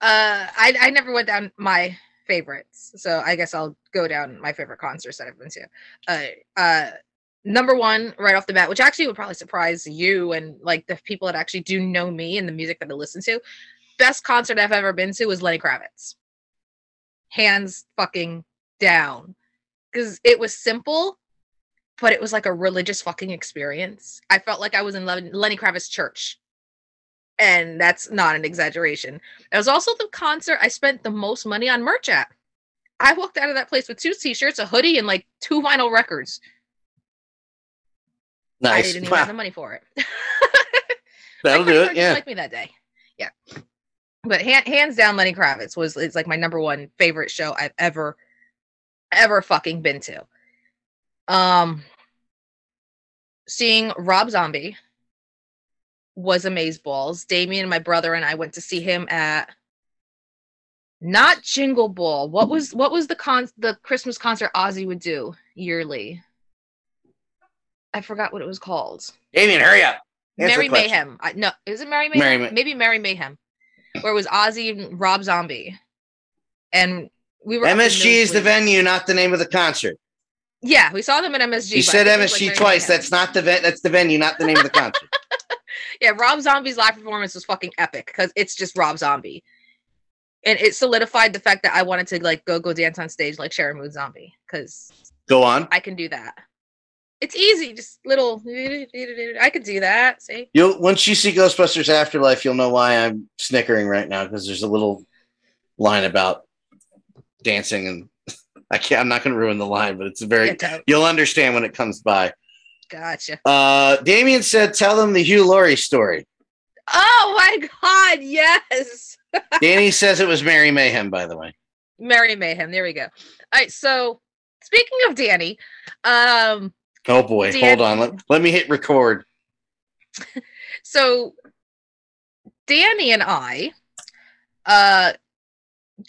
Uh I I never went down my favorites. So I guess I'll go down my favorite concerts that I've been to. Uh uh number one right off the bat, which actually would probably surprise you and like the people that actually do know me and the music that I listen to. Best concert I've ever been to was Lenny Kravitz. Hands fucking down. Because it was simple, but it was like a religious fucking experience. I felt like I was in Len- Lenny Kravitz church. And that's not an exaggeration. It was also the concert I spent the most money on merch at. I walked out of that place with two t-shirts, a hoodie, and like two vinyl records. nice I didn't even have the money for it. that'll do it. Yeah. Like me that day. Yeah. But han- hands down, Lenny Kravitz was it's like my number one favorite show I've ever, ever fucking been to. Um, seeing Rob Zombie was amazeballs. Damien, my brother, and I went to see him at not Jingle Ball. What was what was the con the Christmas concert Ozzy would do yearly? I forgot what it was called. Damien, hurry up. Answer Merry. Mayhem. I, no, is it Merry Mayhem? Merry Ma- Maybe Merry Mayhem, where it was Ozzy and Rob Zombie, and we were. MSG is the venue, not the name of the concert. Yeah, we saw them at MSG. You said think it was, MSG like, twice. That's not the ven- That's the venue, not the name of the concert. yeah. Rob Zombie's live performance was fucking epic because it's just Rob Zombie, and it solidified the fact that I wanted to like go go dance on stage like Sharon Moon Zombie because Go on. I can do that. It's easy, just little. I could do that. See. You'll once you see Ghostbusters Afterlife, you'll know why I'm snickering right now because there's a little line about dancing, and I can't. I'm not going to ruin the line, but it's a very. You'll understand when it comes by. Gotcha. Uh, Damien said, "Tell them the Hugh Laurie story." Oh my god, yes. Danny says it was Merry Mayhem, by the way. Merry Mayhem. There we go. All right. So speaking of Danny, um, Oh boy, Dan- hold on. Let, let me hit record. so Danny and I, uh,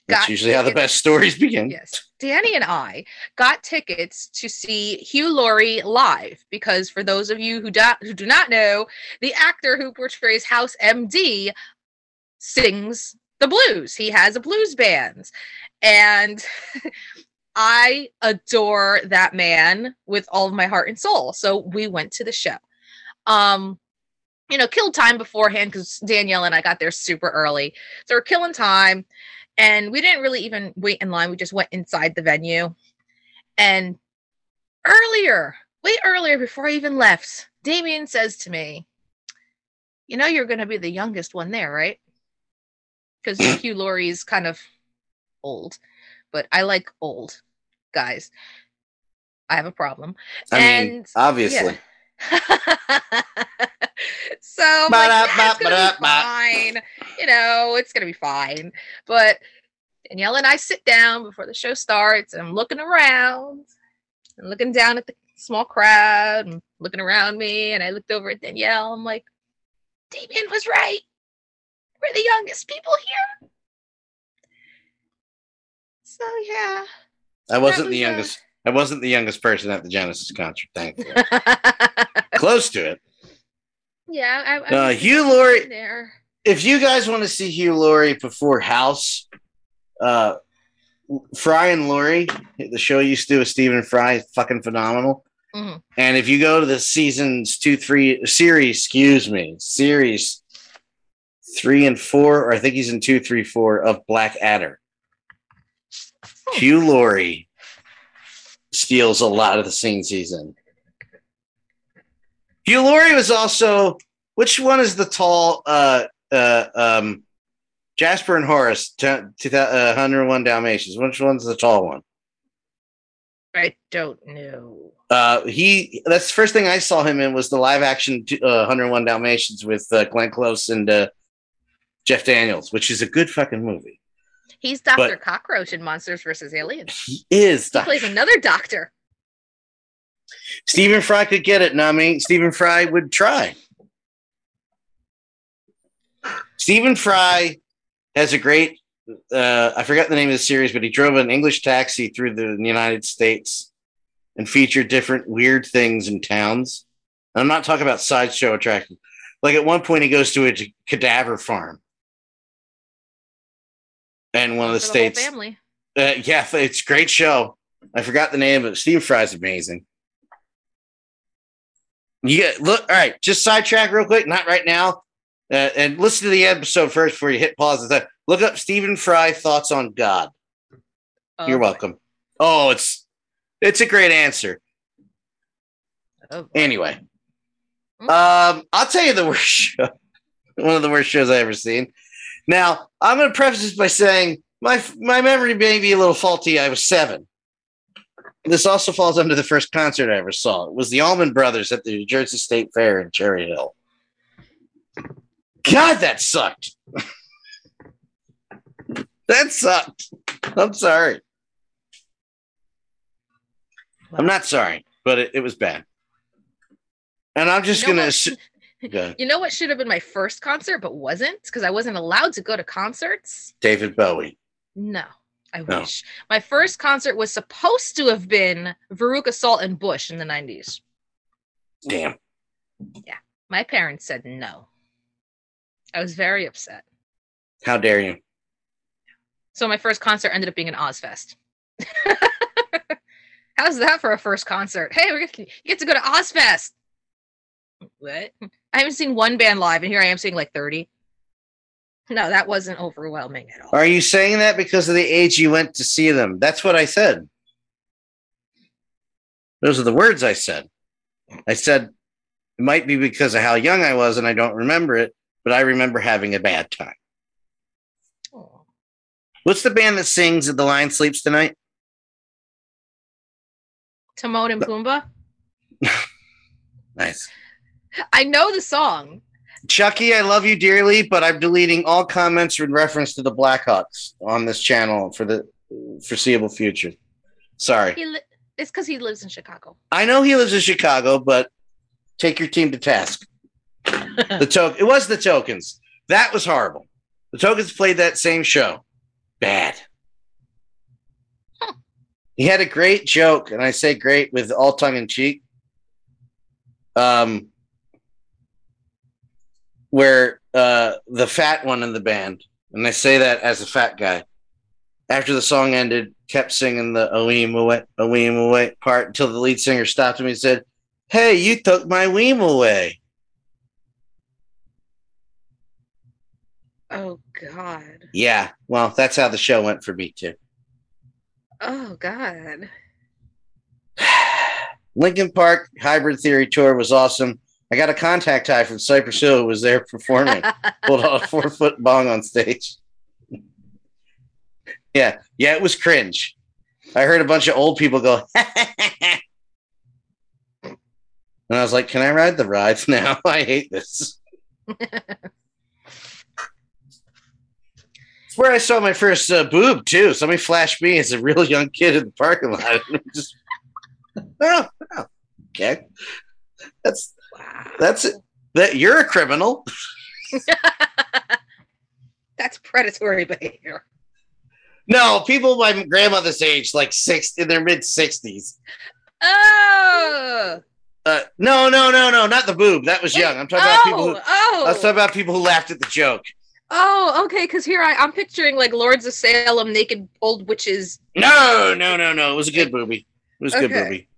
That's usually how the best stories begin. Yes. Danny and I got tickets to see Hugh Laurie live because for those of you who, do- who do not know, the actor who portrays House MD sings the blues. He has a blues band. And I adore that man with all of my heart and soul. So we went to the show. Um you know, killed time beforehand because Danielle and I got there super early. So we're killing time and we didn't really even wait in line. We just went inside the venue. And earlier, way earlier before I even left, Damien says to me, You know, you're going to be the youngest one there, right? Because Hugh Laurie's kind of old, but I like old guys. I have a problem. I mean, And- obviously. so I'm like, "Yeah, it's gonna be fine. You know, it's gonna be fine. But Danielle and I sit down before the show starts, and I'm looking around and looking down at the small crowd and looking around me. And I looked over at Danielle. I'm like, Damien was right. We're the youngest people here. So yeah. I wasn't was, the uh, youngest. I wasn't the youngest person at the Genesis concert. Thankfully, close to it. yeah, I, I Uh, was Hugh Laurie. there. If you guys want to see Hugh Laurie before House, uh, Fry and Laurie, the show you used to do with Stephen Fry, is fucking phenomenal. Mhm. And if you go to the seasons two, three series, excuse me, series three and four, or I think he's in two, three, four of Blackadder. Hugh Laurie steals a lot of the scenes season. Hugh Laurie was also which one is the tall uh uh um Jasper and Horace t- t- uh, 101 Dalmatians which one's the tall one I don't know. uh he that's the first thing I saw him in was the live action t- uh, 101 Dalmatians with uh, Glenn Close and uh, Jeff Daniels which is a good fucking movie He's Dr. But- Cockroach in Monsters vs. Aliens. he is He Doc- plays another doctor. Stephen Fry could get it and I mean Stephen Fry would try Stephen Fry has a great uh, I forgot the name of the series, but he drove an English taxi through the United States and featured different weird things in towns. I'm not talking about sideshow attractions. Like at one point, he goes to a cadaver farm, and one of the whole states. family. Uh, yeah, it's a great show. I forgot the name, but Steve Fry's amazing. You get look. All right, just sidetrack real quick. Not right now. Uh, and listen to the episode first before you hit pause. and. Look up Stephen Fry thoughts on God. You're Oh, welcome. Oh, it's it's a great answer. oh. Anyway, Mm. um, I'll tell you the worst show. One of the worst shows I ever seen. Now, I'm going to preface this by saying my my memory may be a little faulty. I was seven. This also falls under the first concert I ever saw. It was the Allman Brothers at the New Jersey State Fair in Cherry Hill. God, that sucked. that sucked. I'm sorry. I'm not sorry, but it, it was bad. And I'm just You know gonna. what? Ahead. You know what should have been my first concert, but wasn't because I wasn't allowed to go to concerts? David Bowie. No, I No. wish. My first concert was supposed to have been Veruca Salt and Bush in the 90s. Damn. Yeah. My parents said no. I was very upset. How dare you? So my first concert ended up being an Ozzfest. How's that for a first concert? Hey, we get, you get to go to Ozzfest. What? I haven't seen one band live, and here I am seeing like 30. No, that wasn't overwhelming at all. Are you saying that because of the age you went to see them? That's what I said. Those are the words I said. I said it might be because of how young I was and I don't remember it, but I remember having a bad time. Oh. What's the band that sings that "The Lion Sleeps Tonight"? Timon and Pumbaa. Nice. I know the song. Chucky, I love you dearly, but I'm deleting all comments in reference to the Blackhawks on this channel for the foreseeable future. Sorry. He li- it's because he lives in Chicago. I know he lives in Chicago, but take your team to task. The token it was the tokens. That was horrible. The tokens played that same show. Bad. Huh. He had a great joke, and I say great with all tongue in cheek. Um where uh the fat one in the band, and I say that as a fat guy, after the song ended, kept singing the Oeem away, Oeem away part until the lead singer stopped him and said, Hey, you took my weem away. oh God. Yeah, well, that's how the show went for me too. Oh God. Linkin Park Hybrid Theory Tour was awesome. I got a contact high from Cypress Hill who was there performing, pulled out a four foot bong on stage. yeah, yeah, it was cringe. I heard a bunch of old people go, and I was like, "Can I ride the rides now? I hate this." It's where I saw my first uh, boob too. Somebody flashed me as a real young kid in the parking lot. Just, oh, oh, okay, that's. That's it. That you're a criminal. That's predatory behavior. No, people my grandmother's age, like six in their mid sixties. Oh, Uh, no, no, no, no, not the boob. That was young. I'm talking about people. Who, oh, I was talking about people who laughed at the joke. oh, okay. Because here I, I'm picturing like Lords of Salem, naked old witches. No, no, no, no. It was a good booby. It was a good Okay. booby.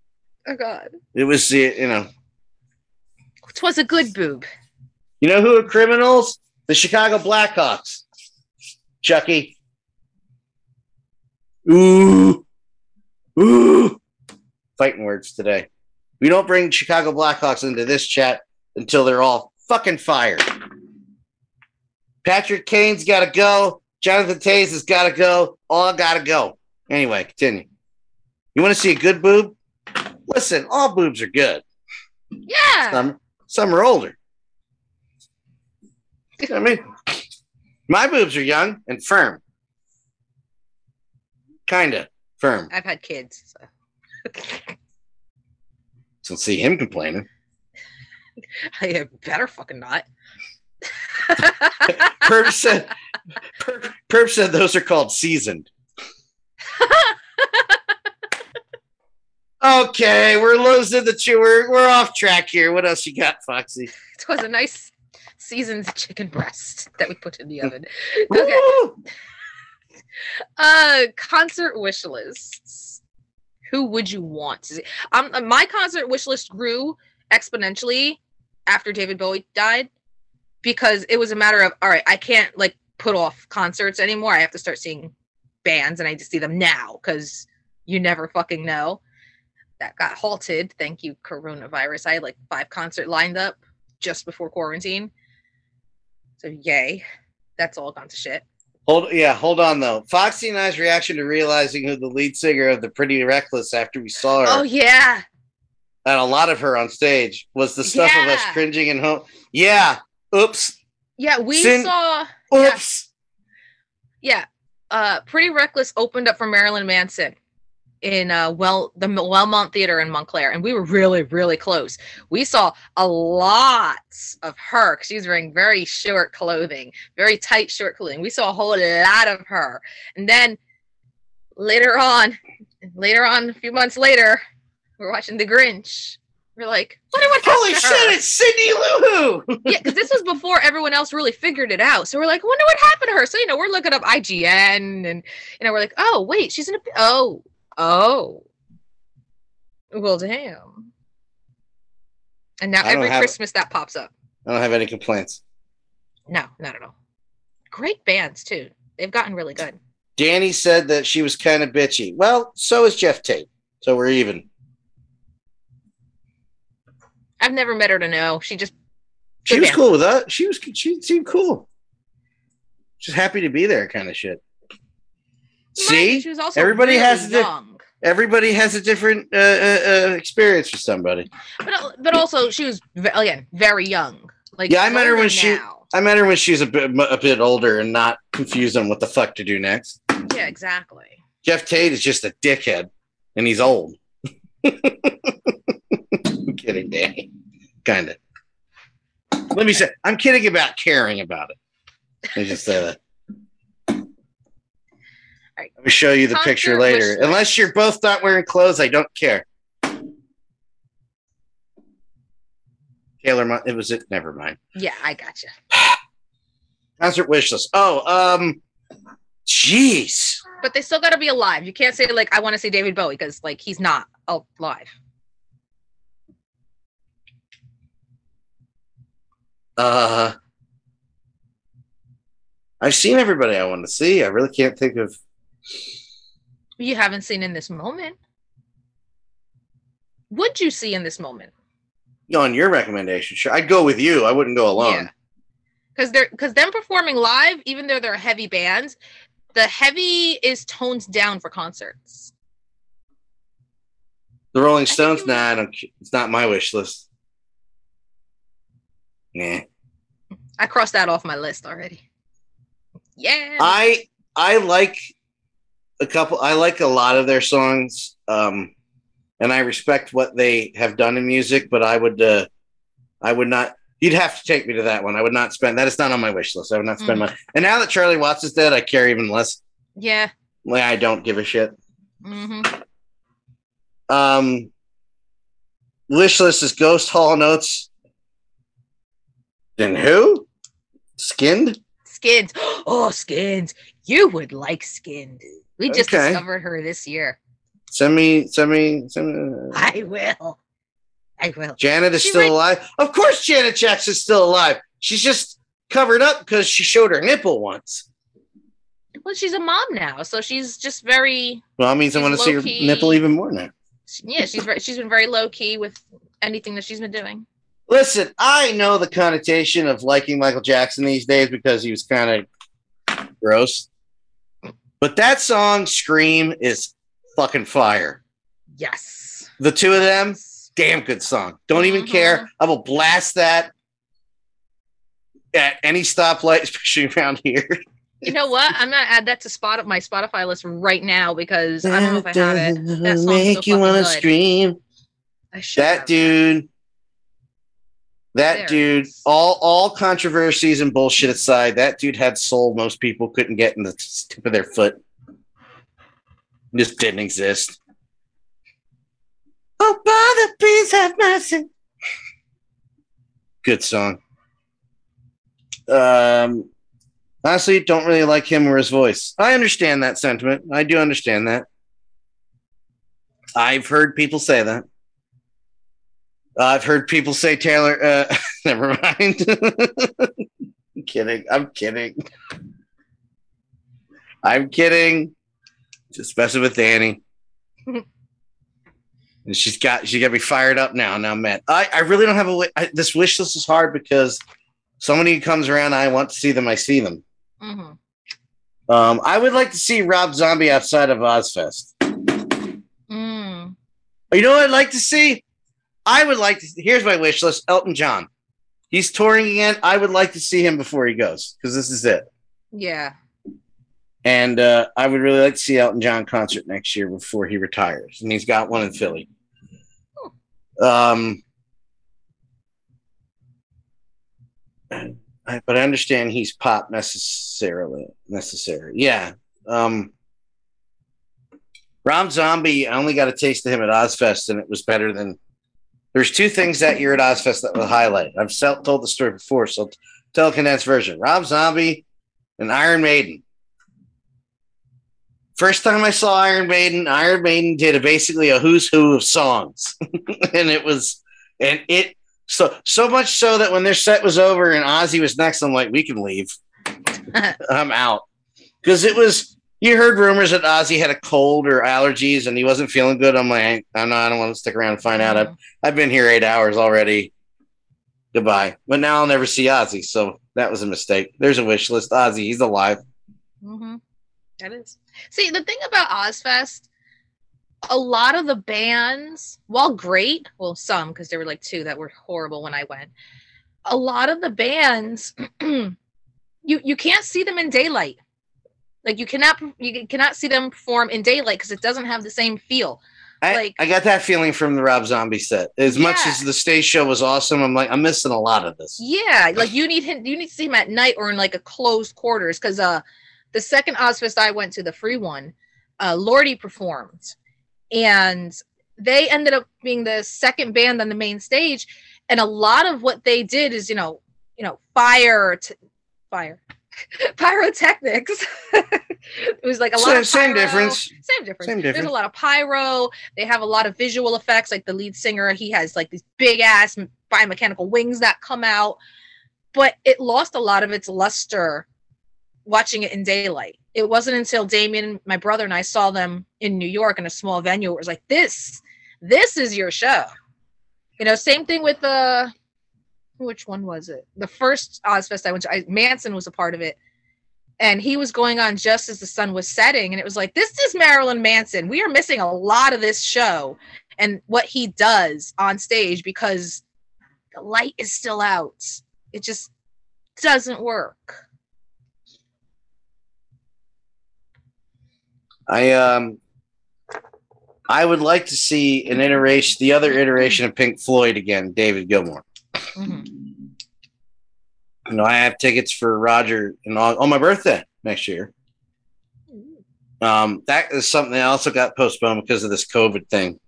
Oh God, It was, you know, it was a good boob. you know who are criminals? The Chicago Blackhawks. Chucky. Ooh, ooh. Fighting words today. We don't bring Chicago Blackhawks into this chat until they're all fucking fired. Patrick Kane's got to go. Jonathan Toews has got to go. All got to go. Anyway, continue. You want to see a good boob? Listen, all boobs are good. Yeah. Some some are older. You know I mean, my boobs are young and firm. Kinda firm. I've had kids. So. So see him complaining. I better fucking not. Perp said, Perp, Perp said those are called seasoned. Okay, we're losing the two. We're, we're off track here. What else you got, Foxy? it was a nice seasoned chicken breast that we put in the oven. Okay. Uh, concert wish lists. Who would you want to see? Um, my concert wish list grew exponentially after David Bowie died because it was a matter of all right, I can't like put off concerts anymore. I have to start seeing bands, and I just see them now because you never fucking know. That got halted. Thank you, coronavirus. I had like five concert lined up just before quarantine. So yay, that's all gone to shit. Hold yeah, hold on though. Foxy and I's reaction to realizing who the lead singer of the Pretty Reckless after we saw her Oh yeah, and a lot of her on stage was the stuff of us cringing and home. Yeah. Oops. yeah. We Sin- saw Yeah. Oops. Yeah. Uh Pretty Reckless opened up for Marilyn Manson in uh well the Wellmont Theater in Montclair and we were really really close. We saw a lot of her she was wearing very short clothing, very tight short clothing. We saw a whole lot of her. And then later on, later on a few months later, we're watching The Grinch. We're like, what what Holy shit, her? it's Cindy Lou Who. yeah, because this was before everyone else really figured it out. So we're like, wonder what happened to her. So you know, we're looking up IGN, and you know, we're like, oh wait, she's in a oh oh, well damn. And now every have- Christmas that pops up. I don't have any complaints. No, not at all. Great bands too. They've gotten really good. Danny said that she was kind of bitchy. Well, so is Geoff Tate. So we're even. I've never met her to know. She just She was band. cool with us. She was she seemed cool. Just happy to be there kind of shit. See? she was also Everybody really has young. Everybody has a different uh, uh, uh, experience with somebody. But but also she was again very young. Like Yeah, I met her when she- I met her when she was a bit a bit older and not confused on what the fuck to do next. Yeah, exactly. Geoff Tate is just a dickhead, and he's old. I'm kidding, Danny. Kind of. Let me say, I'm kidding about caring about it. Let me just say that. Right. Let me show you the picture later. Unless you're both not wearing clothes, I don't care. Taylor, it was it. Never mind. Yeah, I gotcha. Concert wish list. Oh, um, jeez. But they still got to be alive. You can't say like I want to see David Bowie because like he's not alive. Uh, I've seen everybody I want to see. I really can't think of. You haven't seen in this moment. Would you see in this moment? On your recommendation, sure. I'd go with you. I wouldn't go alone. Because they're because them performing live, even though they're heavy bands, the heavy is toned down for concerts. The Rolling Stones, nah, I don't. It's not my wish list. Nah. I crossed that off my list already. Yeah. I I like a couple. I like a lot of their songs, um, and I respect what they have done in music. But I would, uh, I would not. You'd have to take me to that one. I would not spend. That is not on my wish list. I would not spend Mm. my. And now that Charlie Watts is dead, I care even less. Yeah. Like I don't give a shit. hmm Um, wish list is Ghost Hall Notes. Then who? Skinned. Skins. Oh, skins. You would like skinned. We just Okay. discovered her this year. Send me. Send me. Send me. Uh, I will. I will. Janet is She still re- alive. Of course, Janet Jackson's still alive. She's just covered up because she showed her nipple once. Well, she's a mom now, so she's just very. Well, that means I want to see her nipple even more now. Yeah, she's very, she's been very low key with anything that she's been doing. Listen, I know the connotation of liking Michael Jackson these days because he was kind of gross. But that song, Scream, is fucking fire. Yes. The two of them, damn good song. Don't even care. Mm-hmm. I will blast that at any stoplight, especially around here. You know what? I'm gonna add that to spot my Spotify list right now because I don't know if I have it. That song's make so you want to scream. I should That dude, that There dude, all all controversies and bullshit aside, that dude had soul most people couldn't get in the tip of their foot. Just didn't exist. Oh, Father, please have mercy. Good song. Um, honestly, don't really like him or his voice. I understand that sentiment. I do understand that. I've heard people say that. I've heard people say Taylor. Uh, never mind. I'm kidding. I'm kidding. I'm kidding. Just messing with Danny. and she's got she got me fired up now. Now, man, I, I really don't have a wi- this wish list is hard because somebody comes around, I want to see them. I see them. hmm Um, I would like to see Rob Zombie outside of Ozzfest. Mm. You know what I'd like to see? I would like to. Here's my wish list: Elton John. He's touring again. I would like to see him before he goes because this is it. Yeah. And uh, I would really like to see Elton John concert next year before he retires, and he's got one in Philly. Um, I- but I understand he's pop necessarily necessary. Yeah. Um, Rob Zombie, I only got a taste of him at Ozzfest, and it was better than. There's two things that year at Ozzfest that will highlight. I've told the story before, so tell a condensed version. Rob Zombie and Iron Maiden. First time I saw Iron Maiden, Iron Maiden did a, basically a who's who of songs, and it was, and it so so much so that when their set was over and Ozzy was next, I'm like, we can leave. I'm out because it was. You heard rumors that Ozzy had a cold or allergies and he wasn't feeling good. I'm like, I'm not. I don't want to stick around and find out. I've, I've been here eight hours already. Goodbye. But now I'll never see Ozzy, so that was a mistake. There's a wish list. Ozzy, he's alive. hmm That is. See, the thing about Ozzfest, a lot of the bands, while great, well, some because there were like two that were horrible when I went. A lot of the bands, you you can't see them in daylight. Like you cannot you cannot see them perform in daylight because it doesn't have the same feel. I, Like- I got that feeling from the Rob Zombie set. As much as the stage show was awesome, I'm like, I'm missing a lot of this. Yeah, like you need him. You need to see him at night or in like a closed quarters because uh, the second Ozzfest I went to, the free one, uh, Lordi performed, and they ended up being the second band on the main stage, and a lot of what they did is you know, you know, fire, t- fire, pyrotechnics. it was like a lot Same, of same difference. Same difference. Same There's a lot of pyro. They have a lot of visual effects. Like the lead singer, he has like these big ass biomechanical wings that come out. But it lost a lot of its luster watching it in daylight. It wasn't until Damien, my brother, and I saw them in New York in a small venue. It was like this, this is your show. You know, same thing with the which one was it? The first Ozzfest I went to, I, Manson was a part of it. And he was going on just as the sun was setting. And it was like this is marilyn manson. We are missing a lot of this show and what he does on stage because the light is still out. It just doesn't work. I um I would like to see an iteration, the other iteration of Pink Floyd again, David Gilmour. Mhm. You know, I have tickets for Roger and on, on my birthday next year. Um, that is something that also got postponed because of this COVID thing.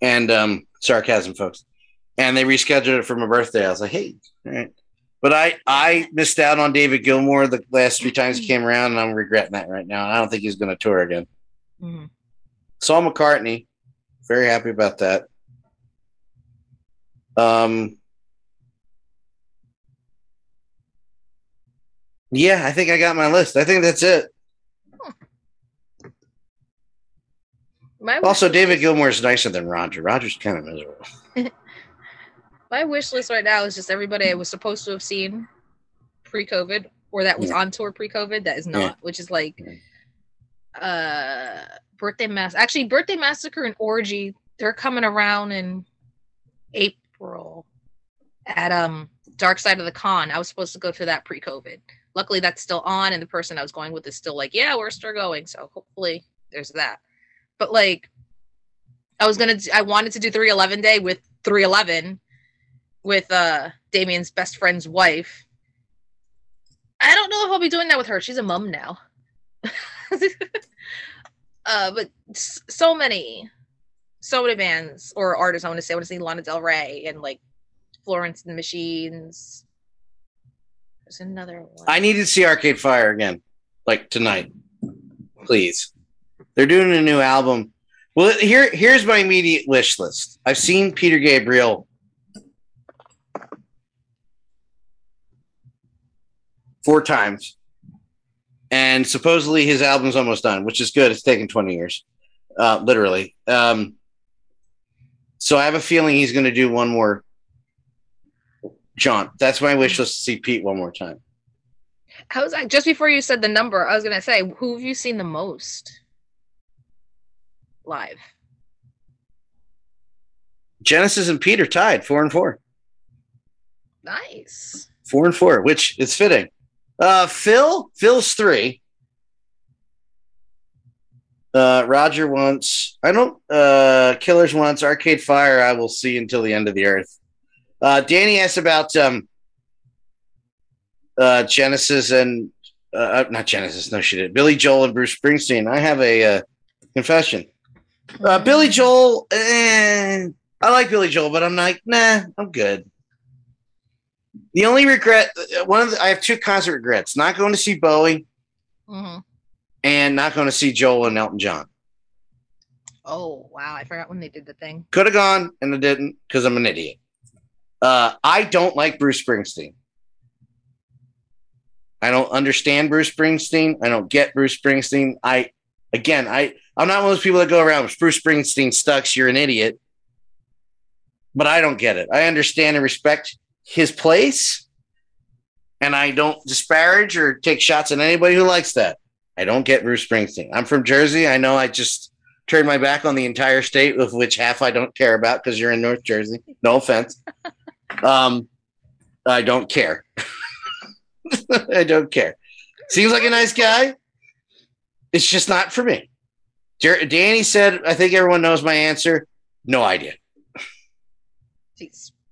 And um, sarcasm, folks. And they rescheduled it for my birthday. I was like, hey, all right. But I I missed out on David Gilmour the last three times he came around, and I'm regretting that right now. I don't think he's going to tour again. Mhm. Saw McCartney. Very happy about that. Um, yeah, I think I got my list. I think that's it. My Also, David Gilmour is nicer than Roger. Roger's kind of miserable. My wish list right now is just everybody I was supposed to have seen pre-COVID or that was Yeah. on tour pre-COVID that is not, Yeah. which is like uh birthday mass actually birthday massacre and orgy they're coming around in April at um Dark Side of the Con. I was supposed to go to that pre-COVID. Luckily that's still on and the person I was going with is still like, yeah, we're still going. So hopefully there's that. But like I was gonna I wanted to do 311 day with 311 with uh Damien's best friend's wife. I don't know if I'll be doing that with her. She's a mom now. uh, but so many, so many bands or artists. I want to say I want to see Lana Del Rey and like Florence and the Machines. There's another one. I need to see Arcade Fire again, like tonight, please. They're doing a new album. Well, here here's my immediate wish list. I've seen Peter Gabriel four times, and supposedly his album's almost done, which is good. It's taken twenty years, uh, literally. Um, so I have a feeling he's going to do one more jaunt. That's my wish list to see Pete one more time. How was I? Just before you said the number, I was gonna say, who have you seen the most live? Genesis and Pete are tied four and four. Nice. Four and four, which is fitting. Uh, Phil, Phil's three. Uh, Roger wants. I don't. Uh, Killers wants. Arcade Fire. I will see until the end of the earth. Uh, Danny asked about um, uh, Genesis and uh, not Genesis. No, she did. Billy Joel and Bruce Springsteen. I have a uh, confession. Uh, Billy Joel. Eh, I like Billy Joel, but I'm like, nah, I'm good. The only regret, uh, one of the, I have two concert regrets: not going to see Bowie Mhm. and not going to see Joel and Elton John. Oh wow, I forgot when they did the thing. Could have gone and I didn't because I'm an idiot. Uh, I don't like Bruce Springsteen. I don't understand Bruce Springsteen. I don't get Bruce Springsteen. I again, I I'm not one of those people that go around Bruce Springsteen sucks. You're an idiot. But I don't get it. I understand and respect his place, and I don't disparage or take shots at anybody who likes that. I don't get Bruce Springsteen. I'm from Jersey. I know I just turned my back on the entire state, of which half I don't care about because you're in North Jersey. No offense. Um, I don't care. I don't care. Seems like a nice guy. It's just not for me. Jer- Danny said, I think everyone knows my answer. No idea. See,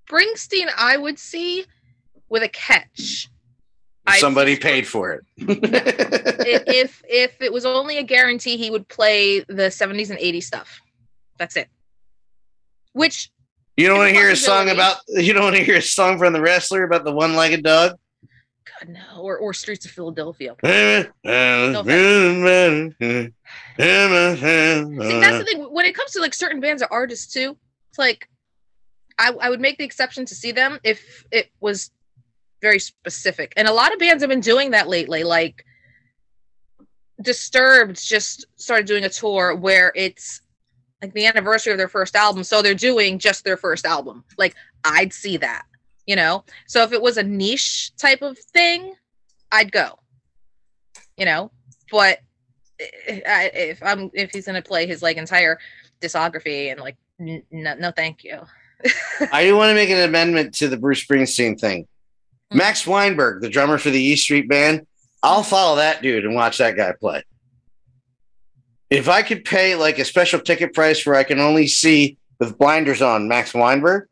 Springsteen, I would see with a catch. I'd Somebody paid for it. If if it was only a guarantee, he would play the 70s and 80s stuff. That's it. Which you don't want to hear a song about you don't want to hear a song from the wrestler about the one-legged dog? God no, or or Streets of Philadelphia. no See, that's the thing. When it comes to like certain bands or artists too, it's like I, I would make the exception to see them if it was very specific. And a lot of bands have been doing that lately. Like Disturbed just started doing a tour where it's like the anniversary of their first album. So they're doing just their first album. Like I'd see that, you know? So if it was a niche type of thing, I'd go, you know? But if I'm if he's gonna play his like entire discography and like n- no, no thank you I do want to make an amendment to the Bruce Springsteen thing. Hmm. Max Weinberg, the drummer for the E Street Band, I'll follow that dude and watch that guy play. If I could pay like a special ticket price where I can only see with blinders on Max Weinberg,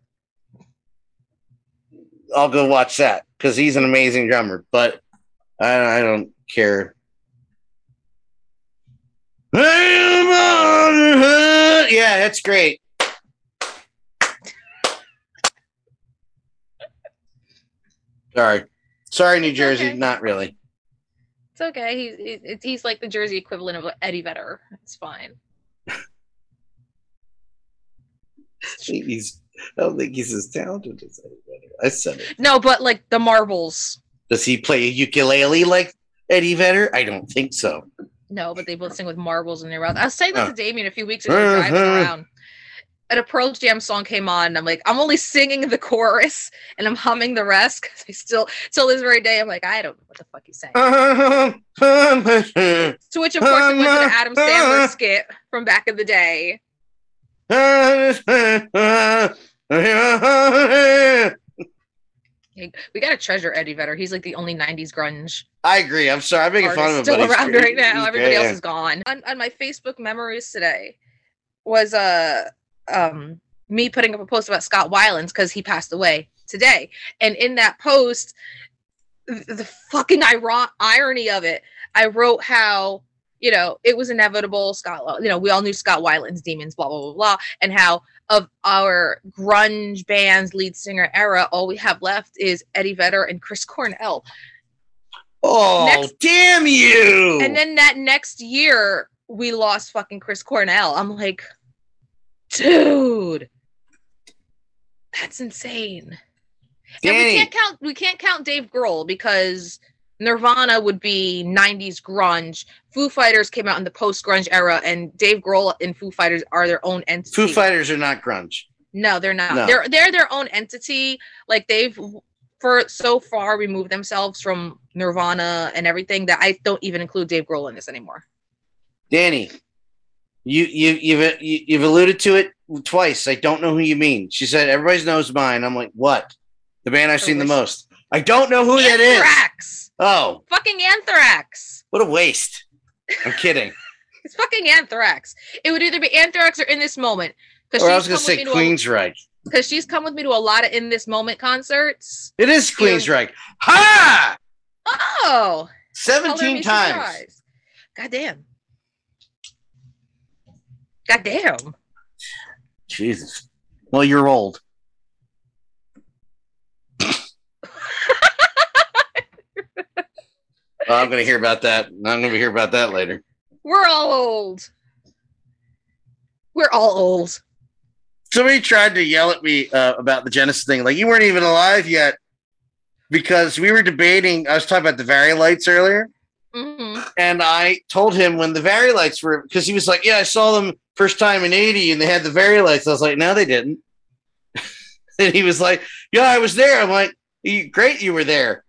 I'll go watch that because he's an amazing drummer. But I, I don't care. Yeah, that's great. Sorry, sorry, New Jersey. okay. Not really. It's okay. He's he's, he's like the Jersey equivalent of Eddie Vedder. It's fine. He's. I don't think he's as talented as Eddie Vedder. I said it. No, but like the marbles. Does he play a ukulele like Eddie Vedder? I don't think so. No, but they both sing with marbles in their mouth. I was saying that Oh. to Damien a few weeks ago, driving around. And a Pearl Jam song came on, and I'm like, I'm only singing the chorus and I'm humming the rest because I still, till this very day, I'm like, I don't know what the fuck he's saying. To which, of course, it went to the Adam Sandler skit from back in the day. We gotta treasure Eddie Vedder. He's like the only '90s grunge I agree. I'm sorry. I'm making fun of him. still around right now. Everybody great. else is gone. On, on my Facebook memories today was uh um me putting up a post about Scott Weilands because he passed away today, and in that post, the fucking iron- irony of it, I wrote how you know it was inevitable. Scott, you know, we all knew Scott Weiland's demons, blah blah blah blah, and how of our grunge band's lead singer era, all we have left is Eddie Vedder and Chris Cornell. Oh, Next- damn you! And then that next year, we lost fucking Chris Cornell. I'm like, dude, that's insane. And we can't count. We can't count Dave Grohl because Nirvana would be '90s grunge. Foo Fighters came out in the post-grunge era, and Dave Grohl and Foo Fighters are their own entity. Foo Fighters are not grunge. No, they're not. No. They're they're their own entity. Like they've for so far removed themselves from Nirvana and everything that I don't even include Dave Grohl in this anymore. Danny, you you you've you, you've alluded to it twice. I don't know who you mean. She said everybody knows mine. I'm like, what? The band I've seen the most. I don't know who that is. Anthrax. Oh, Fucking Anthrax. what a waste. I'm kidding. It's fucking Anthrax. It would either be Anthrax or In This Moment. or I was gonna say Queensryche. Because she's come with me to a lot of In This Moment concerts. It is Queensryche. Ha! Oh, Seventeen times. surprised. God damn. God damn. Jesus. Well, you're old. Oh, I'm going to hear about that. I'm going to hear about that later. We're all old. We're all old. Somebody tried to yell at me uh, about the Genesis thing. Like, you weren't even alive yet because we were debating. I was talking about the Vari-Lites earlier. hmm And I told him when the Vari-Lites were, because he was like, Yeah, I saw them first time in 80 and they had the Vari-Lites. I was like, No, they didn't. and he was like, Yeah, I was there. I'm like, Great, you were there.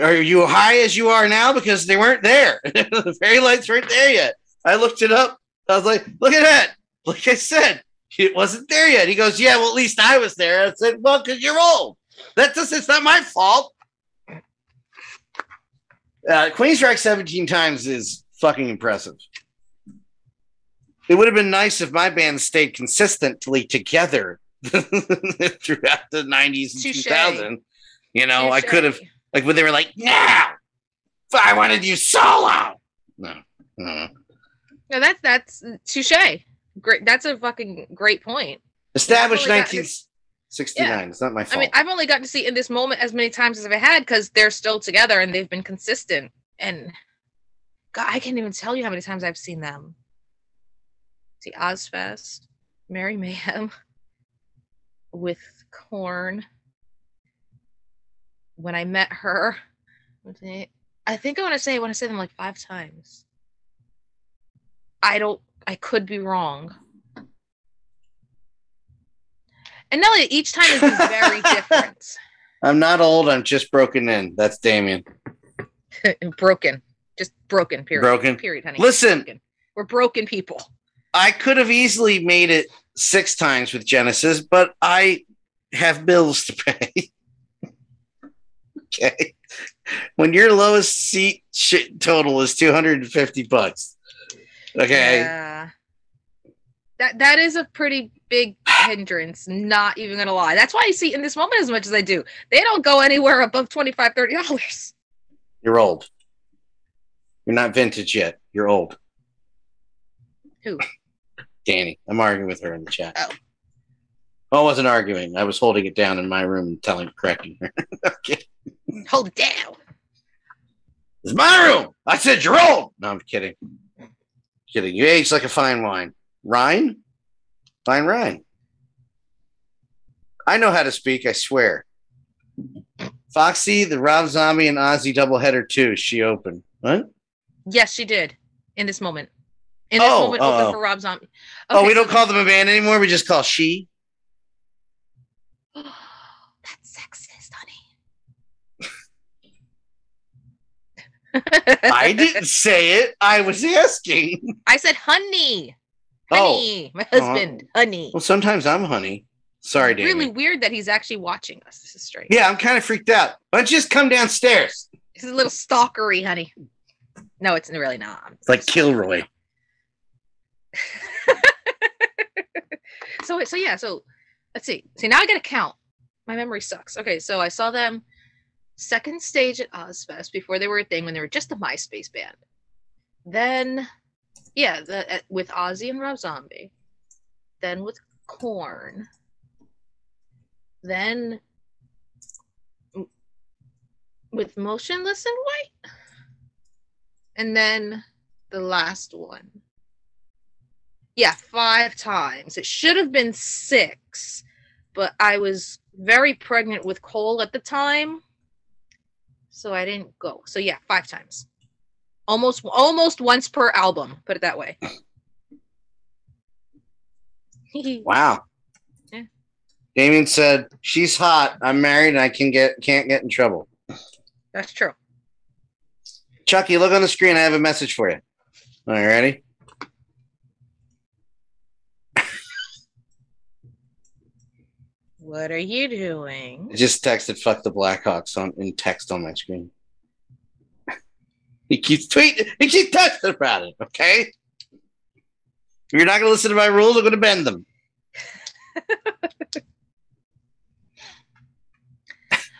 Are you high as you are now? Because they weren't there. the Vari-Lites weren't there yet. I looked it up. I was like, Look at that. Like I said, it wasn't there yet. He goes, Yeah, well, at least I was there. I said, Well, because you're old. That's just, it's not my fault. Uh, Queensryche 17 times is fucking impressive. It would have been nice if my band stayed consistently together throughout the 90s and Touché. 2000. You know, Touché. I could have, like, when they were like, now, I want to do solo. No, no, no. that's that's touche. Great, that's a fucking great point. Established nineteen. Got, 69. Yeah. It's not my fault. I mean, I've only gotten to see in this moment as many times as I've had because they're still together and they've been consistent. And God, I can't even tell you how many times I've seen them. See Ozzfest, Merry Mayhem with Korn. When I met her, I think I want to say I want to say them like five times. I don't. I could be wrong. And Nelly, each time been very different. I'm not old. I'm just broken in. That's Damien. broken. Just broken, period. Broken. Period, honey. Listen. Broken. We're broken people. I could have easily made it six times with Genesis, but I have bills to pay. okay. When your lowest seat shit total is 250 bucks, Okay. Yeah. That that is a pretty big hindrance, not even gonna lie. That's why you see in this moment as much as I do. They don't go anywhere above 25 dollars. You're old. You're not vintage yet. You're old. Who? Danny. I'm arguing with her in the chat. Oh. I wasn't arguing. I was holding it down in my room and telling, correcting her. okay. Hold it down. It's my room. I said you're old. No, I'm kidding. Kidding. You age like a fine wine. Rhine? Fine Rhine. I know how to speak, I swear. Foxy, the Rob Zombie, and Ozzy doubleheader too. She opened. What? Yes, she did. In this moment. In this Oh, moment, oh, open oh. for Rob Zombie. oh, we don't so- call them a band anymore. We just call she. That's sexist, honey. I didn't say it. I was asking. I said honey. Oh, Honey. My uh-huh. husband. honey. well, sometimes I'm honey. Sorry, Danny. Really weird that he's actually watching us. This is strange. Yeah, I'm kind of freaked out. Why don't you just come downstairs? This is a little stalkery, honey. No, it's really not. It's like Kilroy. So so yeah, so let's see. See now I gotta count. My memory sucks. Okay, so I saw them second stage at Ozzfest before they were a thing when they were just a MySpace band. Then yeah, the uh, with Ozzy and Rob Zombie. Then with Korn. Then with Motionless In White. And then the last one. Yeah, five times. It should have been six, but I was very pregnant with Cole at the time, so I didn't go. So yeah, five times. Almost almost once per album, put it that way. Wow. Yeah. Damien said, "She's hot. I'm married, and I can get can't get in trouble." That's true. Chucky, look on the screen. I have a message for you. All right, ready? What are you doing? I just texted "fuck the Blackhawks" on in text on my screen. He keeps tweeting. He keeps texting about it. Okay. If you're not going to listen to my rules, I'm going to bend them.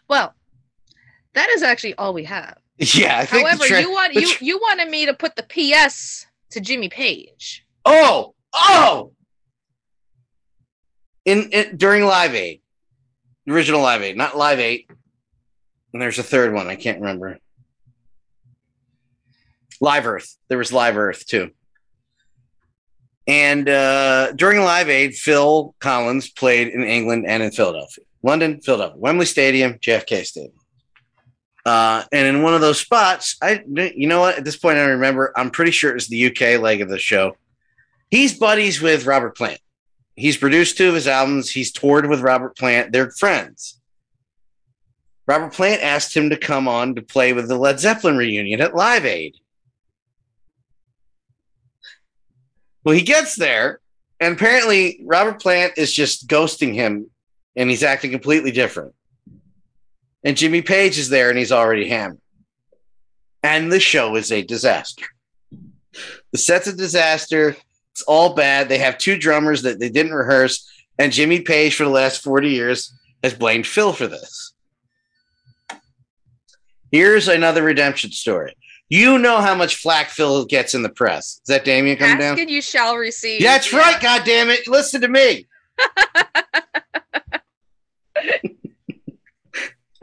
Well, that is actually all we have. Yeah, I think. However, tra- you want you you wanted me to put the PS to Jimmy Page. Oh, oh. In, in during Live Aid, original Live Aid, not Live Eight. And there's a third one. I can't remember. Live Earth. There was Live Earth too. And uh, during Live Aid, Phil Collins played in England and in Philadelphia, London, Philadelphia, Wembley Stadium, JFK Stadium. Uh, and in one of those spots, I, you know what? At this point, I remember. I'm pretty sure it was the UK leg of the show. He's buddies with Robert Plant. He's produced two of his albums. He's toured with Robert Plant. They're friends. Robert Plant asked him to come on to play with the Led Zeppelin reunion at Live Aid. Well, he gets there, and apparently Robert Plant is just ghosting him, and he's acting completely different. And Jimmy Page is there, and he's already hammered. And the show is a disaster. The set's a disaster. It's all bad. They have two drummers that they didn't rehearse, and Jimmy Page for the last 40 years has blamed Phil for this. Here's another redemption story. You know how much flack Phil gets in the press. Is that Damien coming Ask down? and you shall receive. Yeah, that's Yeah. right. God damn it! Listen to me.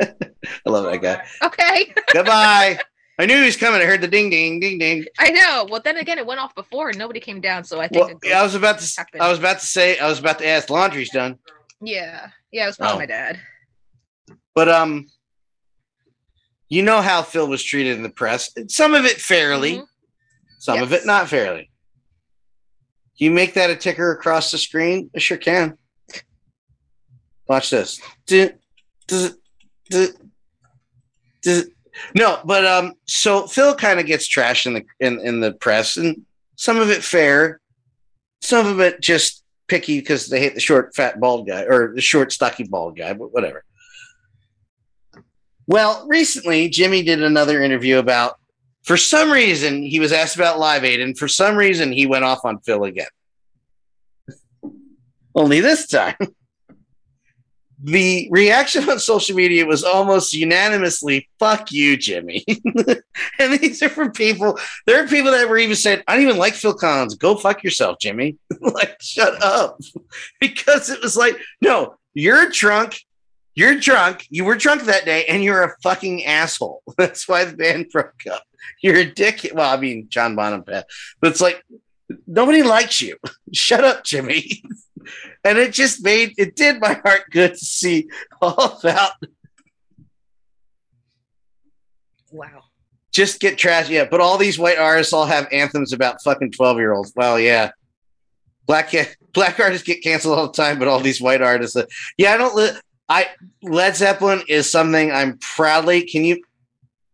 I love that guy. Okay. Goodbye. I knew he was coming. I heard the ding, ding, ding, ding. I know. Well, then again, it went off before and nobody came down, so I think. Well, yeah, I was about to. happened. I was about to say. I was about to ask. Laundry's done, yeah, yeah, it was probably Oh. my dad. but um, you know how Phil was treated in the press. Some of it fairly, Mhm. some of it not fairly. You make that a ticker across the screen? I sure can. Watch this. Du- du- du- du- No, but um, so Phil kind of gets trashed in the in, in the press, and some of it fair, some of it just picky because they hate the short, fat, bald guy or the short, stocky, bald guy, but whatever. Well, recently Jimmy did another interview about For some reason, he was asked about Live Aid, and for some reason, he went off on Phil again. Only this time, the reaction on social media was almost unanimously "fuck you, Jimmy." and these are from people. There are people that were even said, "I don't even like Phil Collins. Go fuck yourself, Jimmy." like, shut up, because it was like, no, you're drunk. You're drunk. You were drunk that day, and you're a fucking asshole. That's why the band broke up. You're a dick. Well, I mean, John Bonham, but it's like nobody likes you. Shut up, Jimmy. and it just made it did my heart good to see all about. Wow. Just get trash. Yeah, but all these white artists all have anthems about fucking twelve year olds. Well, yeah. Black black artists get canceled all the time, but all these white artists. Uh, yeah, I don't. Li- I Led Zeppelin is something I'm proudly. Can you?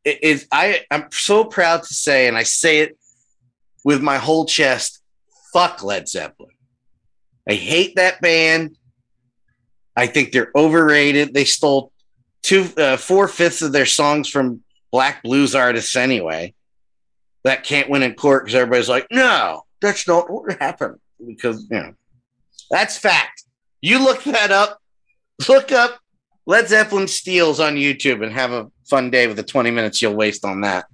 Is I? I'm so proud to say, and I say it with my whole chest. Fuck Led Zeppelin. I hate that band. I think they're overrated. They stole two, uh, four fifths of their songs from black blues artists anyway. That can't win in court because everybody's like, no, that's not what happened. Because you know, that's fact. You look that up. Look up Led Zeppelin steals on YouTube and have a fun day with the 20 minutes you'll waste on that.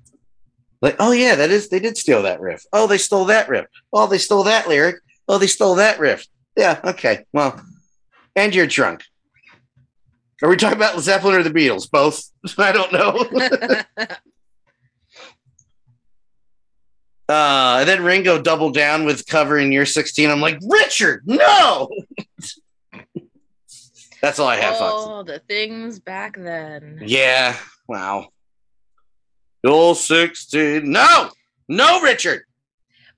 Like, oh yeah, that is they did steal that riff. Oh, they stole that riff. Oh, they stole that lyric. Oh, they stole that riff. Yeah, okay. Well, and you're drunk. Are we talking about Zeppelin or the Beatles? Both. I don't know. uh, and then Ringo doubled down with covering You're 16. I'm like, Richard, no. That's all I have. Oh, the things back then. Yeah. Wow. Old 16. No, no, Richard.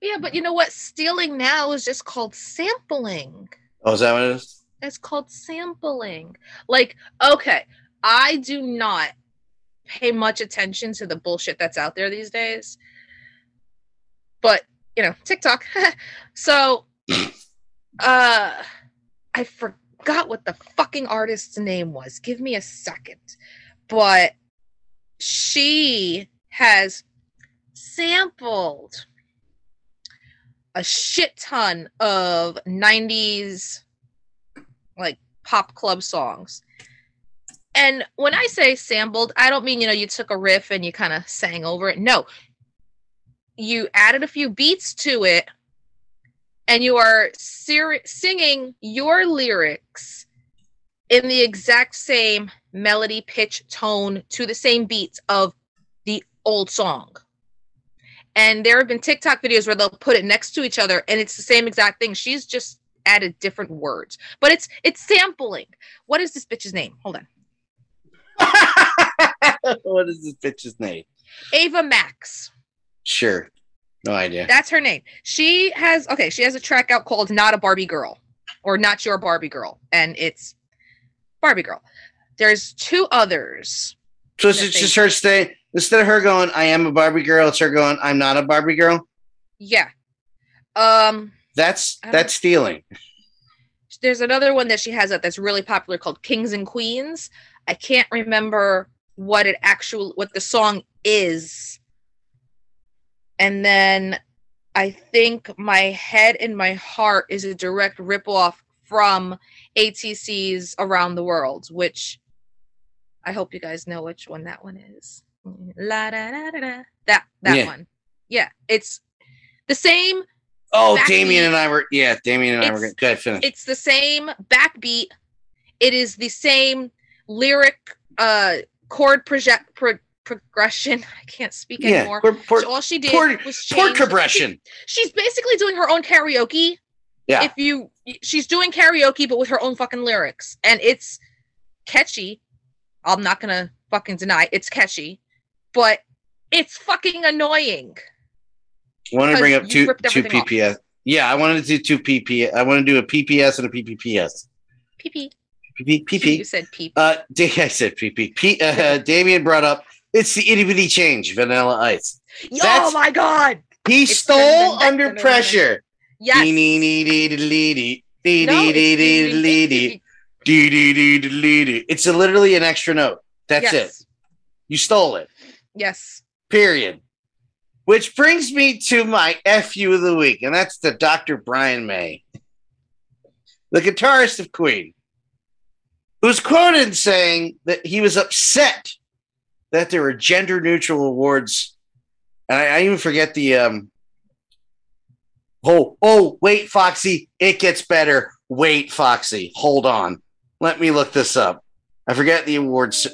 Yeah, but you know what? Stealing now is just called sampling. Oh, is that what it is? It's called sampling. Like, okay, I do not pay much attention to the bullshit that's out there these days. But, you know, TikTok. so uh I forgot what the fucking artist's name was. Give me a second. But she has sampled a shit ton of 90s like pop club songs. And when I say sampled, I don't mean, you know, you took a riff and you kind of sang over it. No. You added a few beats to it and you are ser- singing your lyrics in the exact same melody, pitch, tone to the same beats of the old song. And there have been TikTok videos where they'll put it next to each other and it's the same exact thing. She's just added different words. But it's it's sampling. What is this bitch's name? Hold on. what is this bitch's name? Ava Max. Sure. No idea. That's her name. She has okay, she has a track out called Not a Barbie Girl or Not Your Barbie Girl. And it's Barbie Girl. There's two others. So it's just her saying instead of her going, I am a Barbie girl, it's her going, I'm not a Barbie girl. Yeah. Um that's that's stealing. There's another one that she has that that's really popular called Kings and Queens. I can't remember what it actual what the song is. And then I think my head and my heart is a direct ripoff from ATC's Around the World, which I hope you guys know which one that one is. La da da da da. That that yeah. one. Yeah, it's the same. Oh, Damien and I were yeah, Damien and it's, I were good. Finish. It's the same backbeat. It is the same lyric, uh, chord project pro- progression. I can't speak yeah, anymore. Poor, so all she did poor, was change. progression. She, she's basically doing her own karaoke. Yeah. If you, she's doing karaoke, but with her own fucking lyrics, and it's catchy. I'm not gonna fucking deny it's catchy but it's fucking annoying. I want to bring up two two PPS. Off. Yeah, I wanted to do two PP. I want to do a PPS and a PPPS. PP. PP. PP. You said PP. Uh, I said PP. P, uh, Damien brought up it's the itty bitty change, Vanilla Ice. oh my god! He it's stole under pressure. Yes. It's literally an extra note. That's it. You stole it. Yes. Period. Which brings me to my FU of the week, and that's the Dr. Brian May, the guitarist of Queen, who's quoted saying that he was upset that there were gender neutral awards. And I, I even forget the um Oh, oh, wait, Foxy, it gets better. Wait, Foxy, hold on. Let me look this up. I forget the awards.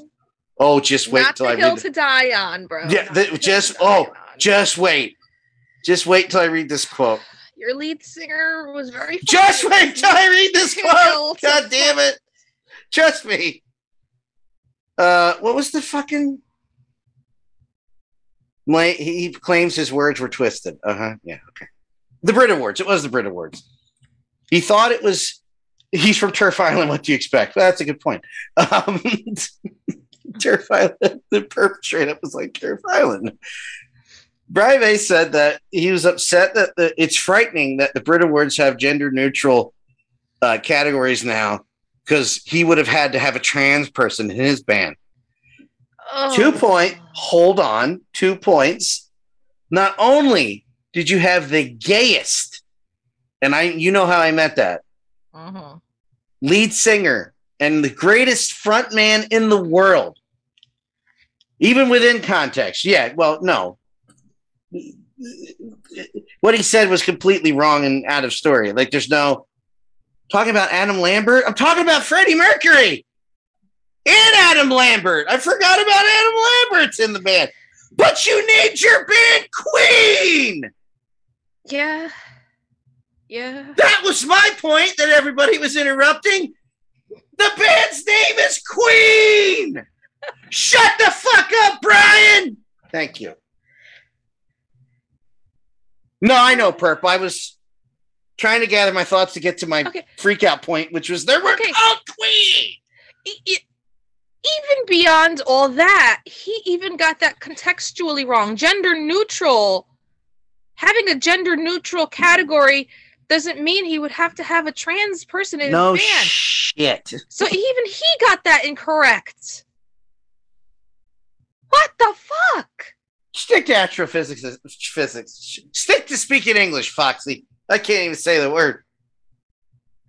Oh, just wait Not till the I read. to die on, bro. Yeah, the- the just- oh. Just wait. Just wait till I read this quote. your lead singer was very. Just wait till I read this quote. God damn it. Trust me. Uh, what was the fucking? He claims his words were twisted. Uh huh. Yeah. Okay. The Brit Awards. It was the Brit Awards. He thought it was. He's from TERF Island. What do you expect? That's a good point. Um, TERF Island. The perpetrator was like TERF Island. Brian said that he was upset that the, it's frightening that the Brit Awards have gender neutral uh, categories now because he would have had to have a trans person in his band. Oh. Two point, hold on, two points. Not only did you have the gayest, and I, you know how I meant that, Mhm. lead singer and the greatest frontman in the world, even within context. Yeah, well, no. What he said was completely wrong and out of story. Like, there's no talking about Adam Lambert. I'm talking about Freddie Mercury and Adam Lambert. I forgot about Adam Lambert's in the band. But you need your band Queen. Yeah. Yeah. That was my point that everybody was interrupting. The band's name is Queen. Shut the fuck up, Brian. Thank you. No, I know, Perp. I was trying to gather my thoughts to get to my Okay. freak out point, which was there were Okay. called Queen. E- e- even beyond all that, he even got that contextually wrong. Gender neutral. Having a gender neutral category doesn't mean he would have to have a trans person in No his band. shit. so even he got that incorrect. What the fuck? Stick to astrophysics. Physics. Stick to speaking English, Foxy. I can't even say the word.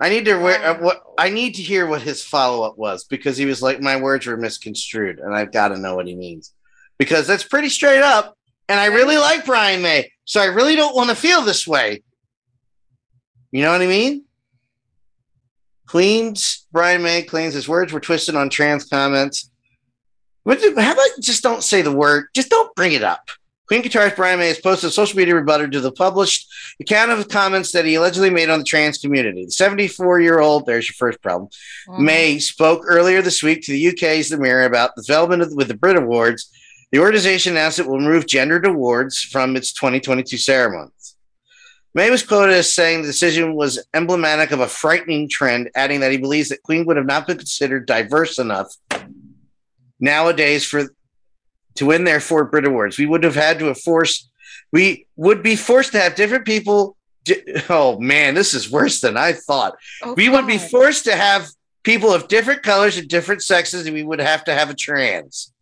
I need to wear, uh, what I need to hear what his follow up was because he was like, my words were misconstrued, and I've got to know what he means because that's pretty straight up. And I really like Brian May, so I really don't want to feel this way. You know what I mean? Cleans Brian May claims his words were twisted on trans comments. What do- How about just don't say the word? Just don't bring it up. Queen guitarist Brian May has posted a social media rebuttal to the published account of comments that he allegedly made on the trans community. The 74 year old, there's your first problem, mm-hmm. May spoke earlier this week to the UK's The Mirror about the development of, with the Brit Awards. The organization announced it will remove gendered awards from its 2022 ceremonies. May was quoted as saying the decision was emblematic of a frightening trend, adding that he believes that Queen would have not been considered diverse enough nowadays for to win their four Brit Awards. We would have had to have forced, we would be forced to have different people. di- Oh man, this is worse than I thought Oh, we would be forced to have people of different colors and different sexes, and we would have to have a trans.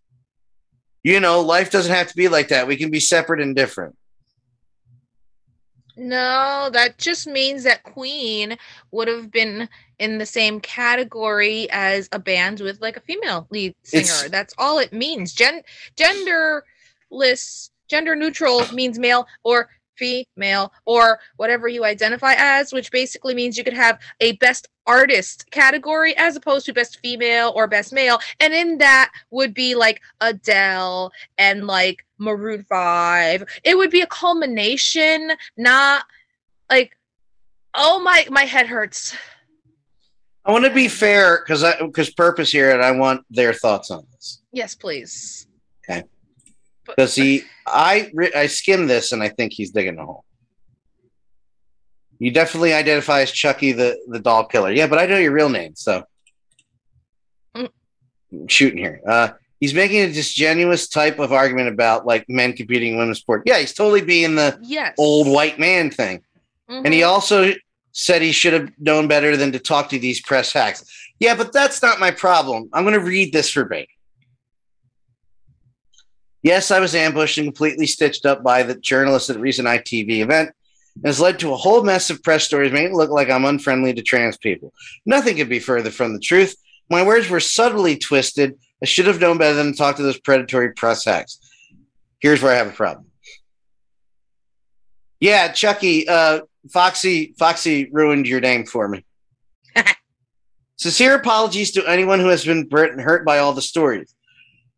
You know, life doesn't have to be like that. We can be separate and different. No, that just means that Queen would have been in the same category as a band with like a female lead singer. It's- That's all it means. Gen genderless, gender neutral means male or female or whatever you identify as, which basically means you could have a best artist category as opposed to best female or best male. And in that would be like Adele and like Maroon 5. It would be a culmination, not like oh my my head hurts. I want to be fair because I because purpose here, and I want their thoughts on this. Yes, please. Okay. Because he, I, I skimmed this, and I think he's digging a hole. You definitely identify as Chucky the the doll killer. Yeah, but I know your real name, so Mm. I'm shooting here. Uh, he's making a disingenuous type of argument about like men competing in women's sport. Yeah, he's totally being the Yes. old white man thing. And he Mhm. also said he should have known better than to talk to these press hacks. Yeah, but that's not my problem. I'm going to read this verbatim. Yes, I was ambushed and completely stitched up by the journalist at a recent ITV event. and has led to a whole mess of press stories making it look like I'm unfriendly to trans people. Nothing could be further from the truth. My words were subtly twisted. I should have known better than to talk to those predatory press hacks. Here's where I have a problem. Yeah, Chucky, uh, Foxy, Foxy ruined your name for me. Sincere apologies to anyone who has been hurt by all the stories.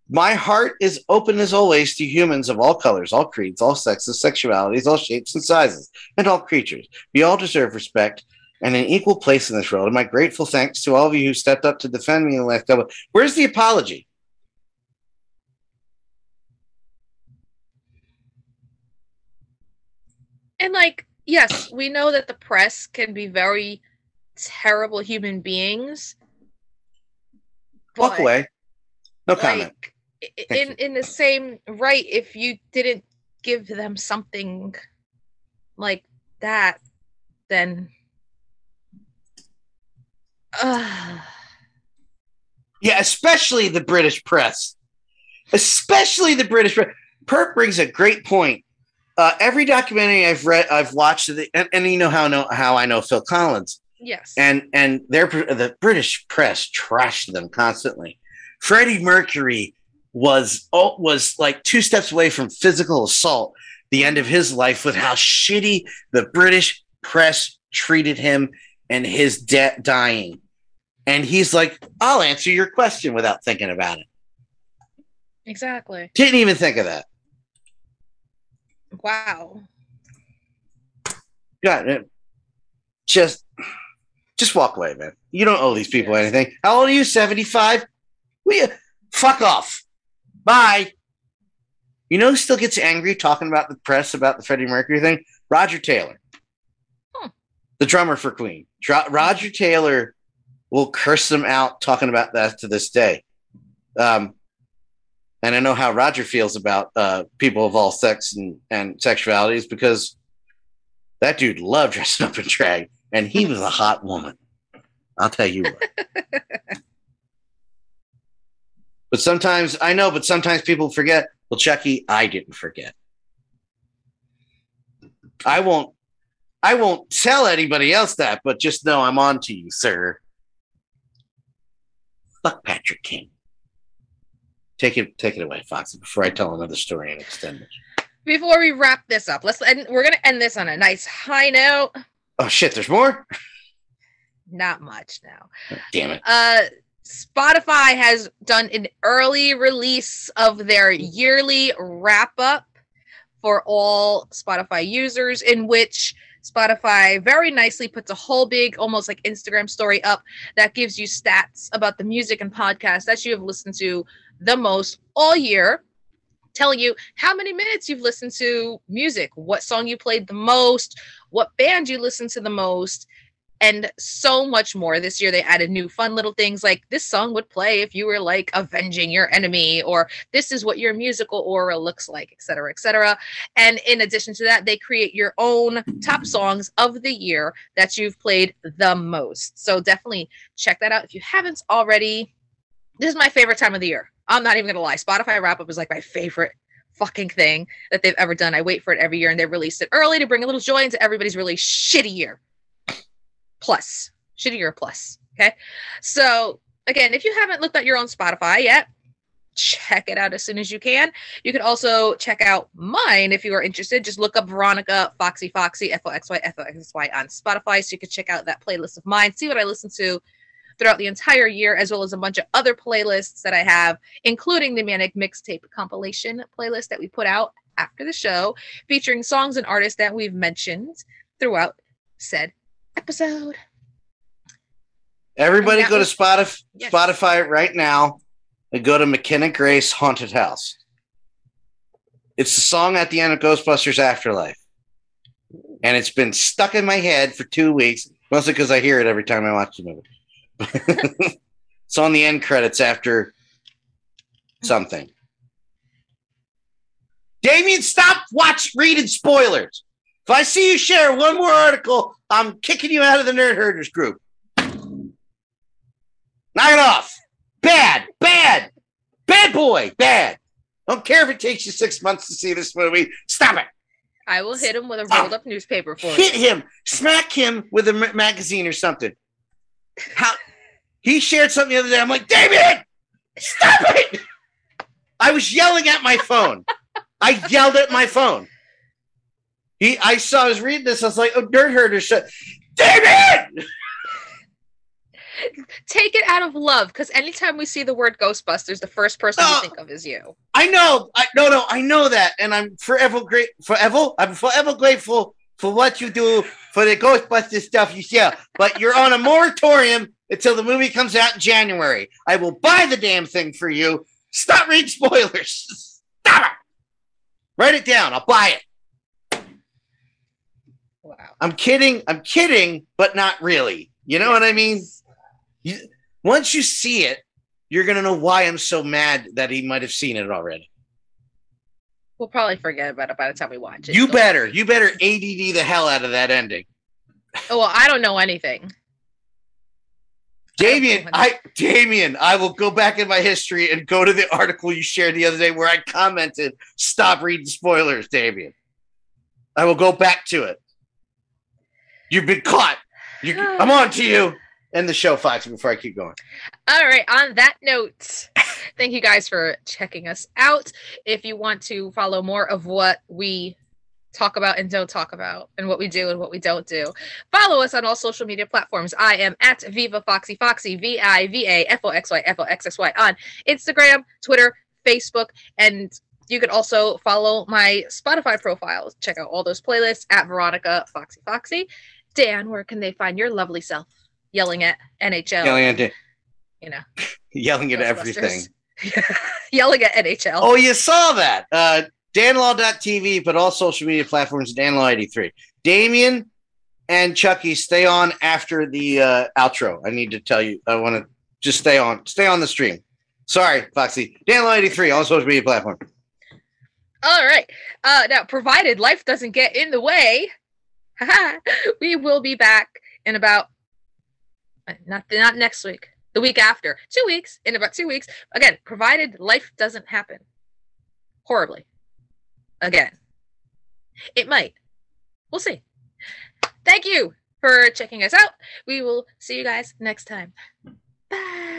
My heart is open as always to humans of all colors, all creeds, all sexes, sexualities, all shapes and sizes, and all creatures. We all deserve respect and an equal place in this world. And my grateful thanks to all of you who stepped up to defend me in the last couple. Where's the apology? And like, yes, we know that the press can be very terrible human beings. Walk away. No comment in in the same right if you didn't give them something like that then uh... yeah especially the british press. Especially the british press perk brings a great point. Uh, every documentary i've read i've watched and, and you know how know how i know phil collins. Yes. And and their the british press trashed them constantly. Freddie mercury was oh, was like two steps away from physical assault the end of his life with how shitty the British press treated him and his debt dying. And he's like, I'll answer your question without thinking about it. Exactly. Didn't even think of that. Wow. Yeah, just just walk away, man. You don't owe these people yes. anything. How old are you? 75? We fuck off. Bye. You know who still gets angry talking about the press about the Freddie Mercury thing? Roger Taylor, hmm. the drummer for Queen. Dro- Roger Taylor will curse them out talking about that to this day. Um, and I know how Roger feels about uh, people of all sex and, and sexualities because that dude loved dressing up in drag, and he was a hot woman. I'll tell you what. But sometimes I know, but sometimes people forget. Well, Chucky, I didn't forget. I won't I won't tell anybody else that, but just know I'm on to you, sir. Fuck Patrick King. Take it take it away, Foxy, before I tell another story and extend it. Before we wrap this up, let's end we're gonna end this on a nice high note. Oh shit, there's more? Not much now. Oh, damn it. Uh Spotify has done an early release of their yearly wrap up for all Spotify users, in which Spotify very nicely puts a whole big, almost like Instagram story up that gives you stats about the music and podcasts that you have listened to the most all year, telling you how many minutes you've listened to music, what song you played the most, what band you listened to the most, and so much more. This year they added new fun little things like this song would play if you were like avenging your enemy, or this is what your musical aura looks like, etc., etc. And in addition to that, they create your own top songs of the year that you've played the most. So definitely check that out if you haven't already. This is my favorite time of the year. I'm not even gonna lie. Spotify wrap up is like my favorite fucking thing that they've ever done. I wait for it every year and they release it early to bring a little joy into everybody's really shitty year plus, shittier plus. Okay. So again, if you haven't looked at your own Spotify yet, check it out as soon as you can. You can also check out mine if you are interested. Just look up Veronica Foxy Foxy F O X Y F O X Y on Spotify, so you can check out that playlist of mine, see what I listen to throughout the entire year, as well as a bunch of other playlists that I have, including the Manic Mixtape compilation playlist that we put out after the show, featuring songs and artists that we've mentioned throughout said episode. Everybody go was, to Spotify, yes. Spotify right now and go to McKenna Grace Haunted House. It's the song at the end of Ghostbusters Afterlife. And it's been stuck in my head for two weeks, mostly because I hear it every time I watch the movie. it's on the end credits after something. Damien, stop watch reading spoilers. If I see you share one more article, I'm kicking you out of the Nerd Herders group. Knock it off. Bad, bad, bad boy, bad. Don't care if it takes you six months to see this movie. Stop it. I will hit him with a rolled up newspaper for you. Hit you. him. Smack him with a ma- magazine or something. How he shared something the other day. I'm like, David, stop it. I was yelling at my phone. I yelled at my phone. He, I saw, I was reading this. I was like, oh, dirt herder shut. David! Take it out of love, because anytime we see the word Ghostbusters, the first person No. we uh, think of is you. I know. I no no. I know that, and I'm forever great. Forever, I'm forever grateful for what you do for the Ghostbusters stuff you sell. But you're on a moratorium until the movie comes out in January. I will buy the damn thing for you. Stop reading spoilers. Stop it. Write it down. I'll buy it. I'm kidding. I'm kidding, but not really. You know what I mean? You, once you see it, you're gonna know why I'm so mad that he might have seen it already. We'll probably forget about it by the time we watch it. You so- better, you better ADD the hell out of that ending. Oh, well, I don't know anything. Damien, I Damien, I will go back in my history and go to the article you shared the other day where I commented, stop reading spoilers, Damien. I will go back to it. You've been caught. You, I'm on to you. End the show, Foxy, before I keep going. All right. On that note, thank you guys for checking us out. If you want to follow more of what we talk about and don't talk about, and what we do and what we don't do, follow us on all social media platforms. I am at Viva Foxy Foxy, V I V A F O X Y F O X X Y on Instagram, Twitter, Facebook, and you can also follow my Spotify profile. Check out all those playlists at Veronica Foxy Foxy. Dan, where can they find your lovely self yelling at NHL? Yelling at, you know. yelling at everything. Yelling at NHL. Oh, you saw that. Uh, danlaw.tv, but all social media platforms, danlaw83. Damien and Chucky, stay on after the uh, outro. I need to tell you, I want to just stay on, stay on the stream. Sorry, Foxy. danlaw83, all social media platforms. All right. Uh, now, provided life doesn't get in the way, we will be back in about uh, not not next week, the week after, two weeks. In about two weeks, again, provided life doesn't happen horribly. Again, it might. We'll see. Thank you for checking us out. We will see you guys next time. Bye.